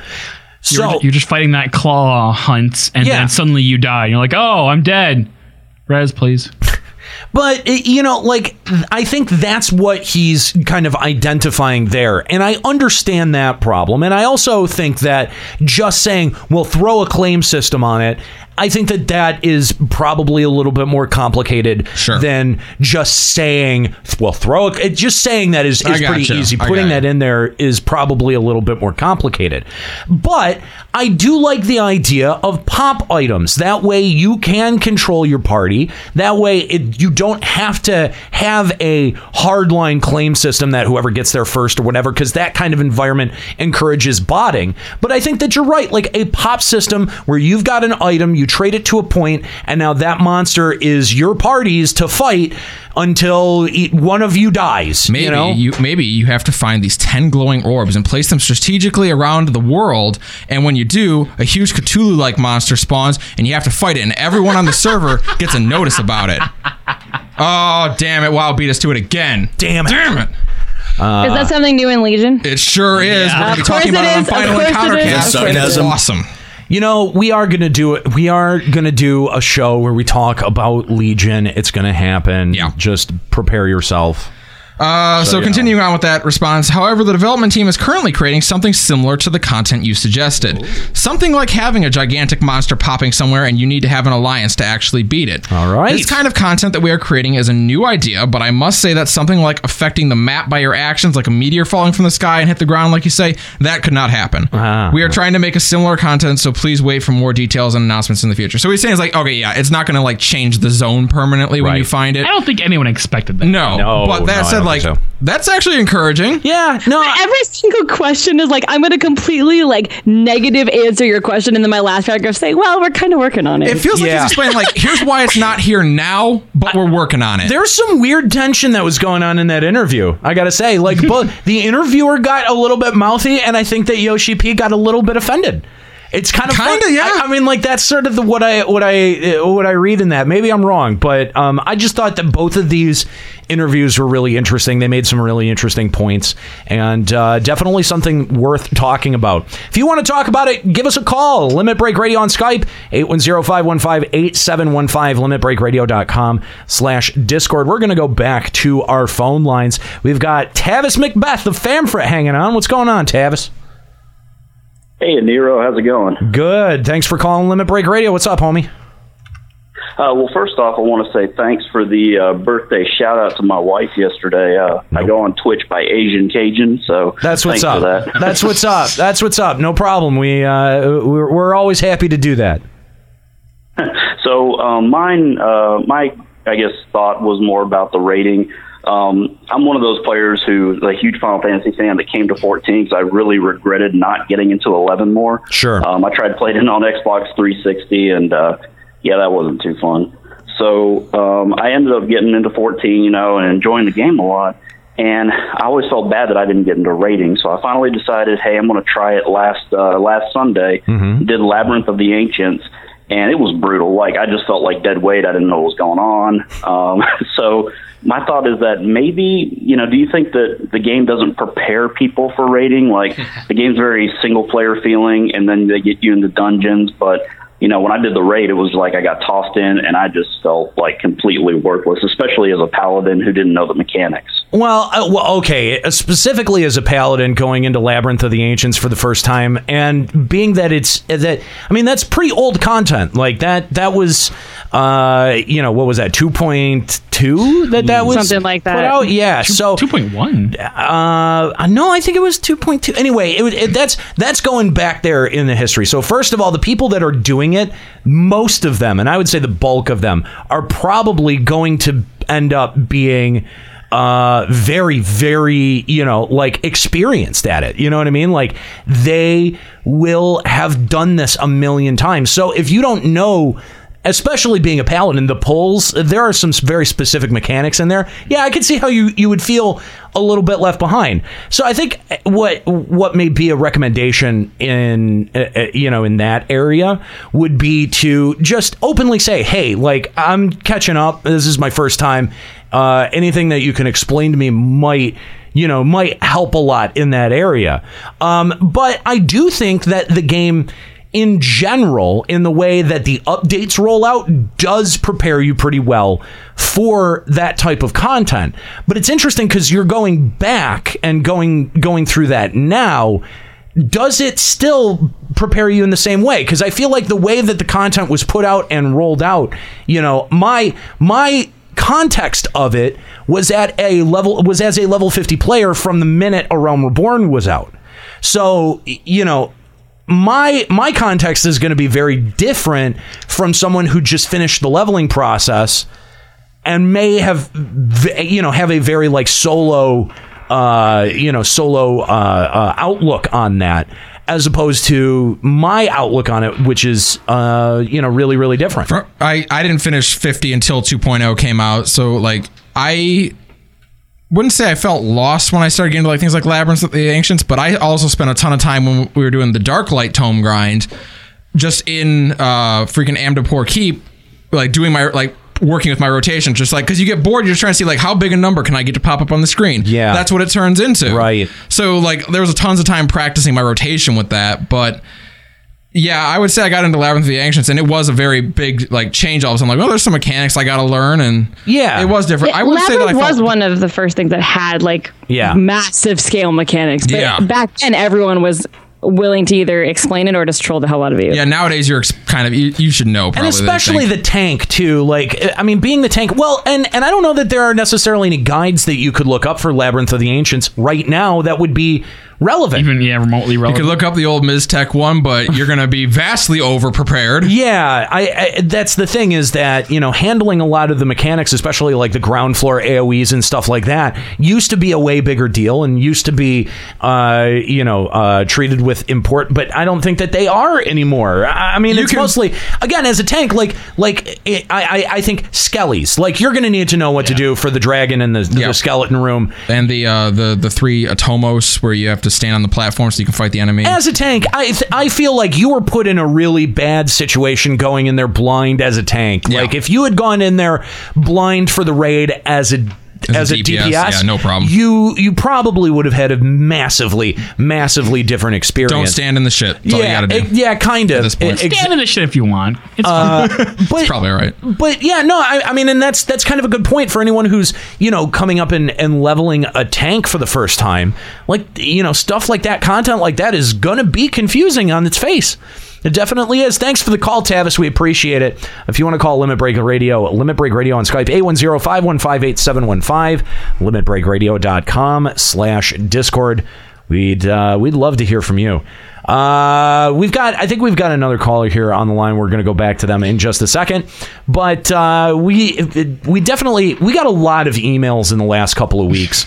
You're, So you're just fighting that claw hunt, and Yeah. then suddenly you die. You're like, oh, I'm dead. Res, please. *laughs* But you know, like I think that's what he's kind of identifying there, and I understand that problem. And I also think that just saying, "Well, throw a claim system on it," I think that that is probably a little bit more complicated than just saying, "Well, throw a." Just saying that is, is pretty gotcha. easy. Putting that in there is probably a little bit more complicated. But I do like the idea of pop items. That way you can control your party. That way it, you don't have to have a hardline claim system that whoever gets there first or whatever, because that kind of environment encourages botting. But I think that you're right. Like a pop system where you've got an item, you trade it to a point, and now that monster is your party's to fight until e- one of you dies. Maybe you know? you maybe you have to find these ten glowing orbs and place them strategically around the world. And when you do, a huge Cthulhu-like monster spawns, and you have to fight it. And everyone on the *laughs* server gets a notice about it. Oh damn it! WoW beat us to it again. Damn it! Damn it! is that uh, something new in Legion? It sure is. We're gonna be talking about it it on Final Encounter is. Cast. Of it is. awesome. You know, we are gonna do it. We are gonna do a show where we talk about Legion. It's gonna happen. Yeah. Just prepare yourself. Uh, So, so you continuing on with that response, however, the development team is currently creating something similar to the content you suggested. Something like having a gigantic monster popping somewhere and you need to have an alliance to actually beat it. All right. This kind of content that we are creating is a new idea, but I must say that something like affecting the map by your actions, like a meteor falling from the sky and hit the ground, like you say, that could not happen. Ah. We are trying to make a similar content, so please wait for more details and announcements in the future. So he's saying it's like, okay, yeah, it's not going to like change the zone permanently when you find it. I don't think anyone expected that. No, No, but that I said, don't like so. that's actually encouraging. Yeah, no. Every single question is like, I'm going to completely like negative answer your question, and then my last paragraph say, well, we're kind of working on it. It feels like he's explaining like here's why it's not here now, but we're working on it. There's some weird tension that was going on in that interview. I gotta say, like, *laughs* both the interviewer got a little bit mouthy, and I think that Yoshi P got a little bit offended. It's kind of Kinda, yeah. I, I mean, like that's sort of the what I what I what I read in that. Maybe I'm wrong, but um, I just thought that both of these interviews were really interesting. They made some really interesting points, and uh, definitely something worth talking about. If you want to talk about it, give us a call. Limit Break Radio on Skype 810-515-8715 limitbreakradio.com slash discord we're going to go back to our phone lines we've got tavis macbeth the famfret hanging on what's going on tavis Hey, Nero, how's it going? Good. Thanks for calling Limit Break Radio. What's up, homie? Uh, well, first off, I want to say thanks for the uh, birthday shout out to my wife yesterday. Uh, I go on Twitch by Asian Cajun, so That's what's thanks up. For that. *laughs* That's what's up. That's what's up. No problem. We uh, we're, we're always happy to do that. *laughs* so um, mine, uh, my I guess thought was more about the raiding. Um, I'm one of those players who's a huge Final Fantasy fan that came to 14 because I really regretted not getting into 11 more. Sure. Um, I tried playing it on Xbox 360, and uh, yeah, that wasn't too fun. So um, I ended up getting into 14, you know, and enjoying the game a lot. And I always felt bad that I didn't get into raiding, so I finally decided, hey, I'm going to try it last uh, last Sunday. Did Labyrinth of the Ancients, and it was brutal. Like I just felt like dead weight. I didn't know what was going on. Um, *laughs* so my thought is that maybe you know, do you think that the game doesn't prepare people for raiding? Like *laughs* the game's very single player feeling, and then they get you into dungeons, but you know, when I did the raid, it was like I got tossed in, and I just felt like completely worthless, especially as a paladin who didn't know the mechanics. Well, uh, well, okay. uh, Specifically as a paladin going into Labyrinth of the Ancients for the first time, and being that it's that, I mean, that's pretty old content. Like that, that was uh, you know, what was that? Two point two that that was Something like put that. out? Yeah. so two point one. Uh, no, I think it was two point two. Anyway, it, was- it, that's that's going back there in the history. So first of all, the people that are doing it, most of them, and I would say the bulk of them, are probably going to end up being uh very very you know like experienced at it you know what i mean like they will have done this a million times so if you don't know especially being a paladin the pulls there are some very specific mechanics in there. Yeah i could see how you you would feel a little bit left behind. So i think what what may be a recommendation in uh, uh, you know in that area would be to just openly say hey like i'm catching up. This is my first time. Uh, anything that you can explain to me might you know might help a lot in that area. Um, but i do think that the game in general in the way that the updates roll out does prepare you pretty well for that type of content. But it's interesting because you're going back and going going through that now. Does it still prepare you in the same way? Because i feel like the way that the content was put out and rolled out you know my my context of it was at a level was as a level 50 player from the minute a realm reborn was out. So you know my my context is going to be very different from someone who just finished the leveling process and may have you know have a very like solo uh you know solo uh, uh outlook on that as opposed to my outlook on it which is uh you know really really different I, I didn't finish 50 until 2.0 came out. So, like, I wouldn't say I felt lost when I started getting to like things like Labyrinth of the Ancients, but I also spent a ton of time when we were doing the Dark Light Tome grind, just in uh, freaking Amdapor Keep, like doing my like working with my rotation, just like because you get bored, you're just trying to see like how big a number can I get to pop up on the screen. Yeah, that's what it turns into. Right. So like there was a tons of time practicing my rotation with that, but. Yeah, I would say I got into Labyrinth of the Ancients, and it was a very big like change. All of a sudden, like, oh, there's some mechanics I got to learn, and yeah, it was different. I would say that I Labyrinth felt was one of the first things that had like Yeah. massive scale mechanics. But Yeah. back then, everyone was willing to either explain it or just troll the hell out of you. Yeah, nowadays you're ex- kind of you, you should know probably. and especially the tank too like i mean being the tank well and and i don't know that there are necessarily any guides that you could look up for labyrinth of the ancients right now that would be relevant even yeah remotely relevant. you could look up the old Mizzteq one, but you're going to be vastly over prepared. *laughs* Yeah, I, I that's the thing is that you know handling a lot of the mechanics, especially like the ground floor AOE's and stuff like that, used to be a way bigger deal and used to be uh, you know uh, treated with import. But I don't think that they are anymore. I, I mean, You it's can- mostly again as a tank, like like it, I, I I think skellies. Like you're going to need to know what to do for the dragon in the, the skeleton room. And the uh, the the three atomos where you have to stand on the platform so you can fight the enemy. As a tank, I th- I feel like you were put in a really bad situation going in there blind as a tank. Like if you had gone in there blind for the raid as a as, As a a, DPS, DPS, yeah, no problem. You you probably would have had a massively massively different experience. Don't stand in the shit. That's all you yeah, got to do. it- yeah, kind of. this point. Stand in the shit if you want. It's Uh, fine. *laughs* probably all right. But yeah, no, I, I mean, and that's that's kind of a good point for anyone who's you know coming up and, and leveling a tank for the first time. Like you know, stuff like that, content like that is gonna be confusing on its face. It definitely is. Thanks for the call, Tavis. We appreciate it. If you want to call Limit Break Radio, Limit Break Radio on Skype, 810-515-8715, limitbreakradio.com slash Discord. We'd uh, we'd love to hear from you. Uh, we've got I think we've got another caller here on the line. We're going to go back to them in just a second, but uh, we we definitely we got a lot of emails in the last couple of weeks,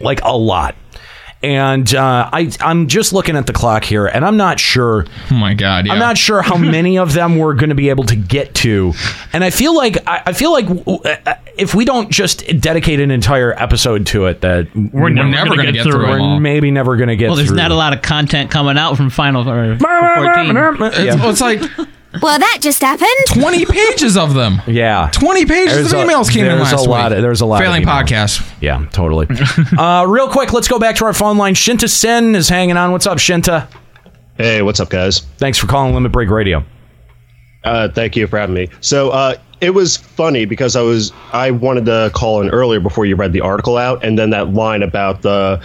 like a lot. And uh, I I'm just looking at the clock here, and I'm not sure. Oh my god! I'm not sure how *laughs* many of them we're going to be able to get to, and I feel like I, I feel like uh, if we don't just dedicate an entire episode to it, that We're never never gonna gonna get get through through them We're all. maybe never going to get. well, there's through not a lot of content coming out from Final or 14. *laughs* It's, well, it's like Well, that just happened. 20 pages of them. Yeah. 20 pages There's of a- emails came in there's last a lot week. Of, there's a lot. Failing of emails. podcast. Yeah, totally. *laughs* uh, real quick, let's go back to our phone line. Shinta Sen is hanging on. What's up, Shinta? Hey, what's up, guys? Thanks for calling Limit Break Radio. Uh, thank you for having me. So uh, it was funny because I was I wanted to call in earlier before you read the article out, and then that line about the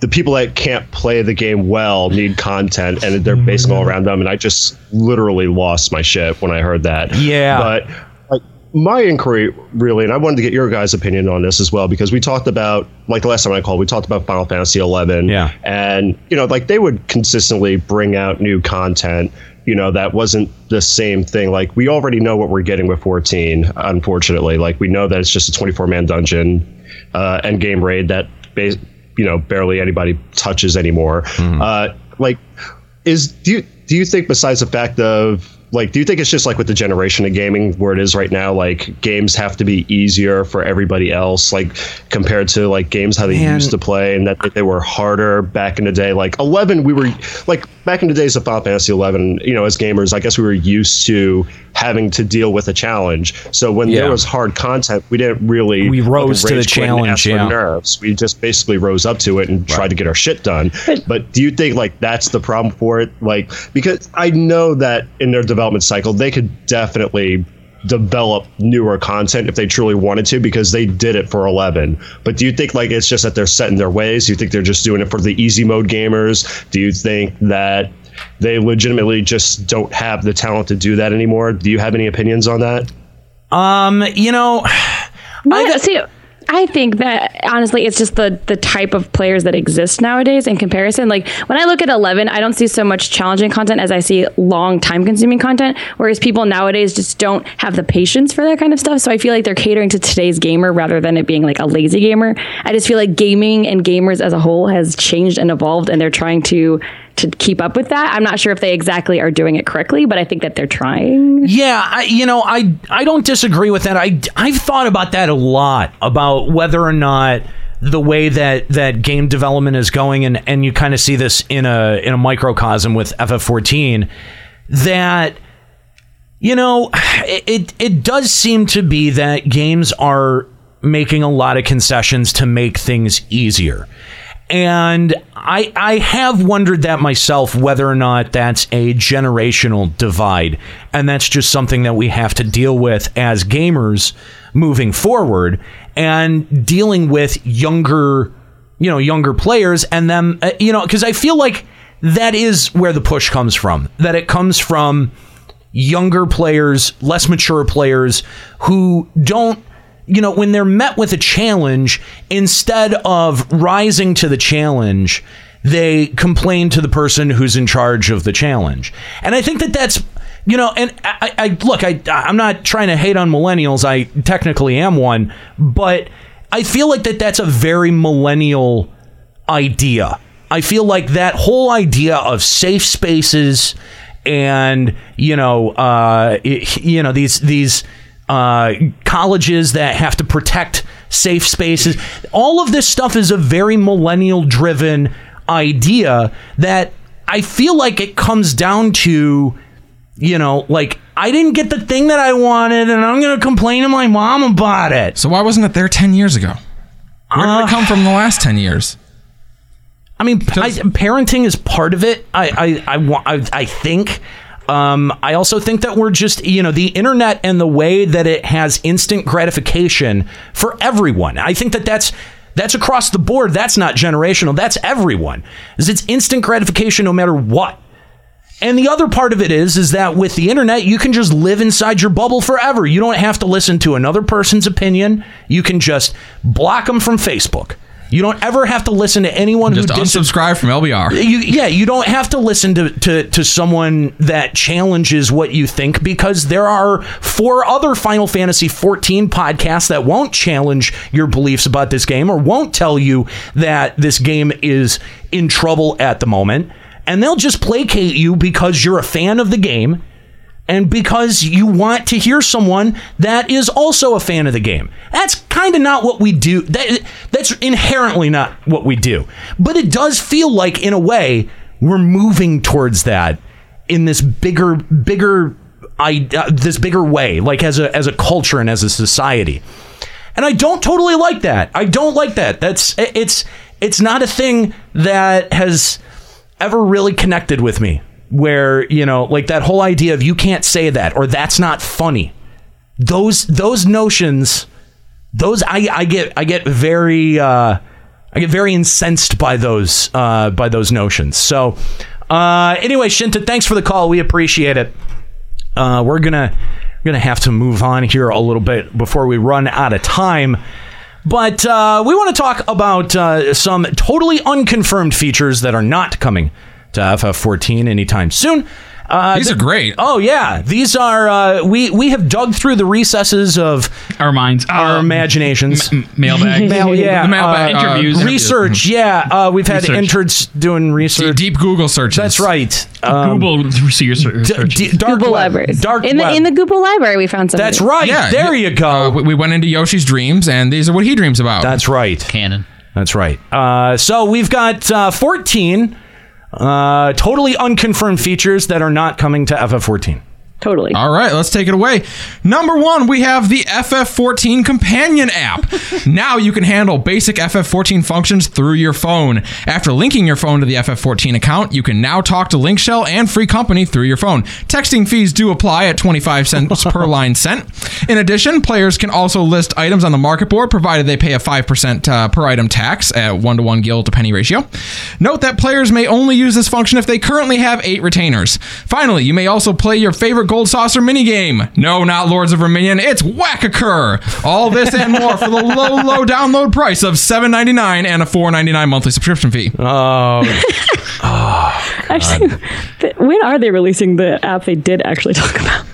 the people that can't play the game well need content and they're basing all around them and i just literally lost my shit when i heard that. Yeah. but like my inquiry really and i wanted to get your guys opinion on this as well because we talked about like the last time i called we talked about final fantasy 11 Yeah. and you know like they would consistently bring out new content you know that wasn't the same thing. Like we already know what we're getting with 14 unfortunately. Like we know that it's just a 24 man dungeon uh end game raid that bas- you know barely anybody touches anymore. Uh like is do you do you think besides the fact of like do you think it's just like with the generation of gaming where it is right now like games have to be easier for everybody else like compared to like games how they Man. used to play and that they were harder back in the day like 11 we were like back in the days of Final Fantasy 11 you know as gamers I guess we were used to having to deal with a challenge so when Yeah. there was hard content we didn't really We rose to the rage quit and challenge, for yeah. nerves we just basically rose up to it and tried to get our shit done but do you think like that's the problem for it like because i know that in their development cycle they could definitely develop newer content if they truly wanted to because they did it for 11 but do you think like it's just that they're set in their ways? Do you think they're just doing it for the easy mode gamers? Do you think that they legitimately just don't have the talent to do that anymore? Do you have any opinions on that? Um, you know, *sighs* I see. I think that honestly, it's just the the type of players that exist nowadays in comparison. Like when I look at Eleven, I don't see so much challenging content as I see long time consuming content. Whereas people nowadays just don't have the patience for that kind of stuff. So I feel like they're catering to today's gamer rather than it being like a lazy gamer. I just feel like gaming and gamers as a whole has changed and evolved, and they're trying to to keep up with that. I'm not sure if they exactly are doing it correctly, but I think that they're trying. Yeah, I, you know, I I don't disagree with that. I I've thought about that a lot about whether or not the way that that game development is going, and and you kind of see this in a in a microcosm with FF14, that you know it *sighs* it, it does seem to be that games are making a lot of concessions to make things easier. And I I have wondered that myself whether or not that's a generational divide. And that's just something that we have to deal with as gamers moving forward and dealing with younger you know younger players and them uh, you know cuz I feel like that is where the push comes from that it comes from younger players, less mature players who don't you know, when they're met with a challenge, instead of rising to the challenge, they complain to the person who's in charge of the challenge. And I think that that's, you know, and I, I look, I, I'm not trying to hate on millennials. I technically am one, but I feel like that that's a very millennial idea. I feel like that whole idea of safe spaces and you know, uh, it- you know these these uh, colleges that have to protect safe spaces. All of this stuff is a very millennial driven idea that I feel like it comes down to, you know, like I didn't get the thing that I wanted and I'm going to complain to my mom about it. So why wasn't it there 10 years ago? Where did it come from the last 10 years? I mean, I, parenting is part of it. I, I, I, I, I think. Um, I also think that we're just, you know, the internet and the way that it has instant gratification for everyone. I think that that's that's across the board. That's not generational. That's everyone. Is it's instant gratification no matter what. And the other part of it is is that with the internet you can just live inside your bubble forever. You don't have to listen to another person's opinion. You can just block them from Facebook. You don't ever have to listen to anyone Just who dis- unsubscribe from LBR. you, yeah, you don't have to listen to, to, to someone that challenges what you think because there are four other Final Fantasy 14 podcasts that won't challenge your beliefs about this game or won't tell you that this game is in trouble at the moment. And they'll just placate you because you're a fan of the game and because you want to hear someone that is also a fan of the game. That's kind of not what we do. That, that's inherently not what we do. But it does feel like, in a way, we're moving towards that in this bigger, bigger, I, uh, this bigger way, like as a as a culture and as a society. And I don't totally like that. I don't like that. That's it's it's not a thing that has ever really connected with me where you know like that whole idea of you can't say that or that's not funny those those notions those i i get i get very uh I get very incensed by those uh, by those notions. So uh, anyway, Shinta, thanks for the call. We appreciate it. Uh, we're gonna we're gonna have to move on here a little bit before we run out of time. But uh, we want to talk about uh, some totally unconfirmed features that are not coming to FF14 anytime soon. Uh, These are great. Oh yeah, these are. Uh, we we have dug through the recesses of our minds, our imaginations, mailbag, *laughs* Mail, yeah, *laughs* The mailbag, uh, uh, interviews. research. Yeah, uh, we've had Research. interns doing research. Deep Google searches. That's right. Um, Google *laughs* research. d- dark Google web. libraries. Dark in the web. in the Google library, we found something. That's right. Yeah, there yeah. you go. Uh, we- we went into Yoshi's dreams, and these are what he dreams about. That's right. Canon. That's right. Uh, so we've got uh, 14 uh, totally unconfirmed features that are not coming to FF14. Totally. All right, let's take it away. Number one, we have the FF14 companion app. *laughs* now you can handle basic FF14 functions through your phone. After linking your phone to the FF14 account, you can now talk to Linkshell and Free Company through your phone. Texting fees do apply at 25 cents per *laughs* line sent. In addition, players can also list items on the market board provided they pay a 5% uh, per item tax at 1 to 1 guild to penny ratio. Note that players may only use this function if they currently have 8 retainers. Finally, you may also play your favorite Gold Saucer minigame. No, not Lords of Verminion, it's Whack-A-Cur. All this and more for the low, low download price of $7.99 and a $4.99 monthly subscription fee. Oh. *laughs* Actually, th- when are they releasing the app they did actually talk about?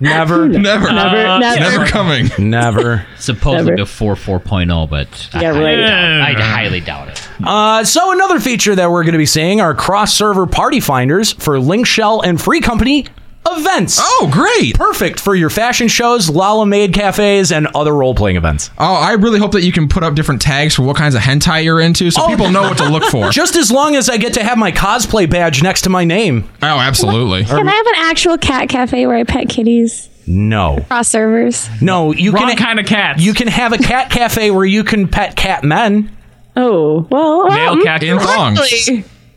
Never. Never. *laughs* Never, Uh, never. Never coming. Never. Supposedly Never. before 4.0, but I Yeah, highly right. doubt- I highly doubt it. Uh, so another feature that we're going to be seeing are cross-server party finders for Linkshell and Free Company events. Oh, great. Perfect for your fashion shows, Lala Maid cafes, and other role-playing events. Oh, I really hope that you can put up different tags for what kinds of hentai you're into so Oh. people know what to look for. *laughs* Just as long as I get to have my cosplay badge next to my name. oh, absolutely. Can I have an actual cat cafe where I pet kitties? No. Cross servers. No, you Wrong can kind of cats. you can have a cat *laughs* cafe where you can pet cat men. Oh, well. well Male mm, cat In thongs.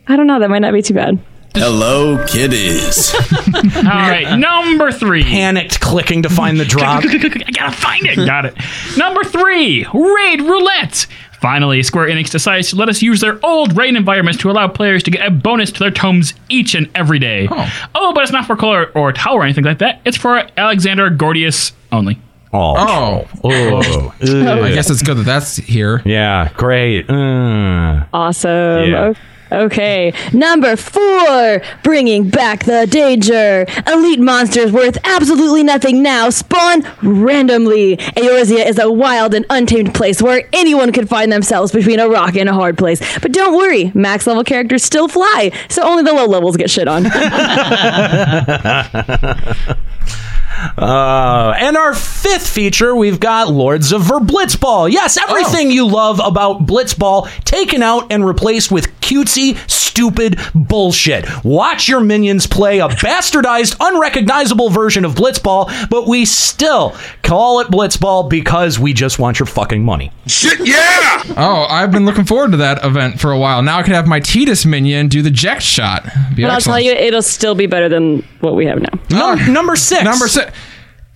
I don't know. That might not be too bad. Hello, kitties. *laughs* All right, number three. Panicked clicking to find the drop. *laughs* I gotta find it. Got it. Number three, Raid Roulette. Finally, Square Enix decides to let us use their old raid environments to allow players to get a bonus to their tomes each and every day. Oh, but it's not for Coil or Tower or anything like that. It's for Alexander Gordias only. Oh. Oh. Oh. I guess it's good that that's here. Yeah, great. Uh. Awesome. Yeah. O- Okay, number four, bringing back the danger. Elite monsters worth absolutely nothing now spawn randomly. Eorzea is a wild and untamed place where anyone could find themselves between a rock and a hard place. But don't worry, max level characters still fly, so only the low levels get shit on. *laughs* *laughs* Uh, and our fifth feature, we've got Lords of Verblitzball. Yes, everything you love about Blitzball taken out and replaced with cutesy, stupid bullshit. Watch your minions play a bastardized, unrecognizable version of Blitzball, but we still call it Blitzball because we just want your fucking money. Shit, yeah! Oh, I've been looking forward to that event for a while. Now I can have my Tidus minion do the Jecht shot. Be but I'll tell you, it'll still be better than what we have now. Num- number six. Number six.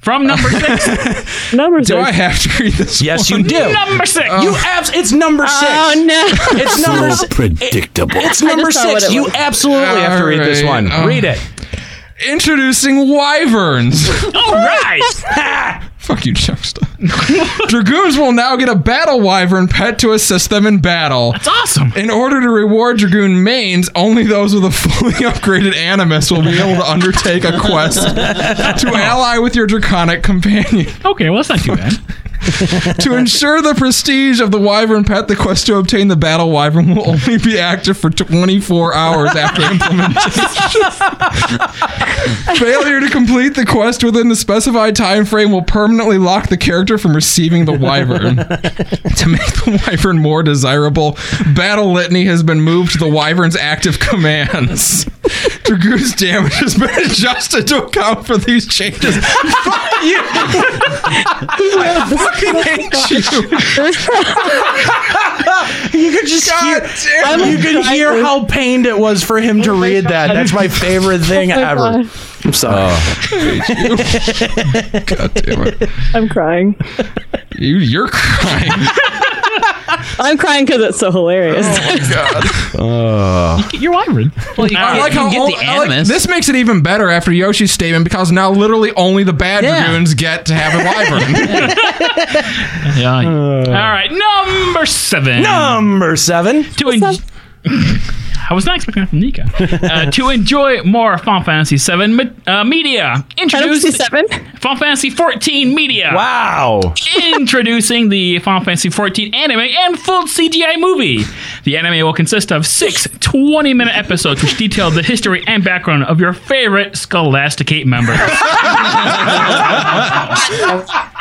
From number six. *laughs* Number six. Do I have to read this? Yes, you do. number six. Oh. You abs- it's number oh, six. Oh no! It's number So six. predictable. It's number just saw what six. it You was. absolutely have to read this one. Oh. Read um, it. Introducing wyverns. *laughs* All right. *laughs* Fuck you, Juxta. *laughs* Dragoons will now get a battle wyvern pet to assist them in battle. That's awesome. In order to reward Dragoon mains, only those with a fully *laughs* upgraded Animus will be able to undertake a quest *laughs* to ally with your draconic companion. Okay, well, that's not too bad. *laughs* to ensure the prestige of the wyvern pet, the quest to obtain the battle wyvern will only be active for 24 hours after implementation. *laughs* Failure to complete the quest within the specified time frame will permanently lock the character from receiving the wyvern. *laughs* to make the wyvern more desirable, Battle Litany has been moved to the wyvern's active commands. Dragoon's damage has been adjusted to account for these changes. Fuck you! Hate you. *laughs* You could just hear, damn it. you could hear how pained it was for him to read that. That's my favorite *laughs* thing Oh my ever. God. I'm sorry. *laughs* God damn it. I'm crying. You, you're crying. *laughs* I'm crying because it's so hilarious. Uh, You're Wyvern. Well, you, I like you how can all- get the I like- this makes it even better after Yoshi's statement because now literally only the bad Yeah. dragoons get to have a wyvern. Yeah. All right, number seven. Number seven. To en- *laughs* I was not expecting that from Nika. Uh, to enjoy more Final Fantasy VII me- uh, media, introduce Fantasy Seven. Final Fantasy 14 media. Wow. Introducing the Final Fantasy 14 anime and full CGI movie. The anime will consist of six 20 minute episodes which detail the history and background of your favorite Scholasticate members. *laughs*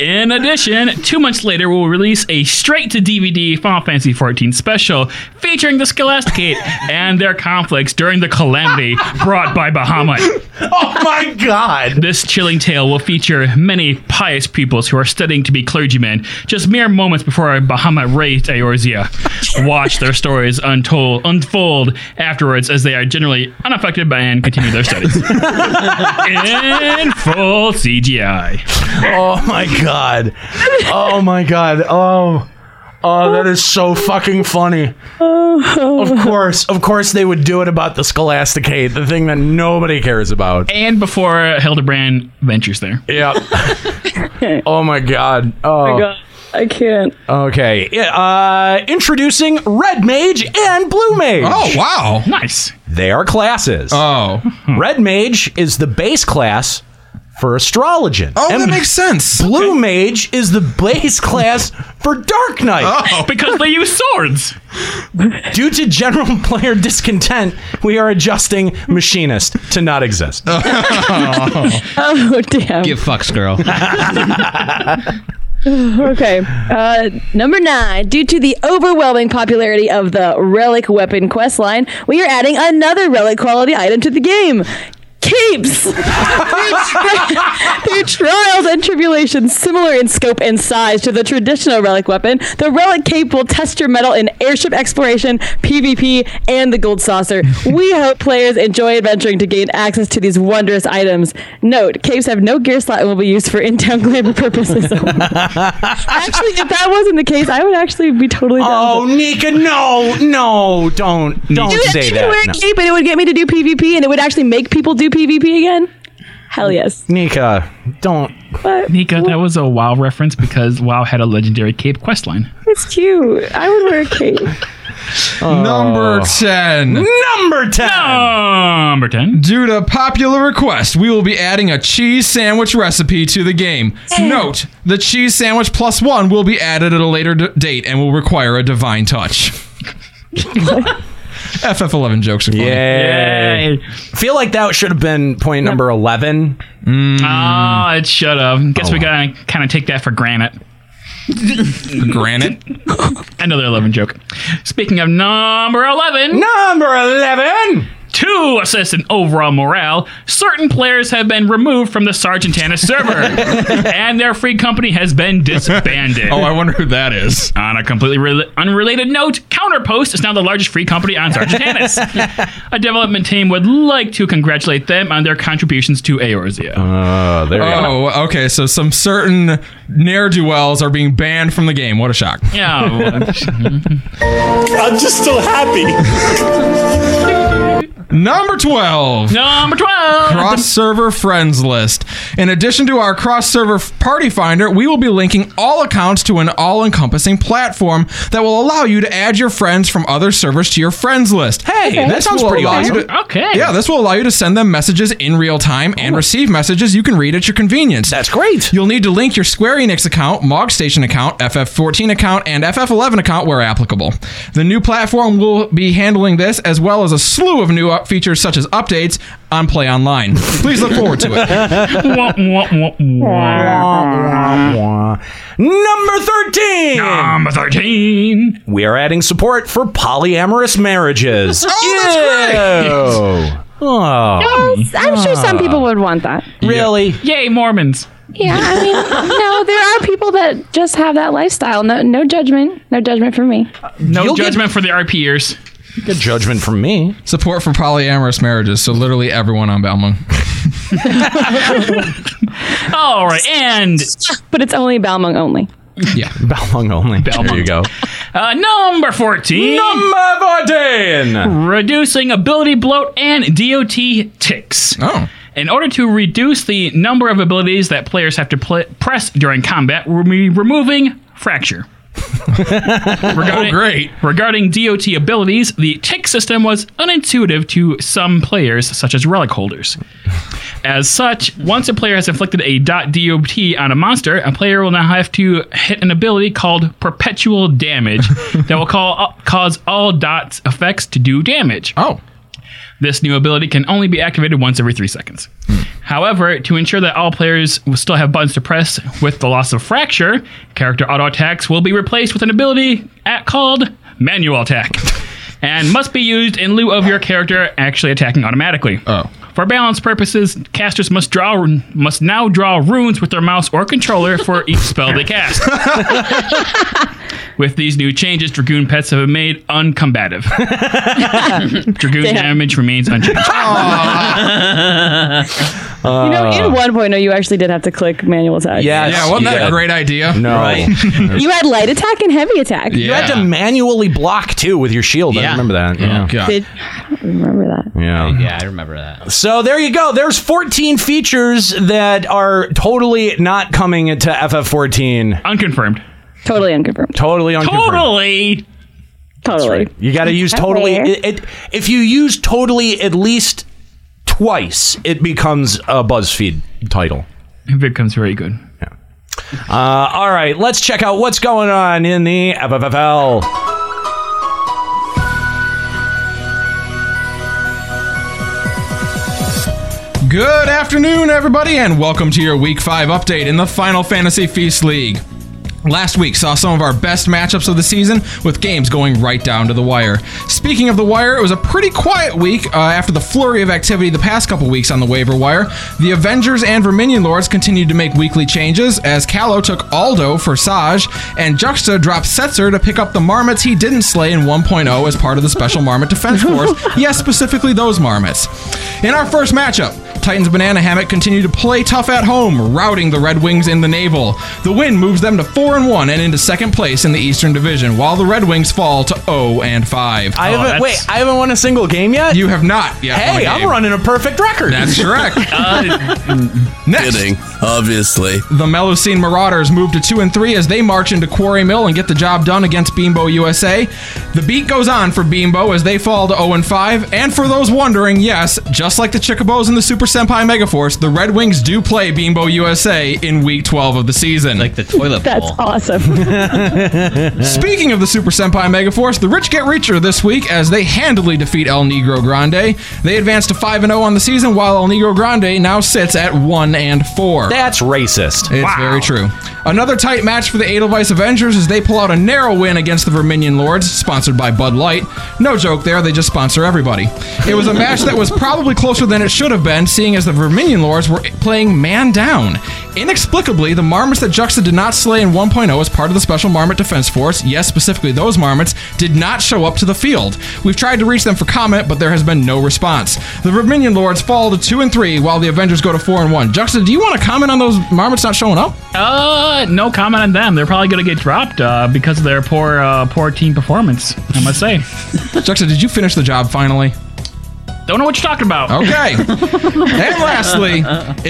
In addition, two months later, we'll release a straight to DVD Final Fantasy XIV special featuring the Scholasticate and their conflicts during the calamity brought by Bahamut. *laughs* Oh my god. This chilling tale will feature many pious pupils who are studying to be clergymen just mere moments before Bahamut raised Eorzea. Watch their stories untold, unfold afterwards as they are generally unaffected by and continue their studies. *laughs* In full CGI. Oh my god. Oh my god. Oh. Oh, that is so fucking funny. Of course, of course, they would do it about the Scholasticate, the thing that nobody cares about. And before Hildebrand ventures there. Yep. *laughs* oh my god. Oh, my God. I can't. Okay. Yeah, Uh, introducing Red Mage and Blue Mage. Oh, wow. Nice. They are classes. Oh. Red Mage is the base class for Astrologian. Oh, that makes sense. Blue Mage is the base class for Dark Knight. Oh. Because they use swords. Due to general *laughs* player discontent, we are adjusting Machinist to not exist. *laughs* *laughs* Oh damn. Give fucks, girl. okay. Uh, number nine. Due to the overwhelming popularity of the relic weapon quest line, we are adding another relic quality item to the game. Capes! *laughs* Through tri- trials and tribulations similar in scope and size to the traditional relic weapon, the relic cape will test your metal in airship exploration, PvP, and the gold saucer. We *laughs* hope players enjoy adventuring to gain access to these wondrous items. Note, capes have no gear slot and will be used for in-town glamour purposes. *laughs* actually, if that wasn't the case, I would actually be totally down. Oh, Nika, no, no, don't, don't say you could wear that. a No. cape and it would get me to do PvP and it would actually make people do PvP again. Hell yes. Nika, don't. But Nika, that was a WoW reference because WoW had a legendary cape questline. it's cute. I would wear a cape. Oh. Number 10. Number 10. Number 10. Due to popular request, we will be adding a cheese sandwich recipe to the game. Note, the cheese sandwich plus one will be added at a later d- date and will require a divine touch. *laughs* FF11 jokes are funny. Yay. Feel like that should have been point number 11. Ah, it should have. Guess we gotta kind of take that for granted. Granite. *laughs* Another 11 joke. Speaking of number 11. Number 11. To assist in overall morale, certain players have been removed from the Sargatanas server, *laughs* and their free company has been disbanded. Oh, I wonder who that is. On a completely re- unrelated note, Counterpost is now the largest free company on Sargatanas. *laughs* a development team would like to congratulate them on their contributions to Eorzea. Oh, there you go. Oh, okay. So some certain ne'er do wells are being banned from the game. What a shock. Yeah. *laughs* I'm just so happy. Number 12. Number 12. Cross server friends list. In addition to our cross server party finder, we will be linking all accounts to an all encompassing platform that will allow you to add your friends from other servers to your friends list. Hey, that sounds pretty awesome. to- Okay. Yeah, this will allow you to send them messages in real time and receive messages you can read at your convenience. That's great. You'll need to link your Square Enix account, Mog Station account, FF14 account, and FF11 account where applicable. The new platform will be handling this as well as a slew of new up features such as updates on Play Online. Please look forward to it. *laughs* Number 13. Number 13. We are adding support for polyamorous marriages. *laughs* Oh, that's great. Oh, Yes, I'm sure some ah. people would want that. really? Yay, Mormons. Yeah, I mean, no, there are people that just have that lifestyle. No, no judgment. No judgment for me. No You'll get- judgment for the RPers. Good judgment from me. Support for polyamorous marriages, so literally everyone on Balmung. *laughs* All right, and But it's only Balmung only. Yeah, *laughs* Balmung only. There you go. Uh, number 14. Number 14. Reducing ability bloat and DOT ticks. Oh. In order to reduce the number of abilities that players have to pl- press during combat, we're re- removing fracture. *laughs* regarding, Oh, great. Regarding DOT abilities, the tick system was unintuitive to some players, such as relic holders. As such, once a player has inflicted a .dot on a monster, a player will now have to hit an ability called Perpetual Damage *laughs* that will call, uh, cause all dots effects to do damage. Oh. This new ability can only be activated once every three seconds. Hmm. However, to ensure that all players will still have buttons to press with the loss of fracture, character auto attacks will be replaced with an ability at called manual attack, and must be used in lieu of your character actually attacking automatically. Oh. For balance purposes, casters must draw must now draw runes with their mouse or controller for each spell they cast. *laughs* With these new changes, Dragoon pets have been made uncombative. *laughs* Dragoon Damn. damage remains unchanged. you know, in uh. 1.0, you actually did have to click manual attack. Yes, Yeah, wasn't that you a great idea? No. *laughs* You had light attack and heavy attack. You had to manually block too with your shield. I Yeah. remember that. Oh, yeah. Did, I don't remember that. Yeah. Yeah, I remember that. So there you go. There's 14 features that are totally not coming to FF14. Unconfirmed. Totally unconfirmed. Totally unconfirmed. Totally. Totally. You got to use totally. It, it, if you use totally at least twice, it becomes a BuzzFeed title. It becomes very good. Uh, all right, let's check out what's going on in the FFFL. Good afternoon, everybody, and welcome to your Week 5 update in the Final Fantasy Feast League. Last week saw some of our best matchups of the season, with games going right down to the wire. Speaking of the wire, it was a pretty quiet week uh, after the flurry of activity the past couple weeks on the waiver wire. The Avengers and Verminion Lords continued to make weekly changes, as Callow took Aldo for Saj, and Juxta dropped Setzer to pick up the Marmots he didn't slay in 1.0 as part of the Special Marmot Defense *laughs* Force. yes, specifically those Marmots. In our first matchup, Titans Banana Hammock continue to play tough at home, routing the Red Wings in the Navel. The win moves them to 4 and 1 and into second place in the Eastern Division, while the Red Wings fall to 0 and 5. I haven't. Oh, wait, I haven't won a single game yet. You have not yet. won a Hey, I'm running a perfect record. That's correct. *laughs* Uh, Next. Kidding, obviously. The Melusine Marauders move to 2 and 3 as they march into Quarry Mill and get the job done against Beambo USA. The beat goes on for Beambo as they fall to 0 and 5. And for those wondering, yes, just like the Chicobos and the Super Senpai Megaforce, the Red Wings do play Beambo USA in week 12 of the season. Like the toilet That's awesome. *laughs* *laughs* Speaking of the Super Senpai Megaforce, the Rich Get Richer this week as they handily defeat El Negro Grande. They advance to 5 and 0 on the season, while El Negro Grande now sits at 1 and 4. That's racist. It's very true. Another tight match for the Edelweiss Avengers as they pull out a narrow win against the Verminion Lords, sponsored by Bud Light. No joke there, they just sponsor everybody. It was a match that was probably closer than it should have been, seeing as the Verminion Lords were playing man down. Inexplicably, the Marmots that Juxta did not slay in 1.0 as part of the Special Marmot Defense Force, yes, specifically those Marmots, did not show up to the field. We've tried to reach them for comment, but there has been no response. The Verminion Lords fall to 2 and 3, while the Avengers go to 4 and 1. Juxta, do you want to comment on those Marmots not showing up? Uh, no comment on them. They're probably going to get dropped uh, because of their poor, uh, poor team performance. I must say. *laughs* Juxta, did you finish the job finally? Don't know what you're talking about. Okay. *laughs* and lastly,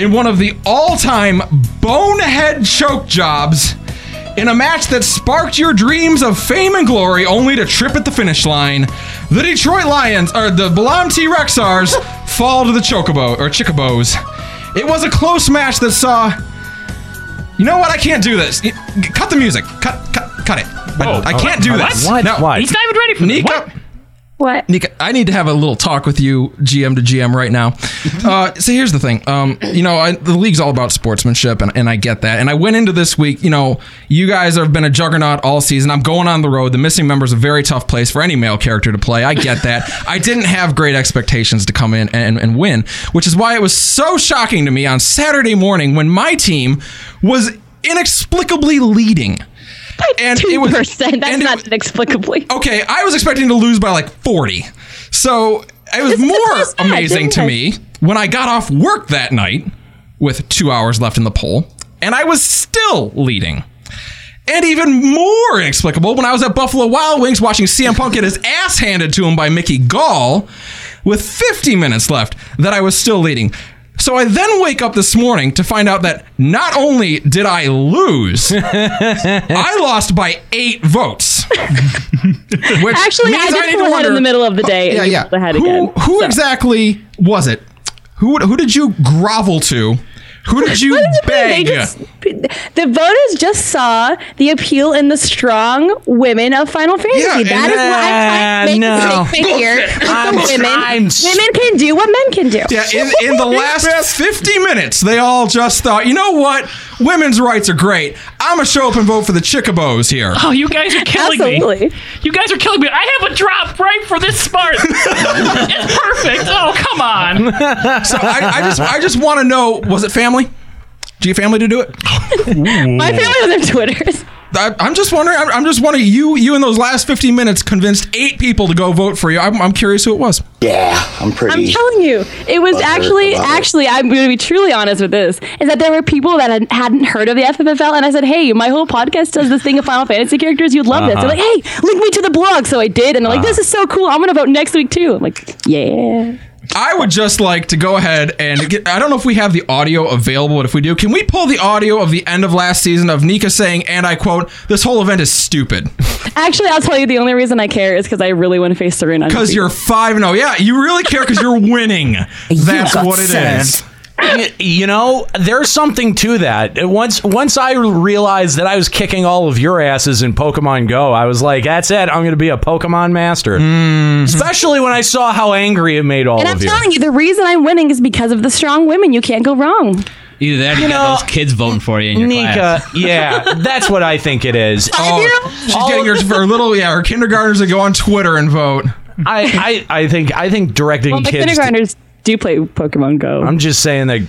in one of the all-time bonehead choke jobs, in a match that sparked your dreams of fame and glory only to trip at the finish line, the Detroit Lions, or the Balamb T Rexars, fall to the Chocobo, or Chicobos. It was a close match that saw. You know what? I can't do this. Cut the music. Cut, cut, cut it. I, I can't oh, do what? this. What? No. What? He's not even ready for this. Nika, What? What? Nika, I need to have a little talk with you, GM to GM, right now. Uh, so here's the thing. Um, you know, I, the league's all about sportsmanship, and, and I get that. And I went into this week, you know, you guys have been a juggernaut all season. I'm going on the road. The missing member is a very tough place for any male character to play. I get that. *laughs* I didn't have great expectations to come in and, and win, which is why it was so shocking to me on Saturday morning when my team was inexplicably leading. And Two percent. That's not inexplicably. Okay, I was expecting to lose by like 40. So it was more amazing to me when I got off work that night with two hours left in the poll, and I was still leading. And even more inexplicable, when I was at Buffalo Wild Wings watching CM Punk get his ass handed to him by Mickey Gall with 50 minutes left, that I was still leading. So I then wake up this morning to find out that not only did I lose, *laughs* I lost by eight votes. *laughs* Which Actually, I means did need to pull ahead in the middle of the day. Oh, yeah, and yeah. ahead who again. who exactly was it? Who who did you grovel to? Who did you What do you mean? They beg? just- the voters just saw the appeal in the strong women of Final Fantasy. Yeah, that is why I'm trying to make no. the statement here. With I'm- the women, I'm women can do what men can do. Yeah, in, in the *laughs* last 50 minutes, they all just thought, you know what? Women's rights are great. I'm going to show up and vote for the Chickabos here. Oh, you guys are killing Absolutely. me. You guys are killing me. I have a drop right for this smart. *laughs* it's perfect. Oh, come on. So I, I just I just want to know was it family? Do you have family to do it? *laughs* My family on their Twitters. I, I'm just wondering. I'm, I'm just wondering. You you in those last 15 minutes convinced eight people to go vote for you. I'm, I'm curious who it was. Yeah, I'm pretty. I'm telling you, it was Butthurt actually, it. actually, I'm going to be truly honest with this, is that there were people that had, hadn't heard of the FFFL, and I said, hey, my whole podcast does this thing of Final Fantasy characters. You'd love this. Uh-huh. They're like, hey, link me to the blog. So I did, and they're like, this is so cool. I'm going to vote next week too. I'm like, yeah. I would just like to go ahead and get, I don't know if we have the audio available, but if we do, can we pull the audio of the end of last season of Nika saying, and I quote, "This whole event is stupid." Actually, I'll tell you, the only reason I care is because I really want to face Serena. Because you're five and oh, yeah, you really care because you're winning. *laughs* That's got what it is. Sense. Y- you know, there's something to that. Once once I realized that I was kicking all of your asses in Pokemon Go, I was like, "That's it. I'm going to be a Pokemon master." Mm-hmm. Especially when I saw how angry it made all And of you. And I'm telling you, the reason I'm winning is because of the strong women. You can't go wrong. Either that or you, You got know, those kids voting for you in your Nika, class. yeah, *laughs* that's what I think it is. Oh, she's getting her, her little yeah, her kindergartners to go on Twitter and vote. I, I, I think I think directing Well, the kids. to- kindergartners do you play Pokemon Go. I'm just saying that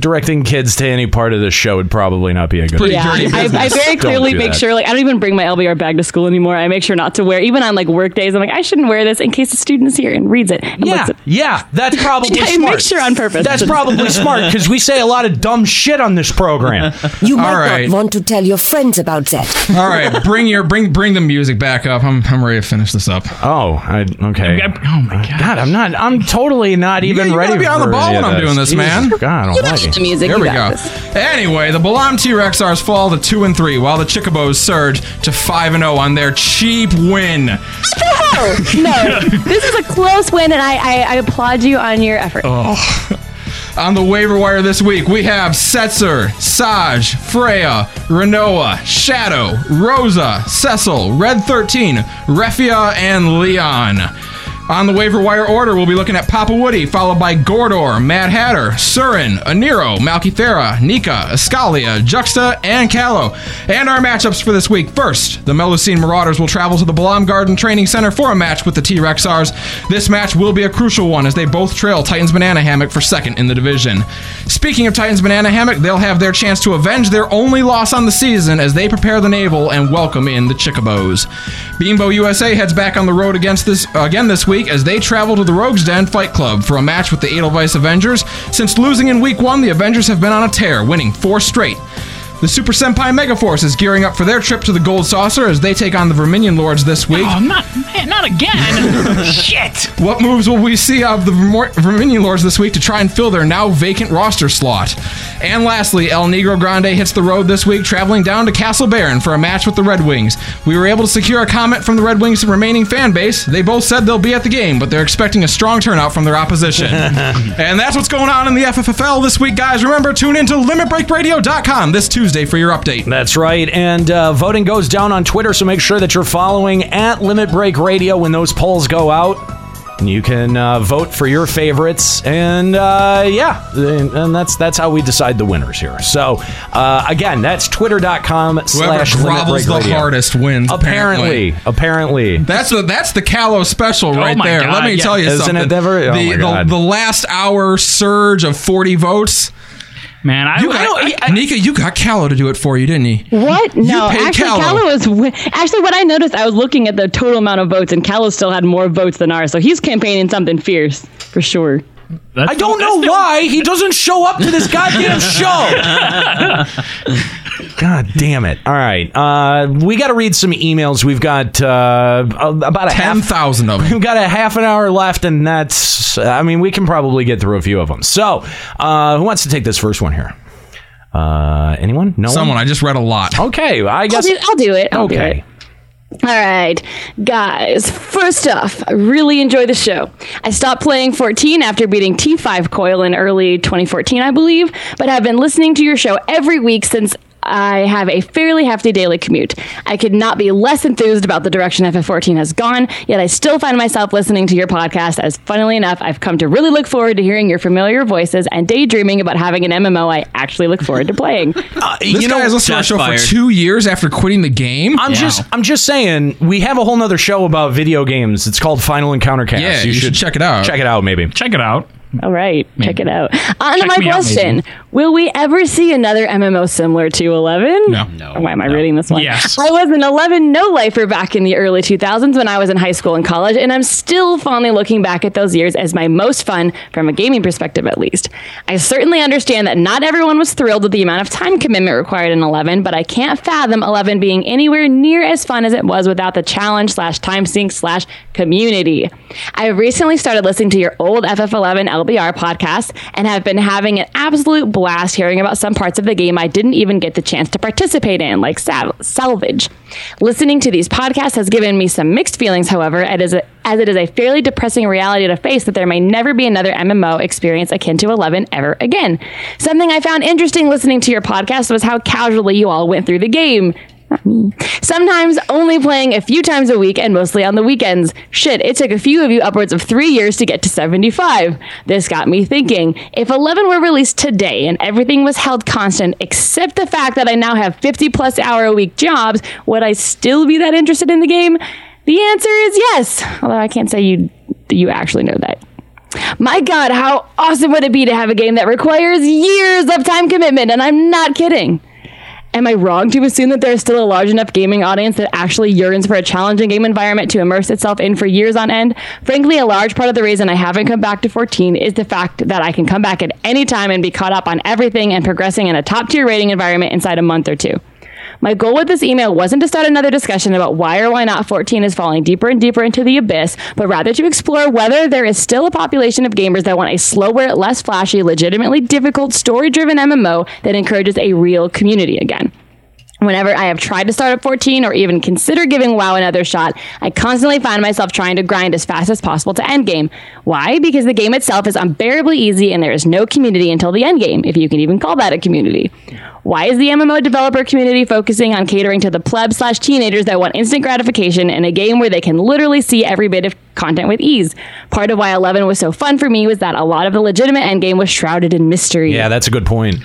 directing kids to any part of the show would probably not be a good. idea. yeah, I, I very Don't clearly do make that. sure, like, I don't even bring my LBR bag to school anymore. I make sure not to wear, even on like work days. I'm like, I shouldn't wear this in case the student is here and reads it. and Yeah, looks at- yeah, that's *laughs* probably I smart. make sure on purpose. That's probably smart because we say a lot of dumb shit on this program. *laughs* You might All right. not want to tell your friends about that. All right, *laughs* bring your bring bring the music back up. I'm I'm ready to finish this up. Oh, I, okay. Oh my god. God, I'm not. I'm totally not even you ready gotta be on the ball when I'm doing this, man. Jesus God, You don't almighty. need the music. There we go. this. Anyway, the Balamb T Rexars fall to two and three, while the Chickabos surge to five and zero on their cheap win. No, no. *laughs* this is a close win, and I, I, I applaud you on your effort. Oh. *laughs* On the waiver wire this week, we have Setzer, Saj, Freya, Rinoa, Shadow, Rosa, Cecil, Red 13, Refia, and Leon. On the waiver wire order, we'll be looking at Papa Woody, followed by Gordor, Mad Hatter, Surin, Aniro, Malkithera, Nika, Escalia, Juxta, and Callow. And our matchups for this week. First, the Melusine Marauders will travel to the Balamb Garden Training Center for a match with the T-Rexars. This match will be a crucial one as they both trail Titans Banana Hammock for second in the division. Speaking of Titans Banana Hammock, they'll have their chance to avenge their only loss on the season as they prepare the Navel and welcome in the Chickabos. Beambo USA heads back on the road against this again this week as they travel to the Rogues Den Fight Club for a match with the Edelweiss Avengers. Since losing in week one, the Avengers have been on a tear, winning four straight. The Super Senpai Megaforce is gearing up for their trip to the Gold Saucer as they take on the Verminion Lords this week. Oh, not man, not again. *laughs* Shit. What moves will we see of the Vermor- Verminion Lords this week to try and fill their now vacant roster slot? And lastly, El Negro Grande hits the road this week, traveling down to Castle Baron for a match with the Red Wings. We were able to secure a comment from the Red Wings' remaining fan base. They both said they'll be at the game, but they're expecting a strong turnout from their opposition. *laughs* and that's what's going on in the FFFL this week, guys. Remember, tune in to LimitBreakRadio.com this Tuesday for your update. That's right. And uh, voting goes down on Twitter, so make sure that you're following at Limit Break Radio when those polls go out. And you can uh, vote for your favorites, and uh, yeah, and, and that's that's how we decide the winners here. So uh, again, that's twitter.com/slash grovels the hardest wins. Apparently, apparently. That's the that's the Callow special right my there. God, Let me yeah. tell you Isn't something. it never- oh the, the, the last hour surge of 40 votes. Man, I, you got, Nika, you got Callow to do it for you, didn't he? What? No, paid actually, Callow. Callow was actually what I noticed. I was looking at the total amount of votes, and Callow still had more votes than ours. So he's campaigning something fierce for sure. I don't know why he doesn't show up to this goddamn show. *laughs* God damn it! All right, uh, we got to read some emails. We've got uh, about a ten thousand of them. We've got a half an hour left, and that's. I mean, we can probably get through a few of them. So, uh, who wants to take this first one here? Uh, anyone? No. Someone. One? I just read a lot. Okay, I I'll guess do, I'll do it. I'll do okay. it. All right, guys. First off, I really enjoy the show. I stopped playing 14 after beating T5 Coil in early 2014, I believe, but have been listening to your show every week since I have a fairly hefty daily commute. I could not be less enthused about the direction FF14 has gone, yet I still find myself listening to your podcast as, funnily enough, I've come to really look forward to hearing your familiar voices and daydreaming about having an MMO I actually look forward to playing. *laughs* Uh, this guy has listened to our show for two years after quitting the game. I'm just I'm just saying we have a whole nother show about video games. It's called Final Encounter Cast. Yeah, you should check it out. Check it out, maybe. Check it out. All right, check it out. On to my me out, question. Will we ever see another MMO similar to Eleven? No. No. Why am I reading this one? Yes. I was an Eleven no lifer back in the early 2000s when I was in high school and college, and I'm still fondly looking back at those years as my most fun from a gaming perspective, at least. I certainly understand that not everyone was thrilled with the amount of time commitment required in Eleven, but I can't fathom Eleven being anywhere near as fun as it was without the challenge slash time sink slash community. I recently started listening to your old FF11 LBR podcast and have been having an absolute blast hearing about some parts of the game I didn't even get the chance to participate in, like sal- salvage. Listening to these podcasts has given me some mixed feelings, however, as it is a fairly depressing reality to face that there may never be another MMO experience akin to 11 ever again. Something I found interesting listening to your podcast was how casually you all went through the game. Not me. Sometimes only playing a few times a week and mostly on the weekends. Shit, it took a few of you upwards of three years to get to 75. This got me thinking if 11 were released today and everything was held constant except the fact that I now have 50 plus hour a week jobs, would I still be that interested in the game? The answer is yes, although I can't say you you actually know that. My god, how awesome would it be to have a game that requires years of time commitment? And I'm not kidding. Am I wrong to assume that there is still a large enough gaming audience that actually yearns for a challenging game environment to immerse itself in for years on end? Frankly, a large part of the reason I haven't come back to 14 is the fact that I can come back at any time and be caught up on everything and progressing in a top tier rating environment inside a month or two. My goal with this email wasn't to start another discussion about why or why not 14 is falling deeper and deeper into the abyss, but rather to explore whether there is still a population of gamers that want a slower, less flashy, legitimately difficult, story driven MMO that encourages a real community again. Whenever I have tried to start at 14 or even consider giving WoW another shot, I constantly find myself trying to grind as fast as possible to endgame. Why? Because the game itself is unbearably easy and there is no community until the endgame, if you can even call that a community. Why is the MMO developer community focusing on catering to the pleb slash teenagers that want instant gratification in a game where they can literally see every bit of content with ease? Part of why 11 was so fun for me was that a lot of the legitimate endgame was shrouded in mystery. Yeah, that's a good point.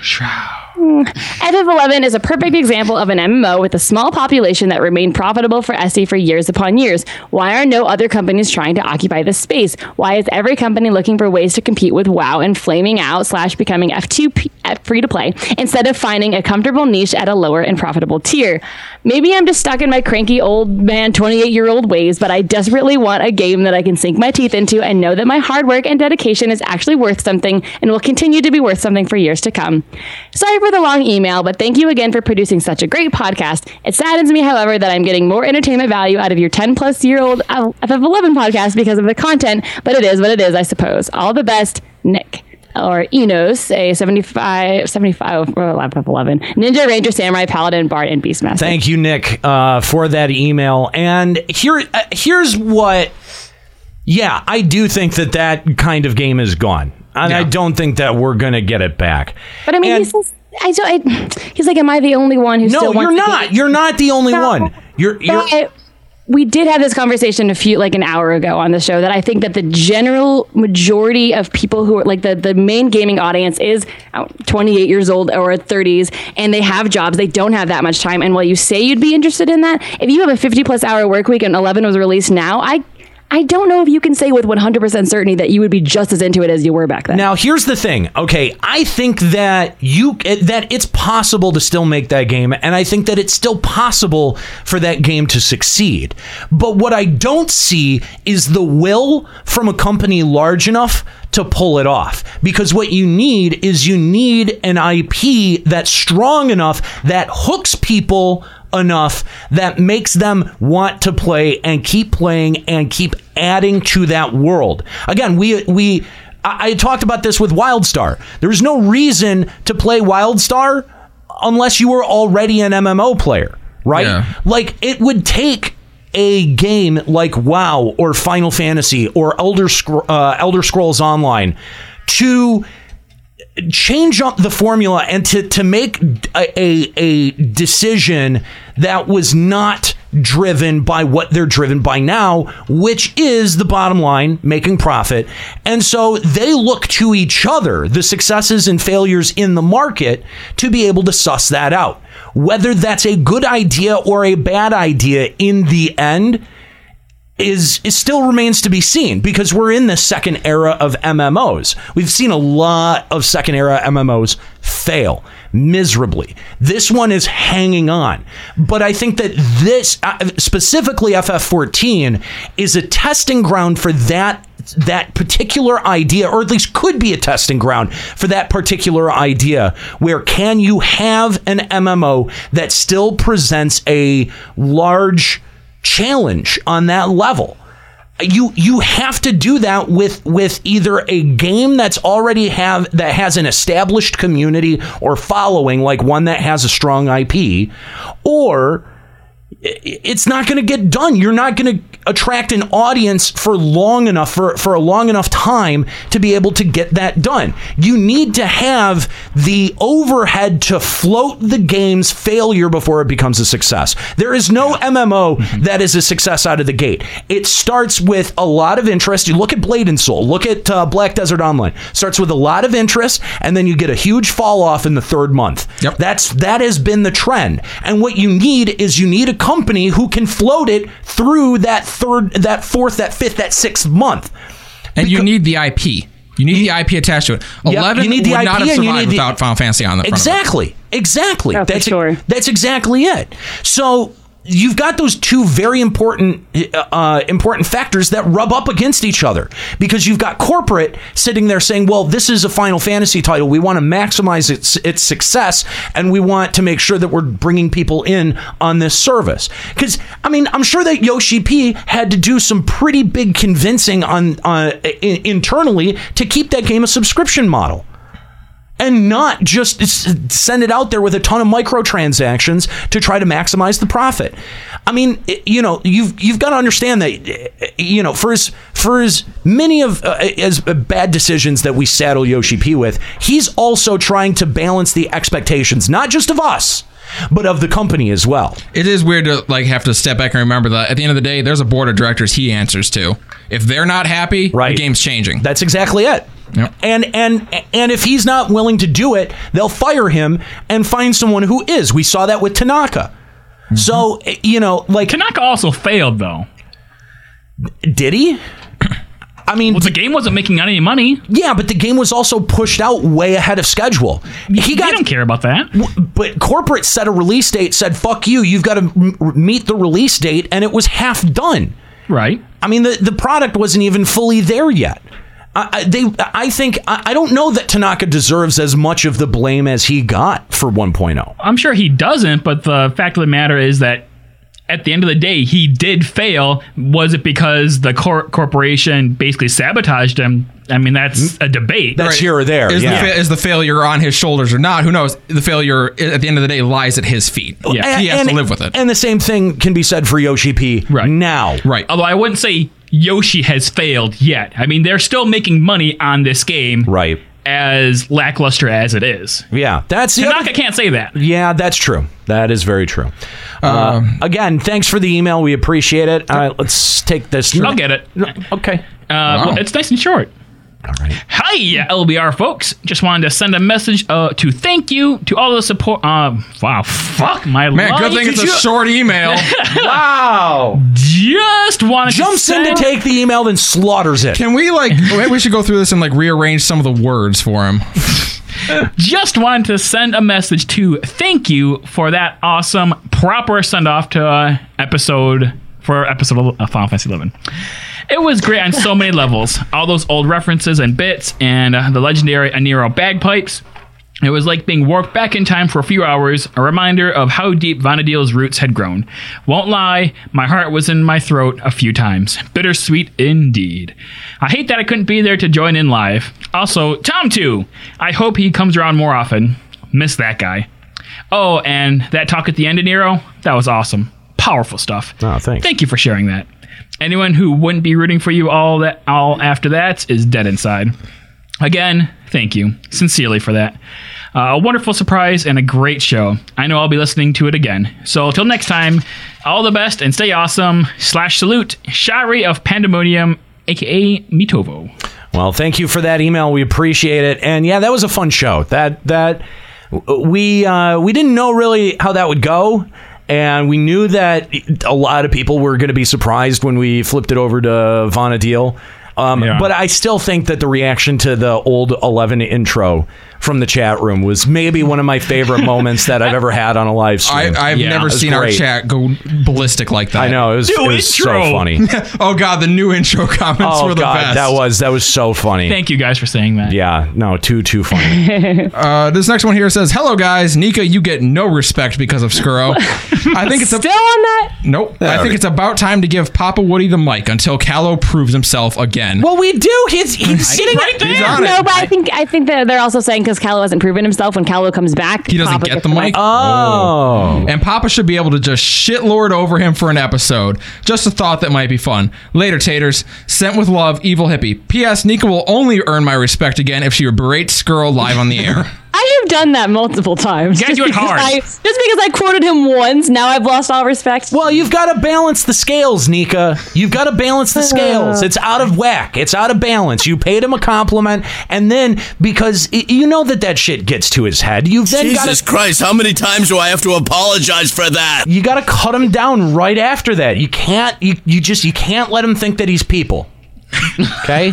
Mm. FF11 is a perfect example of an MMO with a small population that remained profitable for SE for years upon years. Why are no other companies trying to occupy this space? Why is every company looking for ways to compete with WoW and flaming out slash becoming F2 free to play instead of finding a comfortable niche at a lower and profitable tier? Maybe I'm just stuck in my cranky old man 28 year old ways, but I desperately want a game that I can sink my teeth into and know that my hard work and dedication is actually worth something and will continue to be worth something for years to come. Sorry for the long email, but thank you again for producing such a great podcast. It saddens me, however, that I'm getting more entertainment value out of your 10 plus year old FF11 podcast because of the content, but it is what it is, I suppose. All the best, Nick. Or Enos, a 75, 75, well, FF11, Ninja Ranger, Samurai, Paladin, Bard, and Beastmaster. Thank you, Nick, uh, for that email. And here, uh, here's what. Yeah, I do think that that kind of game is gone, and I don't think that we're gonna get it back. But I mean, he says, I don't, I, he's like, am I the only one who No, still wants you're not. You're not the only No. one. You're you're. We did have this conversation a few like an hour ago on the show that I think that the general majority of people who are like the the main gaming audience is uh, 28 years old or 30s and they have jobs they don't have that much time and while you say you'd be interested in that if you have a 50 plus hour work week and 11 was released now I I don't know if you can say with 100% certainty that you would be just as into it as you were back then. Now, here's the thing. Okay, I think that you that it's possible to still make that game, and I think that it's still possible for that game to succeed. But what I don't see is the will from a company large enough to pull it off. Because what you need is you need an IP that's strong enough that hooks people enough that makes them want to play and keep playing and keep adding to that world. Again, we we I, I talked about this with WildStar. There's no reason to play WildStar unless you were already an MMO player, right? Yeah. Like it would take a game like WoW or Final Fantasy or Elder Scro- uh, Elder Scrolls Online to change up the formula and to to make a, a, a decision that was not driven by what they're driven by now, which is the bottom line, making profit. And so they look to each other, the successes and failures in the market, to be able to suss that out. Whether that's a good idea or a bad idea in the end is is still remains to be seen because we're in the second era of MMOs. We've seen a lot of second era MMOs fail miserably. This one is hanging on. But I think that this uh, specifically FF14 is a testing ground for that that particular idea or at least could be a testing ground for that particular idea where can you have an MMO that still presents a large challenge on that level. You you have to do that with with either a game that's already have that has an established community or following like one that has a strong IP or it's not going to get done. You're not going to attract an audience for long enough for for a long enough time to be able to get that done. You need to have the overhead to float the game's failure before it becomes a success. There is no MMO that is a success out of the gate. It starts with a lot of interest. You look at Blade and Soul, look at uh, Black Desert Online. Starts with a lot of interest, and then you get a huge fall off in the third month. Yep. That's that has been the trend. And what you need is you need a company who can float it through that third, that fourth, that fifth, that sixth month. And you need the IP. You need the IP attached to it. Yep, Eleven you need the would IP not have and you survived need the- without Final Fantasy on the front of it. Exactly. Exactly. Oh, for that's sure. that's exactly it. So you've got those two very important uh, important factors that rub up against each other because you've got corporate sitting there saying, "Well, this is a Final Fantasy title. We want to maximize its its success, and we want to make sure that we're bringing people in on this service." Because I mean, I'm sure that Yoshi P had to do some pretty big convincing on uh, i- internally to keep that game a subscription model and not just send it out there with a ton of microtransactions to try to maximize the profit. I mean, you know, you've you've got to understand that uh, you know for as for as many of uh, as bad decisions that we saddle Yoshi P with, he's also trying to balance the expectations not just of us, but of the company as well. It is weird to like have to step back and remember that at the end of the day, there's a board of directors he answers to. If they're not happy, right. the game's changing. That's exactly it. And and and if he's not willing to do it, they'll fire him and find someone who is. We saw that with Tanaka. So eh, you know, like Tanaka also failed though. Did he? *clears throat* I mean, well, the game wasn't making any money. Yeah, but the game was also pushed out way ahead of schedule. He got, don't care about that. But corporate set a release date, said "fuck you," you've got to m- meet the release date, and it was half done. Right. I mean, the the product wasn't even fully there yet. I, I- they, I think, I, I don't know that Tanaka deserves as much of the blame as he got for oh. 1.0. I'm sure he doesn't, but the fact of the matter is that at the end of the day, he did fail. Was it because the cor- corporation basically sabotaged him? I mean, that's hmm? a debate. That's here or there. Is, yeah. the fa- is the failure on his shoulders or not? Who knows? The failure at the end of the day lies at his feet. And- he has and- to live with it. And the same thing can be said for Yoshi P right. now. Right. Although I wouldn't say Yoshi has failed yet. I mean, they're still making money on this game. Right. As lackluster as it is. Yeah, that's the Tanaka other- can't say that. Yeah, that's true. That is very true. Uh, again, thanks for the email. We appreciate it. All right, let's take this. I'll get it. Okay. Uh, well, it's nice and short. All right. Hi, LBR folks. Just wanted to send a message uh, to thank you to all the support. Uh, wow, fuck my Man, life. good thing it's Could a short email. *laughs* wow. Just wanted to jumps in send- to take the email, then slaughters it. Can we like? maybe *laughs* we should go through this and like rearrange some of the words for him. Just wanted to send a message to thank you for that awesome proper send off to uh, episode for episode of Final Fantasy XI. It was great on so many levels. All those old references and bits, and uh, the legendary Aniro bagpipes. It was like being warped back in time for a few hours, a reminder of how deep Vana'diel's roots had grown. Won't lie, my heart was in my throat a few times. Bittersweet indeed. I hate that I couldn't be there to join in live. Also, Tom too. I hope he comes around more often. Miss that guy. Oh, and that talk at the end of Nero, that was awesome. Powerful stuff. Oh, thanks. Thank you for sharing that. Anyone who wouldn't be rooting for you all that all after that is dead inside. Again, thank you sincerely for that. Uh, a wonderful surprise and a great show. I know I'll be listening to it again. So till next time, all the best and stay awesome. Slash salute, Shari of Pandemonium, aka Mitovo. Well, thank you for that email. We appreciate it. And yeah, that was a fun show. That that we uh, we didn't know really how that would go. And we knew that a lot of people were going to be surprised when we flipped it over to Vana'diel. Um, But I still think that the reaction to the old 11 intro from the chat room was maybe one of my favorite *laughs* moments that I've ever had on a live stream. I've Yeah. never It was seen our chat go ballistic like that. I know it was, it was so funny. *laughs* oh god, the new intro *laughs* comments oh were the god, best. that was that was so funny. Thank you guys for saying that. Yeah, no, too too funny. uh, this next one here says, "Hello guys, Nika, you get no respect because of Skuro. I think it's a, Still on that? nope. I think it's about time to give Papa Woody the mic until Callow proves himself again. Well, we do. He's he's sitting right there. He's on no, it. but I think I think that they're also saying because Callow hasn't proven himself. When Callow comes back, He doesn't Papa get the mic. Oh. And Papa should be able to just shit lord over him for an episode. Just a thought that might be fun. Later, taters. Sent with love, evil hippie. P.S. Nika will only earn my respect again if she berates Skrull live on the air. *laughs* I have done that multiple times. gotta Just do it because hard. I, just because I quoted him once, now I've lost all respect. Well, you've got to balance the scales, Nika. You've got to balance the *laughs* scales. It's out of whack. It's out of balance. You paid him a compliment, and then because y- you know that that shit gets to his head, you've then got Jesus to Christ, how many times do I have to apologize for that? you got to cut him down right after that. You can't. You you just you can't let him think that he's people. *laughs* Okay.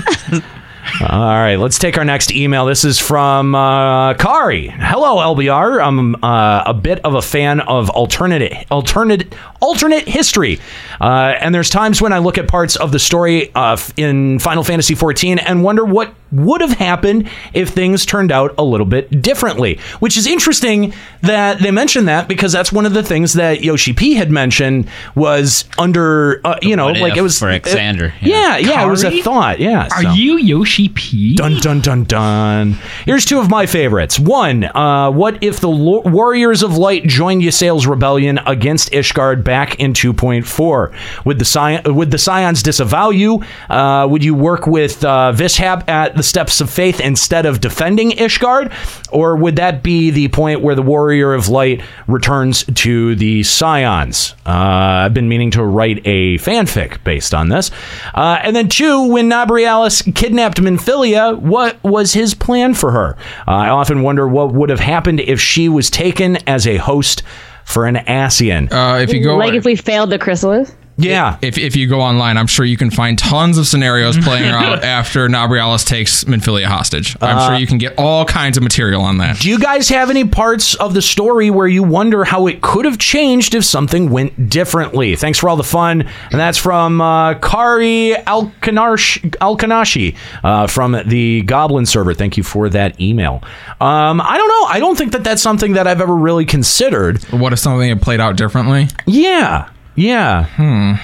All right, let's take our next email. This is from uh, Kari. Hello, LBR. I'm uh, a bit of a fan of alternate, alternate, alternate history, uh, and there's times when I look at parts of the story uh, in Final Fantasy XIV and wonder what would have happened if things turned out a little bit differently. Which is interesting that they mentioned that because that's one of the things that Yoshi P had mentioned was under, uh, you know, What like if it was for Xander, Yeah, yeah, it was a thought. Yeah. Are so. you Yoshi P? Dun dun dun dun. Here's two of my favorites. One, uh, what if the Lo- Warriors of Light joined Ysayle's rebellion against Ishgard back in 2.4? Would the Sci- would the Scions disavow you? Uh, would you work with uh, Vishap at the Steps of Faith instead of defending Ishgard, or would that be the point where the Warrior of Light returns to the Scions? Uh, I've been meaning to write a fanfic based on this. Uh, and then two, when Nabriales kidnapped Minfilia, what was his plan for her? Uh, I often wonder what would have happened if she was taken as a host for an Ascian. Uh, if you go, like if we failed the chrysalis. Yeah. if, if you go online, I'm sure you can find tons of scenarios playing out *laughs* after Nabriales takes Minfilia hostage. I'm Uh, sure you can get all kinds of material on that. Do you guys have any parts of the story where you wonder how it could have changed if something went differently? Thanks for all the fun. And that's from uh, Kari Alkanash- Alkanashi uh, from the Goblin server. Thank you for that email. Um, I don't know. I don't think that that's something that I've ever really considered. What if something had played out differently? Yeah. Yeah.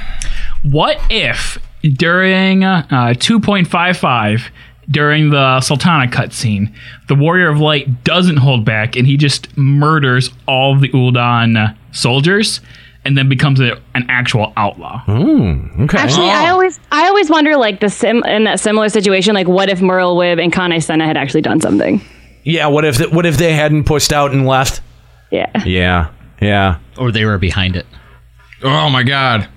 What if during uh, 2.55, during the Sultana cutscene, the Warrior of Light doesn't hold back and he just murders all of the Ul'dahn soldiers and then becomes a, an actual outlaw? Hmm. Okay. Actually, I always I always wonder like the sim in that similar situation, like what if Merlwyb and Kan-E-Senna had actually done something? Yeah. What if what if they hadn't pushed out and left? Yeah. Yeah. Yeah. Or they were behind it. Oh my god.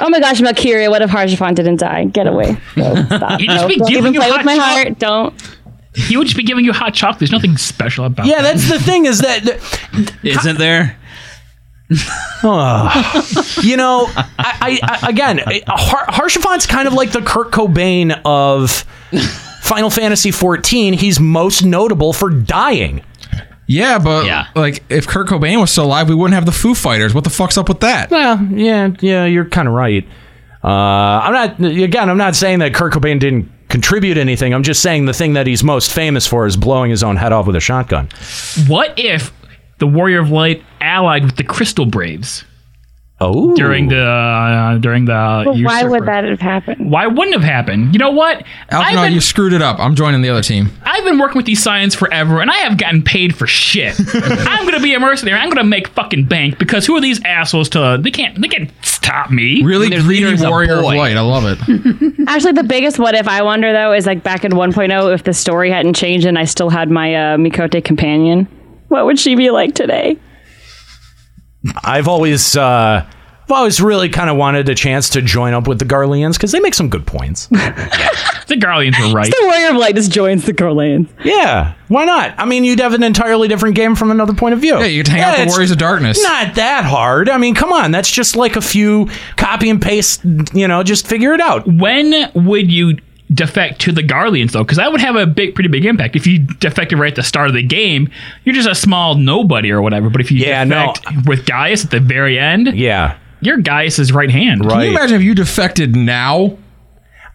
Oh my gosh, Valkyria, what if Haurchefant didn't die? Get away. No, *laughs* stop. He'd just No, be don't giving even you play hot with my chocolate. heart. Don't. He would just be giving you hot chocolate. There's nothing special about it. Yeah. that. That's the thing is that. Isn't there? *laughs* Oh. you know, I, I, I again, Har- Haurchefant's kind of like the Kurt Cobain of Final Fantasy XIV. He's most notable for dying. Yeah, but like if Kurt Cobain was still alive, we wouldn't have the Foo Fighters. What the fuck's up with that? Well, yeah, yeah, you're kind of right. Uh, I'm not again. I'm not saying that Kurt Cobain didn't contribute anything. I'm just saying the thing that he's most famous for is blowing his own head off with a shotgun. What if the Warrior of Light allied with the Crystal Braves? Oh, during the uh, during the But why would that have happened? Why wouldn't have happened? You know what? Alpha, no, you screwed it up. I'm joining the other team. I've been working with these Scions forever, and I have gotten paid for shit. *laughs* I'm gonna be a mercenary. I'm gonna make fucking bank because who are these assholes to? They can't. They can't stop me. Really Their greedy leader is warrior of light. I love it. *laughs* Actually, the biggest what if I wonder though is like back in 1.0, if the story hadn't changed and I still had my uh, Miqo'te companion, what would she be like today? I've always, uh, I've always really kind of wanted a chance to join up with the Garleans because they make some good points. *laughs* the Garleans were right. The Warrior of Light just joins the Garleans. Yeah, why not? I mean, you'd have an entirely different game from another point of view. Yeah, you'd hang out with the it's Warriors of Darkness. Not that hard. I mean, come on, that's just like a few copy and paste. You know, just figure it out. When would you defect to the Garleans though? Because that would have a big, pretty big impact. If you defected right at the start of the game, you're just a small nobody or whatever. But if you Yeah, no. defect with Gaius at the very end, yeah, you're Gaius's right hand. Right. Can you imagine if you defected now?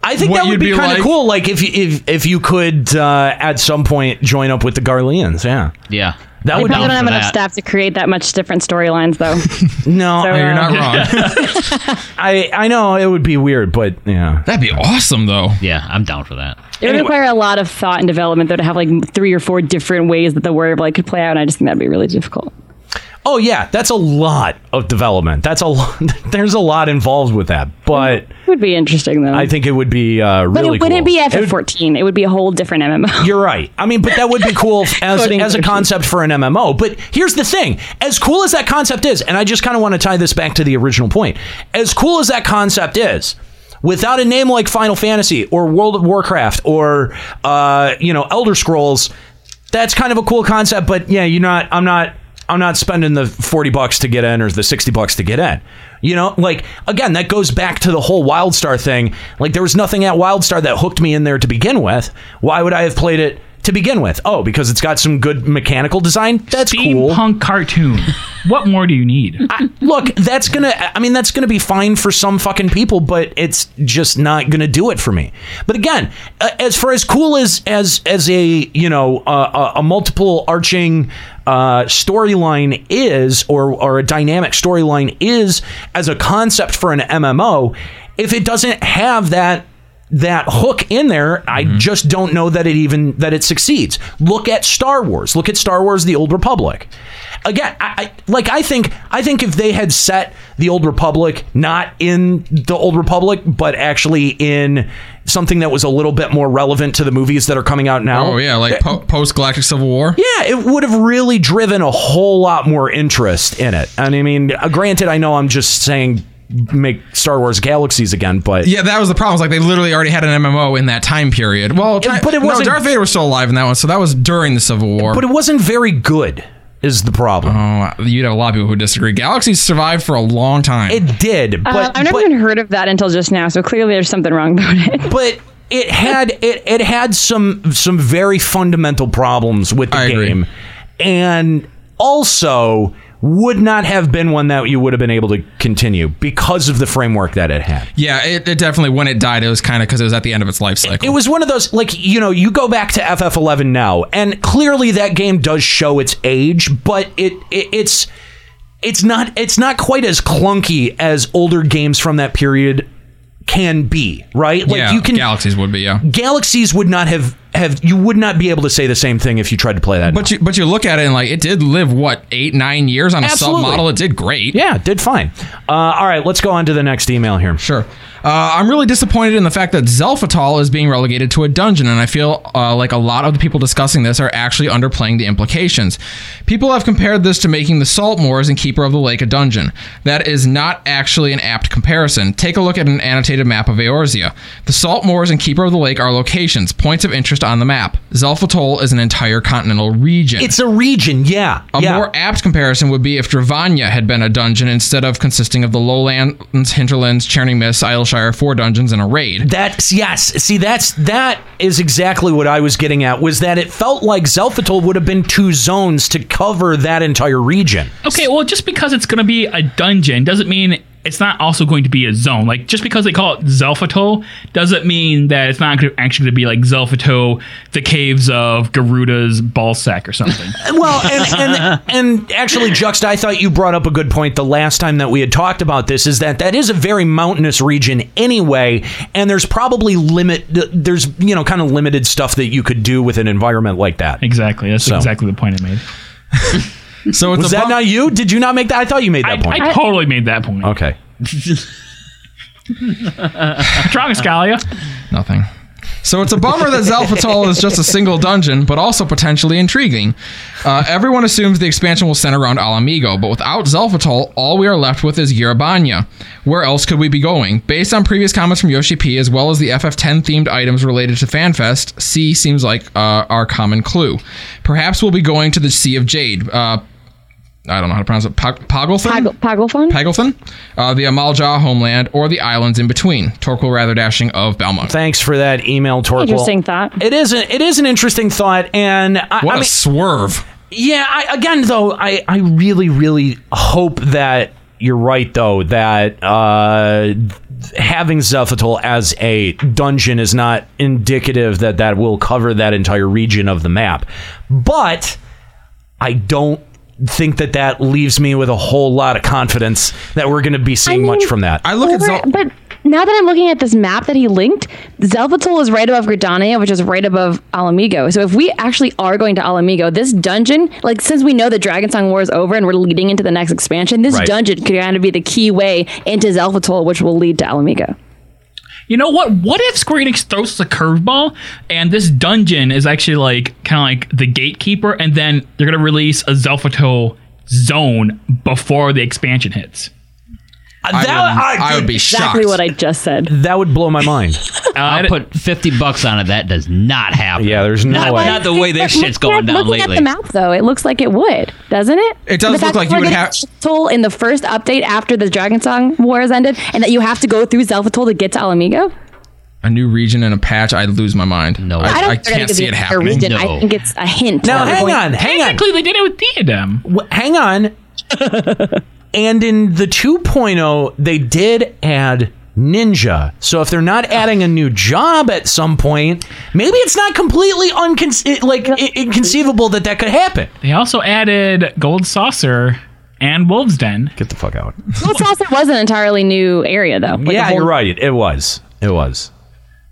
I think What that would you'd be, be kind of like? cool. Like if you, if if you could uh, at some point join up with the Garleans. Yeah, Yeah. That They would. probably don't have enough staff to create that much different storylines though. *laughs* No, So, you're uh, not wrong. *laughs* I I know it would be weird, but yeah, that'd be awesome though. Yeah, I'm down for that. It would require a lot of thought and development though to have like three or four different ways that the Warrior of Light could play out. And I just think that'd be really difficult. Oh yeah, that's a lot of development. That's a lot, *laughs* there's a lot involved with that, but It would be interesting though. I think it would be uh, but it wouldn't cool. be It would- FF14. It would be a whole different MMO. *laughs* You're right. I mean, but that would be cool *laughs* as, as a concept for an MMO. But here's the thing as cool as that concept is, and I just kind of want to tie this back to the original point, as cool as that concept is, without a name like Final Fantasy or World of Warcraft or, uh, you know, Elder Scrolls, that's kind of a cool concept. But yeah, you're not, I'm not. I'm not spending the 40 bucks to get in or the 60 bucks to get in. You know, like again, that goes back to the whole WildStar thing. Like there was nothing at WildStar that hooked me in there to begin with. Why would I have played it to begin with? Oh, because it's got some good mechanical design. That's cool. Steampunk cartoon. what more do you need? *laughs* I, look, that's gonna. I mean, that's gonna be fine for some fucking people, but it's just not gonna do it for me. But again, uh, as far as cool as as as a you know uh, a, a multiple arching uh, storyline is, or or a dynamic storyline is as a concept for an MMO, if it doesn't have that that hook in there i just don't know that it even that it succeeds look at star wars look at star wars the old republic again I, I like i think i think if they had set the old republic not in the old republic but actually in something that was a little bit more relevant to the movies that are coming out now Oh yeah, like po- post Galactic Civil War. yeah, it would have really driven a whole lot more interest in it. And I mean, uh, granted, I know I'm just saying make Star Wars Galaxies again, but Yeah, that was the problem. It's like they literally already had an MMO in that time period. Well, Yeah, but it no, wasn't- Darth Vader was still alive in that one, so that was during the Civil War. but it wasn't very good. Is the problem? Oh, you'd have a lot of people who disagree. Galaxies survived for a long time. It did, but Uh, I've never even heard of that until just now. So clearly, there's something wrong about it. but it had it it had some some very fundamental problems with the game and also would not have been one that you would have been able to continue because of the framework that it had yeah, it, it definitely when it died, it was kind of because it was at the end of its life cycle. it was one of those like you know you go back to ff11 now and clearly that game does show its age but it, it it's it's not it's not quite as clunky as older games from that period can be right like yeah, you can Galaxies would be yeah. galaxies would not have have you would not be able to say the same thing if you tried to play that But you but you look at it and like it did live what eight nine years on a Absolutely. sub model. It did great. yeah it did fine uh, all right let's go on to the next email here Sure. Uh, I'm really disappointed in the fact that Xelphatol is being relegated to a dungeon, and I feel uh, like a lot of the people discussing this are actually underplaying the implications. People have compared this to making the Salt Moors and Keeper of the Lake a dungeon. That is not actually an apt comparison. Take a look at an annotated map of Eorzea. The Salt Moors and Keeper of the Lake are locations, points of interest on the map. Xelphatol is an entire continental region. It's a region, yeah. A yeah. more apt comparison would be if Dravania had been a dungeon instead of consisting of the lowlands, hinterlands, Churning Mist, Idyllshire, four dungeons, and a raid. That's yes. See, that's that is exactly what I was getting at. Was that it felt like Xelphatol would have been two zones to cover that entire region. Okay, well, just because it's going to be a dungeon doesn't mean it's not also going to be a zone. Like, just because they call it Xelphatol doesn't mean that it's not actually going to be like Xelphatol, the caves of Garuda's ball sack or something. *laughs* Well, and, and and actually, Juxt, I thought you brought up a good point the last time that we had talked about this. Is that that is a very mountainous region anyway, and there's probably limit. There's you know kind of limited stuff that you could do with an environment like that. Exactly. That's So- exactly the point I made. *laughs* So was that not you? Did you not make that? I thought you made that I, point. I totally made that point. okay. *laughs* Strong Scalia. Nothing. So it's a bummer that Xelphatol is just a single dungeon, but also potentially intriguing. Uh, everyone assumes the expansion will center around Ala Mhigo, but without Xelphatol, all we are left with is Gyr Abania. Where else could we be going? Based on previous comments from Yoshi P, as well as the FF10 themed items related to FanFest, C seems like uh, our common clue. Perhaps we'll be going to the Sea of Jade. Uh, I don't know how to pronounce it. Pag- Pagelthon? Pagelthon? Pagelthon? Uh, the Amalj'aa homeland, or the islands in between. Torquil Rather Dashing of Belmont. Thanks for that email, Torquil. Interesting thought. It is. A, it is an interesting thought, and I, What I a mean, swerve. Yeah, I, again though, I, I really, really hope that you're right though that uh, having Xelphatol as a dungeon is not indicative that that will cover that entire region of the map. But I don't think that that leaves me with a whole lot of confidence that we're going to be seeing much from that. I look at Over- Zel- but now that I'm looking at this map that he linked, Xelphatol is right above Gridania, which is right above Ala Mhigo. So if we actually are going to Ala Mhigo, this dungeon, like since we know the Dragon Song War is over and we're leading into the next expansion, this Right. dungeon could kind of be the key way into Xelphatol, which will lead to Ala Mhigo. You know what? What if Square Enix throws a curveball and this dungeon is actually like kind of like the gatekeeper, and then they're gonna release a Xelphatol zone before the expansion hits? I would- I would be Exactly shocked. what I just said. That would blow my mind. *laughs* Uh, I'll put 50 bucks on it. That does not happen. Yeah, there's no not, way. Not the way this shit's going down Looking lately. at the map, though, it looks like it would, doesn't it? It does The look like you would have- Xelphatol in the first update after the Dragon Song War has ended, and that you have to go through Xelphatol to get to Ala Mhigo. a new region and a patch, I'd lose my mind. No, I, I don't I can't see it happening. region. I think it's a hint. Now, hang on, hang on. Technically, they did it with Diadem. W- hang on. *laughs* and in the 2.0, they did add Ninja. So if they're not ah. adding a new job at some point, maybe it's not completely uncon- like i- inconceivable that that could happen. They also added Gold Saucer and Wolves Den. Get the fuck out. *laughs* Gold Saucer was an entirely new area, though. Like yeah, whole- you're right. It was. It was.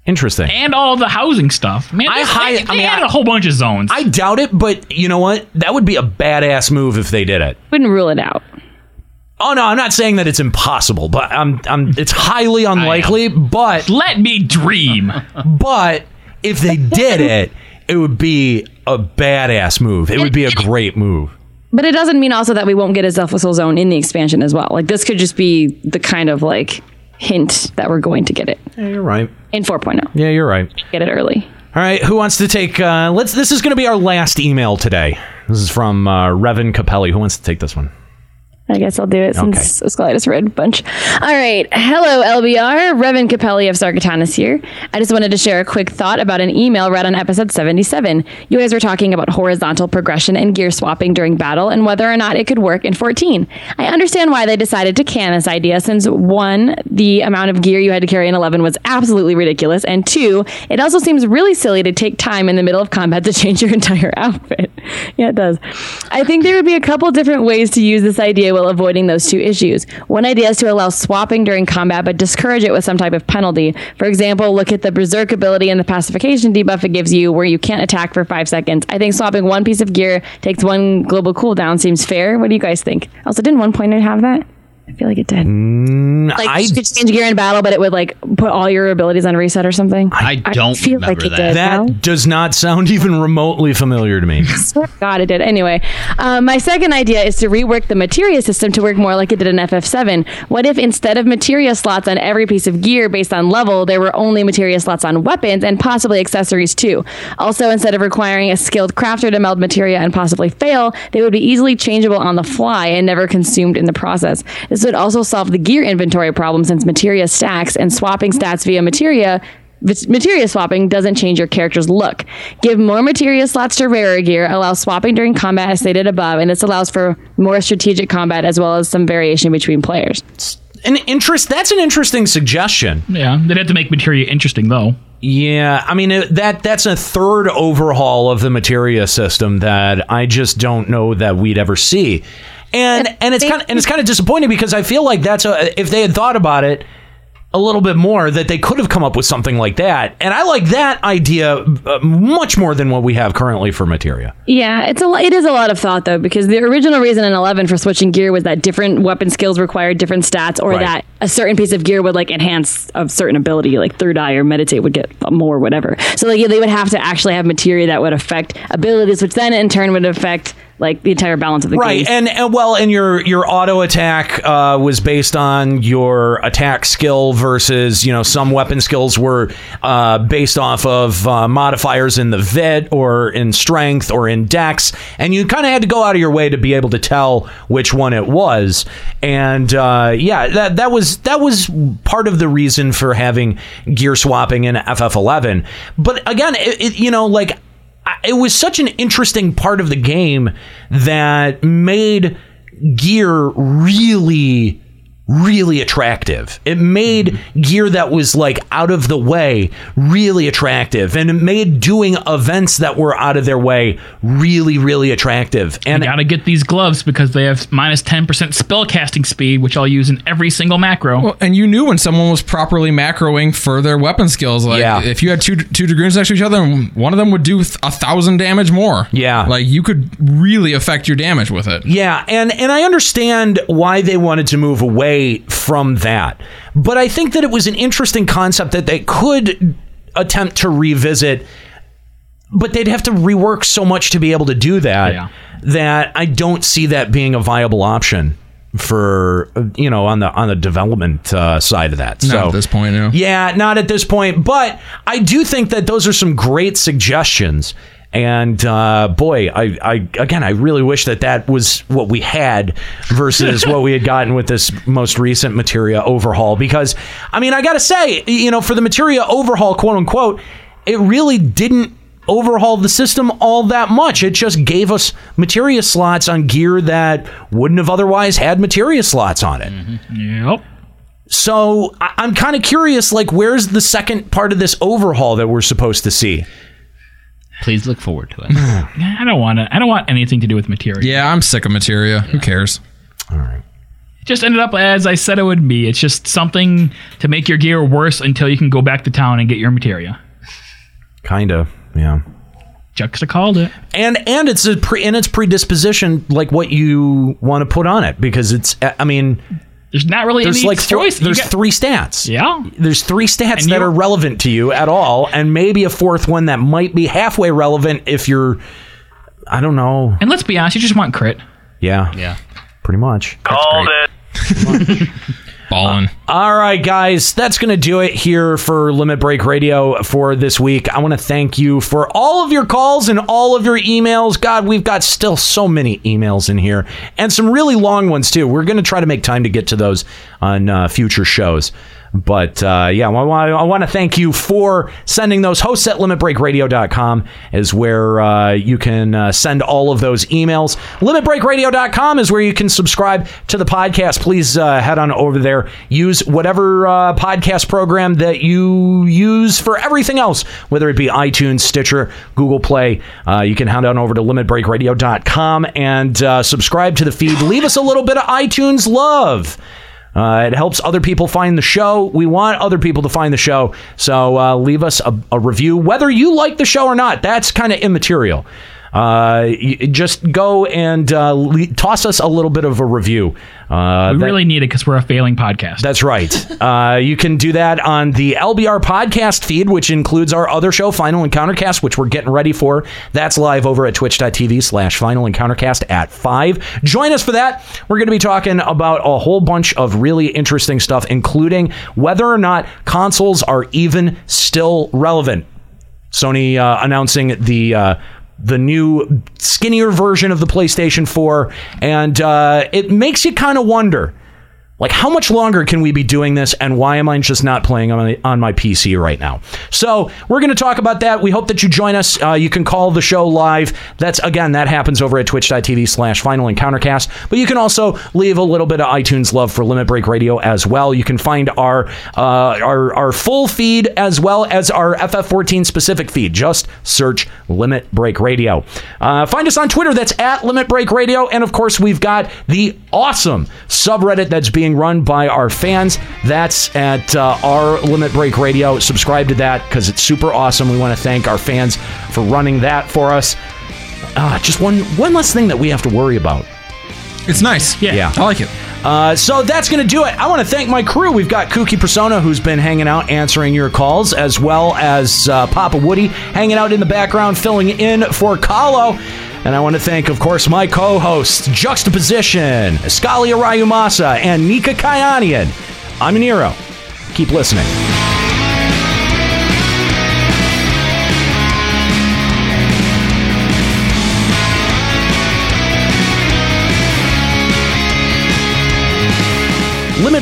Interesting. And all the housing stuff. Man, I they, hi- they, I mean, added I- a whole bunch of zones. I doubt it, but you know what? That would be a badass move if they did it. Wouldn't rule it out. Oh no, I'm not saying that it's impossible, but I'm I'm it's highly unlikely, but let me dream. But if they did it, it would be a badass move. It would be a great move. But it doesn't mean also that we won't get a Xelphatol zone in the expansion as well. Like this could just be the kind of like hint that we're going to get it Yeah, you're right. in 4.0. Yeah, you're right. Get it early. All right, who wants to take uh let's this is going to be our last email today. This is from uh Revan Capelli. Who wants to take this one? I guess I'll do it since Scarlet just read a bunch. All right. Hello, LBR. Revan Capelli of Sargatanas here. I just wanted to share a quick thought about an email read on episode 77. You guys were talking about horizontal progression and gear swapping during battle and whether or not it could work in 14. I understand why they decided to can this idea since one, the amount of gear you had to carry in 11 was absolutely ridiculous, and two, it also seems really silly to take time in the middle of combat to *laughs* change your entire outfit. yeah, it does. I think there would be a couple different ways to use this idea while avoiding those two issues. One idea is to allow swapping during combat, but discourage it with some type of penalty. For example, look at the Berserk ability and the pacification debuff it gives you, where you can't attack for five seconds. I think swapping one piece of gear takes one global cooldown seems fair. What do you guys think? Also, didn't 1.8 have that? I feel like it did. Mm, Like I you could change gear in battle, but it would like put all your abilities on reset or something. I don't feel like it that. did. that no? does not sound *laughs* even remotely familiar to me. God, it did. Anyway, um, my second idea is to rework the materia system to work more like it did in FF7. What if instead of materia slots on every piece of gear based on level, there were only materia slots on weapons and possibly accessories too? Also, instead of requiring a skilled crafter to meld materia and possibly fail, they would be easily changeable on the fly and never consumed in the process. This would also solve the gear inventory problem since materia stacks and swapping stats via materia Materia swapping doesn't change your character's look. Give more materia slots to rarer gear, allow swapping during combat as stated above, and this allows for more strategic combat as well as some variation between players. An interest. That's an interesting suggestion. Yeah, they'd have to make materia interesting though. Yeah, I mean it, that that's a third overhaul of the materia system that I just don't know that we'd ever see. And and it's kind of and it's kind of disappointing because I feel like that's a if they had thought about it a little bit more that they could have come up with something like that. And I like that idea uh, much more than what we have currently for materia. Yeah, it's a it is a lot of thought though because the original reason in 11 for switching gear was that different weapon skills required different stats or Right. that a certain piece of gear would like enhance a certain ability like third eye or meditate would get more whatever. So like yeah, they would have to actually have materia that would affect abilities which then in turn would affect like the entire balance of the right game. and, and well and your your auto attack uh, was based on your attack skill versus you know some weapon skills were uh, based off of uh, modifiers in the vet or in strength or in dex and you kind of had to go out of your way to be able to tell which one it was and uh, yeah that that was that was part of the reason for having gear swapping in FF11 but again it, it, you know like it was such an interesting part of the game that made gear really really attractive. It made gear that was like out of the way really attractive and it made doing events that were out of their way really really attractive. And you gotta get these gloves because they have minus 10% spell casting speed, which I'll use in every single macro. Well, and you knew when someone was properly macroing for their weapon skills. Like, Yeah. if you had two two dragoons next to each other, one of them would do a thousand damage more. Yeah, like you could really affect your damage with it. Yeah, and and I understand why they wanted to move away from that. But I think that it was an interesting concept that they could attempt to revisit but they'd have to rework so much to be able to do that that I don't see that being a viable option for you know on the on the development uh, side of that. Not so at this point, no. yeah, not at this point. But I do think that those are some great suggestions. And uh, boy, I, I again, I really wish that that was what we had versus *laughs* what we had gotten with this most recent materia overhaul. Because I mean, I gotta say, you know, for the materia overhaul, quote unquote, it really didn't overhaul the system all that much. It just gave us materia slots on gear that wouldn't have otherwise had materia slots on it. Yep. So I- I'm kind of curious, like, where's the second part of this overhaul that we're supposed to see? Please look forward to it. *laughs* I don't want to. I don't want anything to do with materia. Yeah, I'm sick of materia. Who cares? It just ended up as I said it would be. It's just something to make your gear worse until you can go back to town and get your materia. Kinda, yeah. Juxta called it. And and it's a pre and it's predisposition like what you want to put on it because it's I mean there's not really there's any like th- choice. You there's got- three stats. Yeah. There's three stats And that are relevant to you at all, and maybe a fourth one that might be halfway relevant if you're I don't know. And let's be honest, you just want crit. Yeah. Yeah. Pretty much. Called it. *laughs* Ballin'. All right, guys, that's going to do it here for Limit Break Radio for this week. I want to thank you for all of your calls and all of your emails. God, we've got still so many emails in here and some really long ones, too. We're going to try to make time to get to those on uh, future shows. But uh, yeah, I want, to thank you for sending those. Hosts at limitbreakradio.com is where uh, you can uh, send all of those emails. Limitbreakradio.com is where you can subscribe to the podcast. Please uh, head on over there. Use whatever uh, podcast program that you use for everything else, whether it be iTunes, Stitcher, Google Play. Uh, you can head on over to limitbreakradio.com and subscribe to the feed. Leave us a little bit of iTunes love. Uh, it helps other people find the show. We want other people to find the show. So uh, leave us a, a review, whether you like the show or not. That's kind of immaterial. Uh, just go and uh, le- toss us a little bit of a review. Uh, we that- really need it because we're a failing podcast. that's right. *laughs* Uh, you can do that on the LBR podcast feed, which includes our other show, Final Encountercast, which we're getting ready for. That's live over at twitch.tv slash Final Encountercast at 5. Join us for that. We're going to be talking about a whole bunch of really interesting stuff, including whether or not consoles are even still relevant. Sony uh, announcing the uh, the new skinnier version of the PlayStation 4, and uh, it makes you kind of wonder. Like, how much longer can we be doing this, and why am I just not playing on my, on my PC right now? So, we're going to talk about that. We hope that you join us. Uh, you can call the show live. That's, again, that happens over at twitch.tv slash final encountercast. But you can also leave a little bit of iTunes love for Limit Break Radio as well. You can find our, uh, our, our full feed as well as our FF14 specific feed. Just search Limit Break Radio. Uh, find us on Twitter. That's at Limit Break Radio. And, of course, we've got the awesome subreddit that's being run by our fans. That's at uh, our Limit Break Radio. Subscribe to that because it's super awesome. We want to thank our fans for running that for us. Uh, just one one less thing that we have to worry about. It's nice. Yeah. I like it. Uh, so that's going to do it. I want to thank my crew. We've got Kooky Persona, who's been hanging out answering your calls, as well as uh, Papa Woody hanging out in the background, filling in for Kahlo. And I want to thank, of course, my co hosts, Juxtaposition, Escalia Rayumasa, and Nika Kyanian. I'm Nero. Keep listening.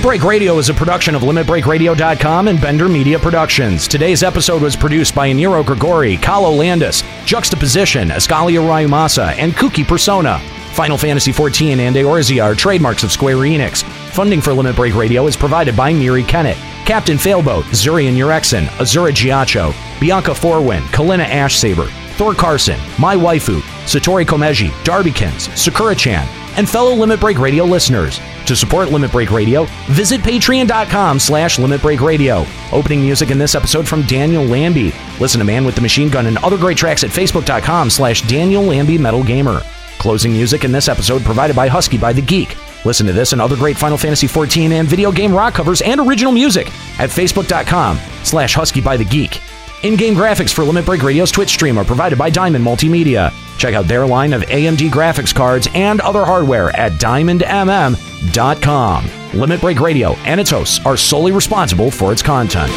Limit Break Radio is a production of LimitBreakRadio.com and Bender Media Productions. Today's episode was produced by Nero Grigori, Kahlo Landis, Juxtaposition, Escalia Rayumasa, and Kooky Persona. Final Fantasy XIV and Eorzea are trademarks of Square Enix. Funding for Limit Break Radio is provided by Miri Kennett, Captain Failboat, Zurian Urexin, Azura Giacho, Bianca Forwin, Kalina Ashsaber, Thor Carson, My Waifu, Satori Komeji, Darbykins, Sakura-chan, and fellow Limit Break Radio listeners. To support Limit Break Radio, visit patreon.com slash Limit Break Radio. Opening music in this episode from Daniel Lambie. Listen to Man with the Machine Gun and other great tracks at facebook.com slash Daniel Lambie Metal Gamer. Closing music in this episode provided by Husky by the Geek. Listen to this and other great Final Fantasy XIV and video game rock covers and original music at facebook.com slash Husky by the Geek. In-game graphics for Limit Break Radio's Twitch stream are provided by Diamond Multimedia. Check out their line of AMD graphics cards and other hardware at diamondmm.com. Limit Break Radio and its hosts are solely responsible for its content.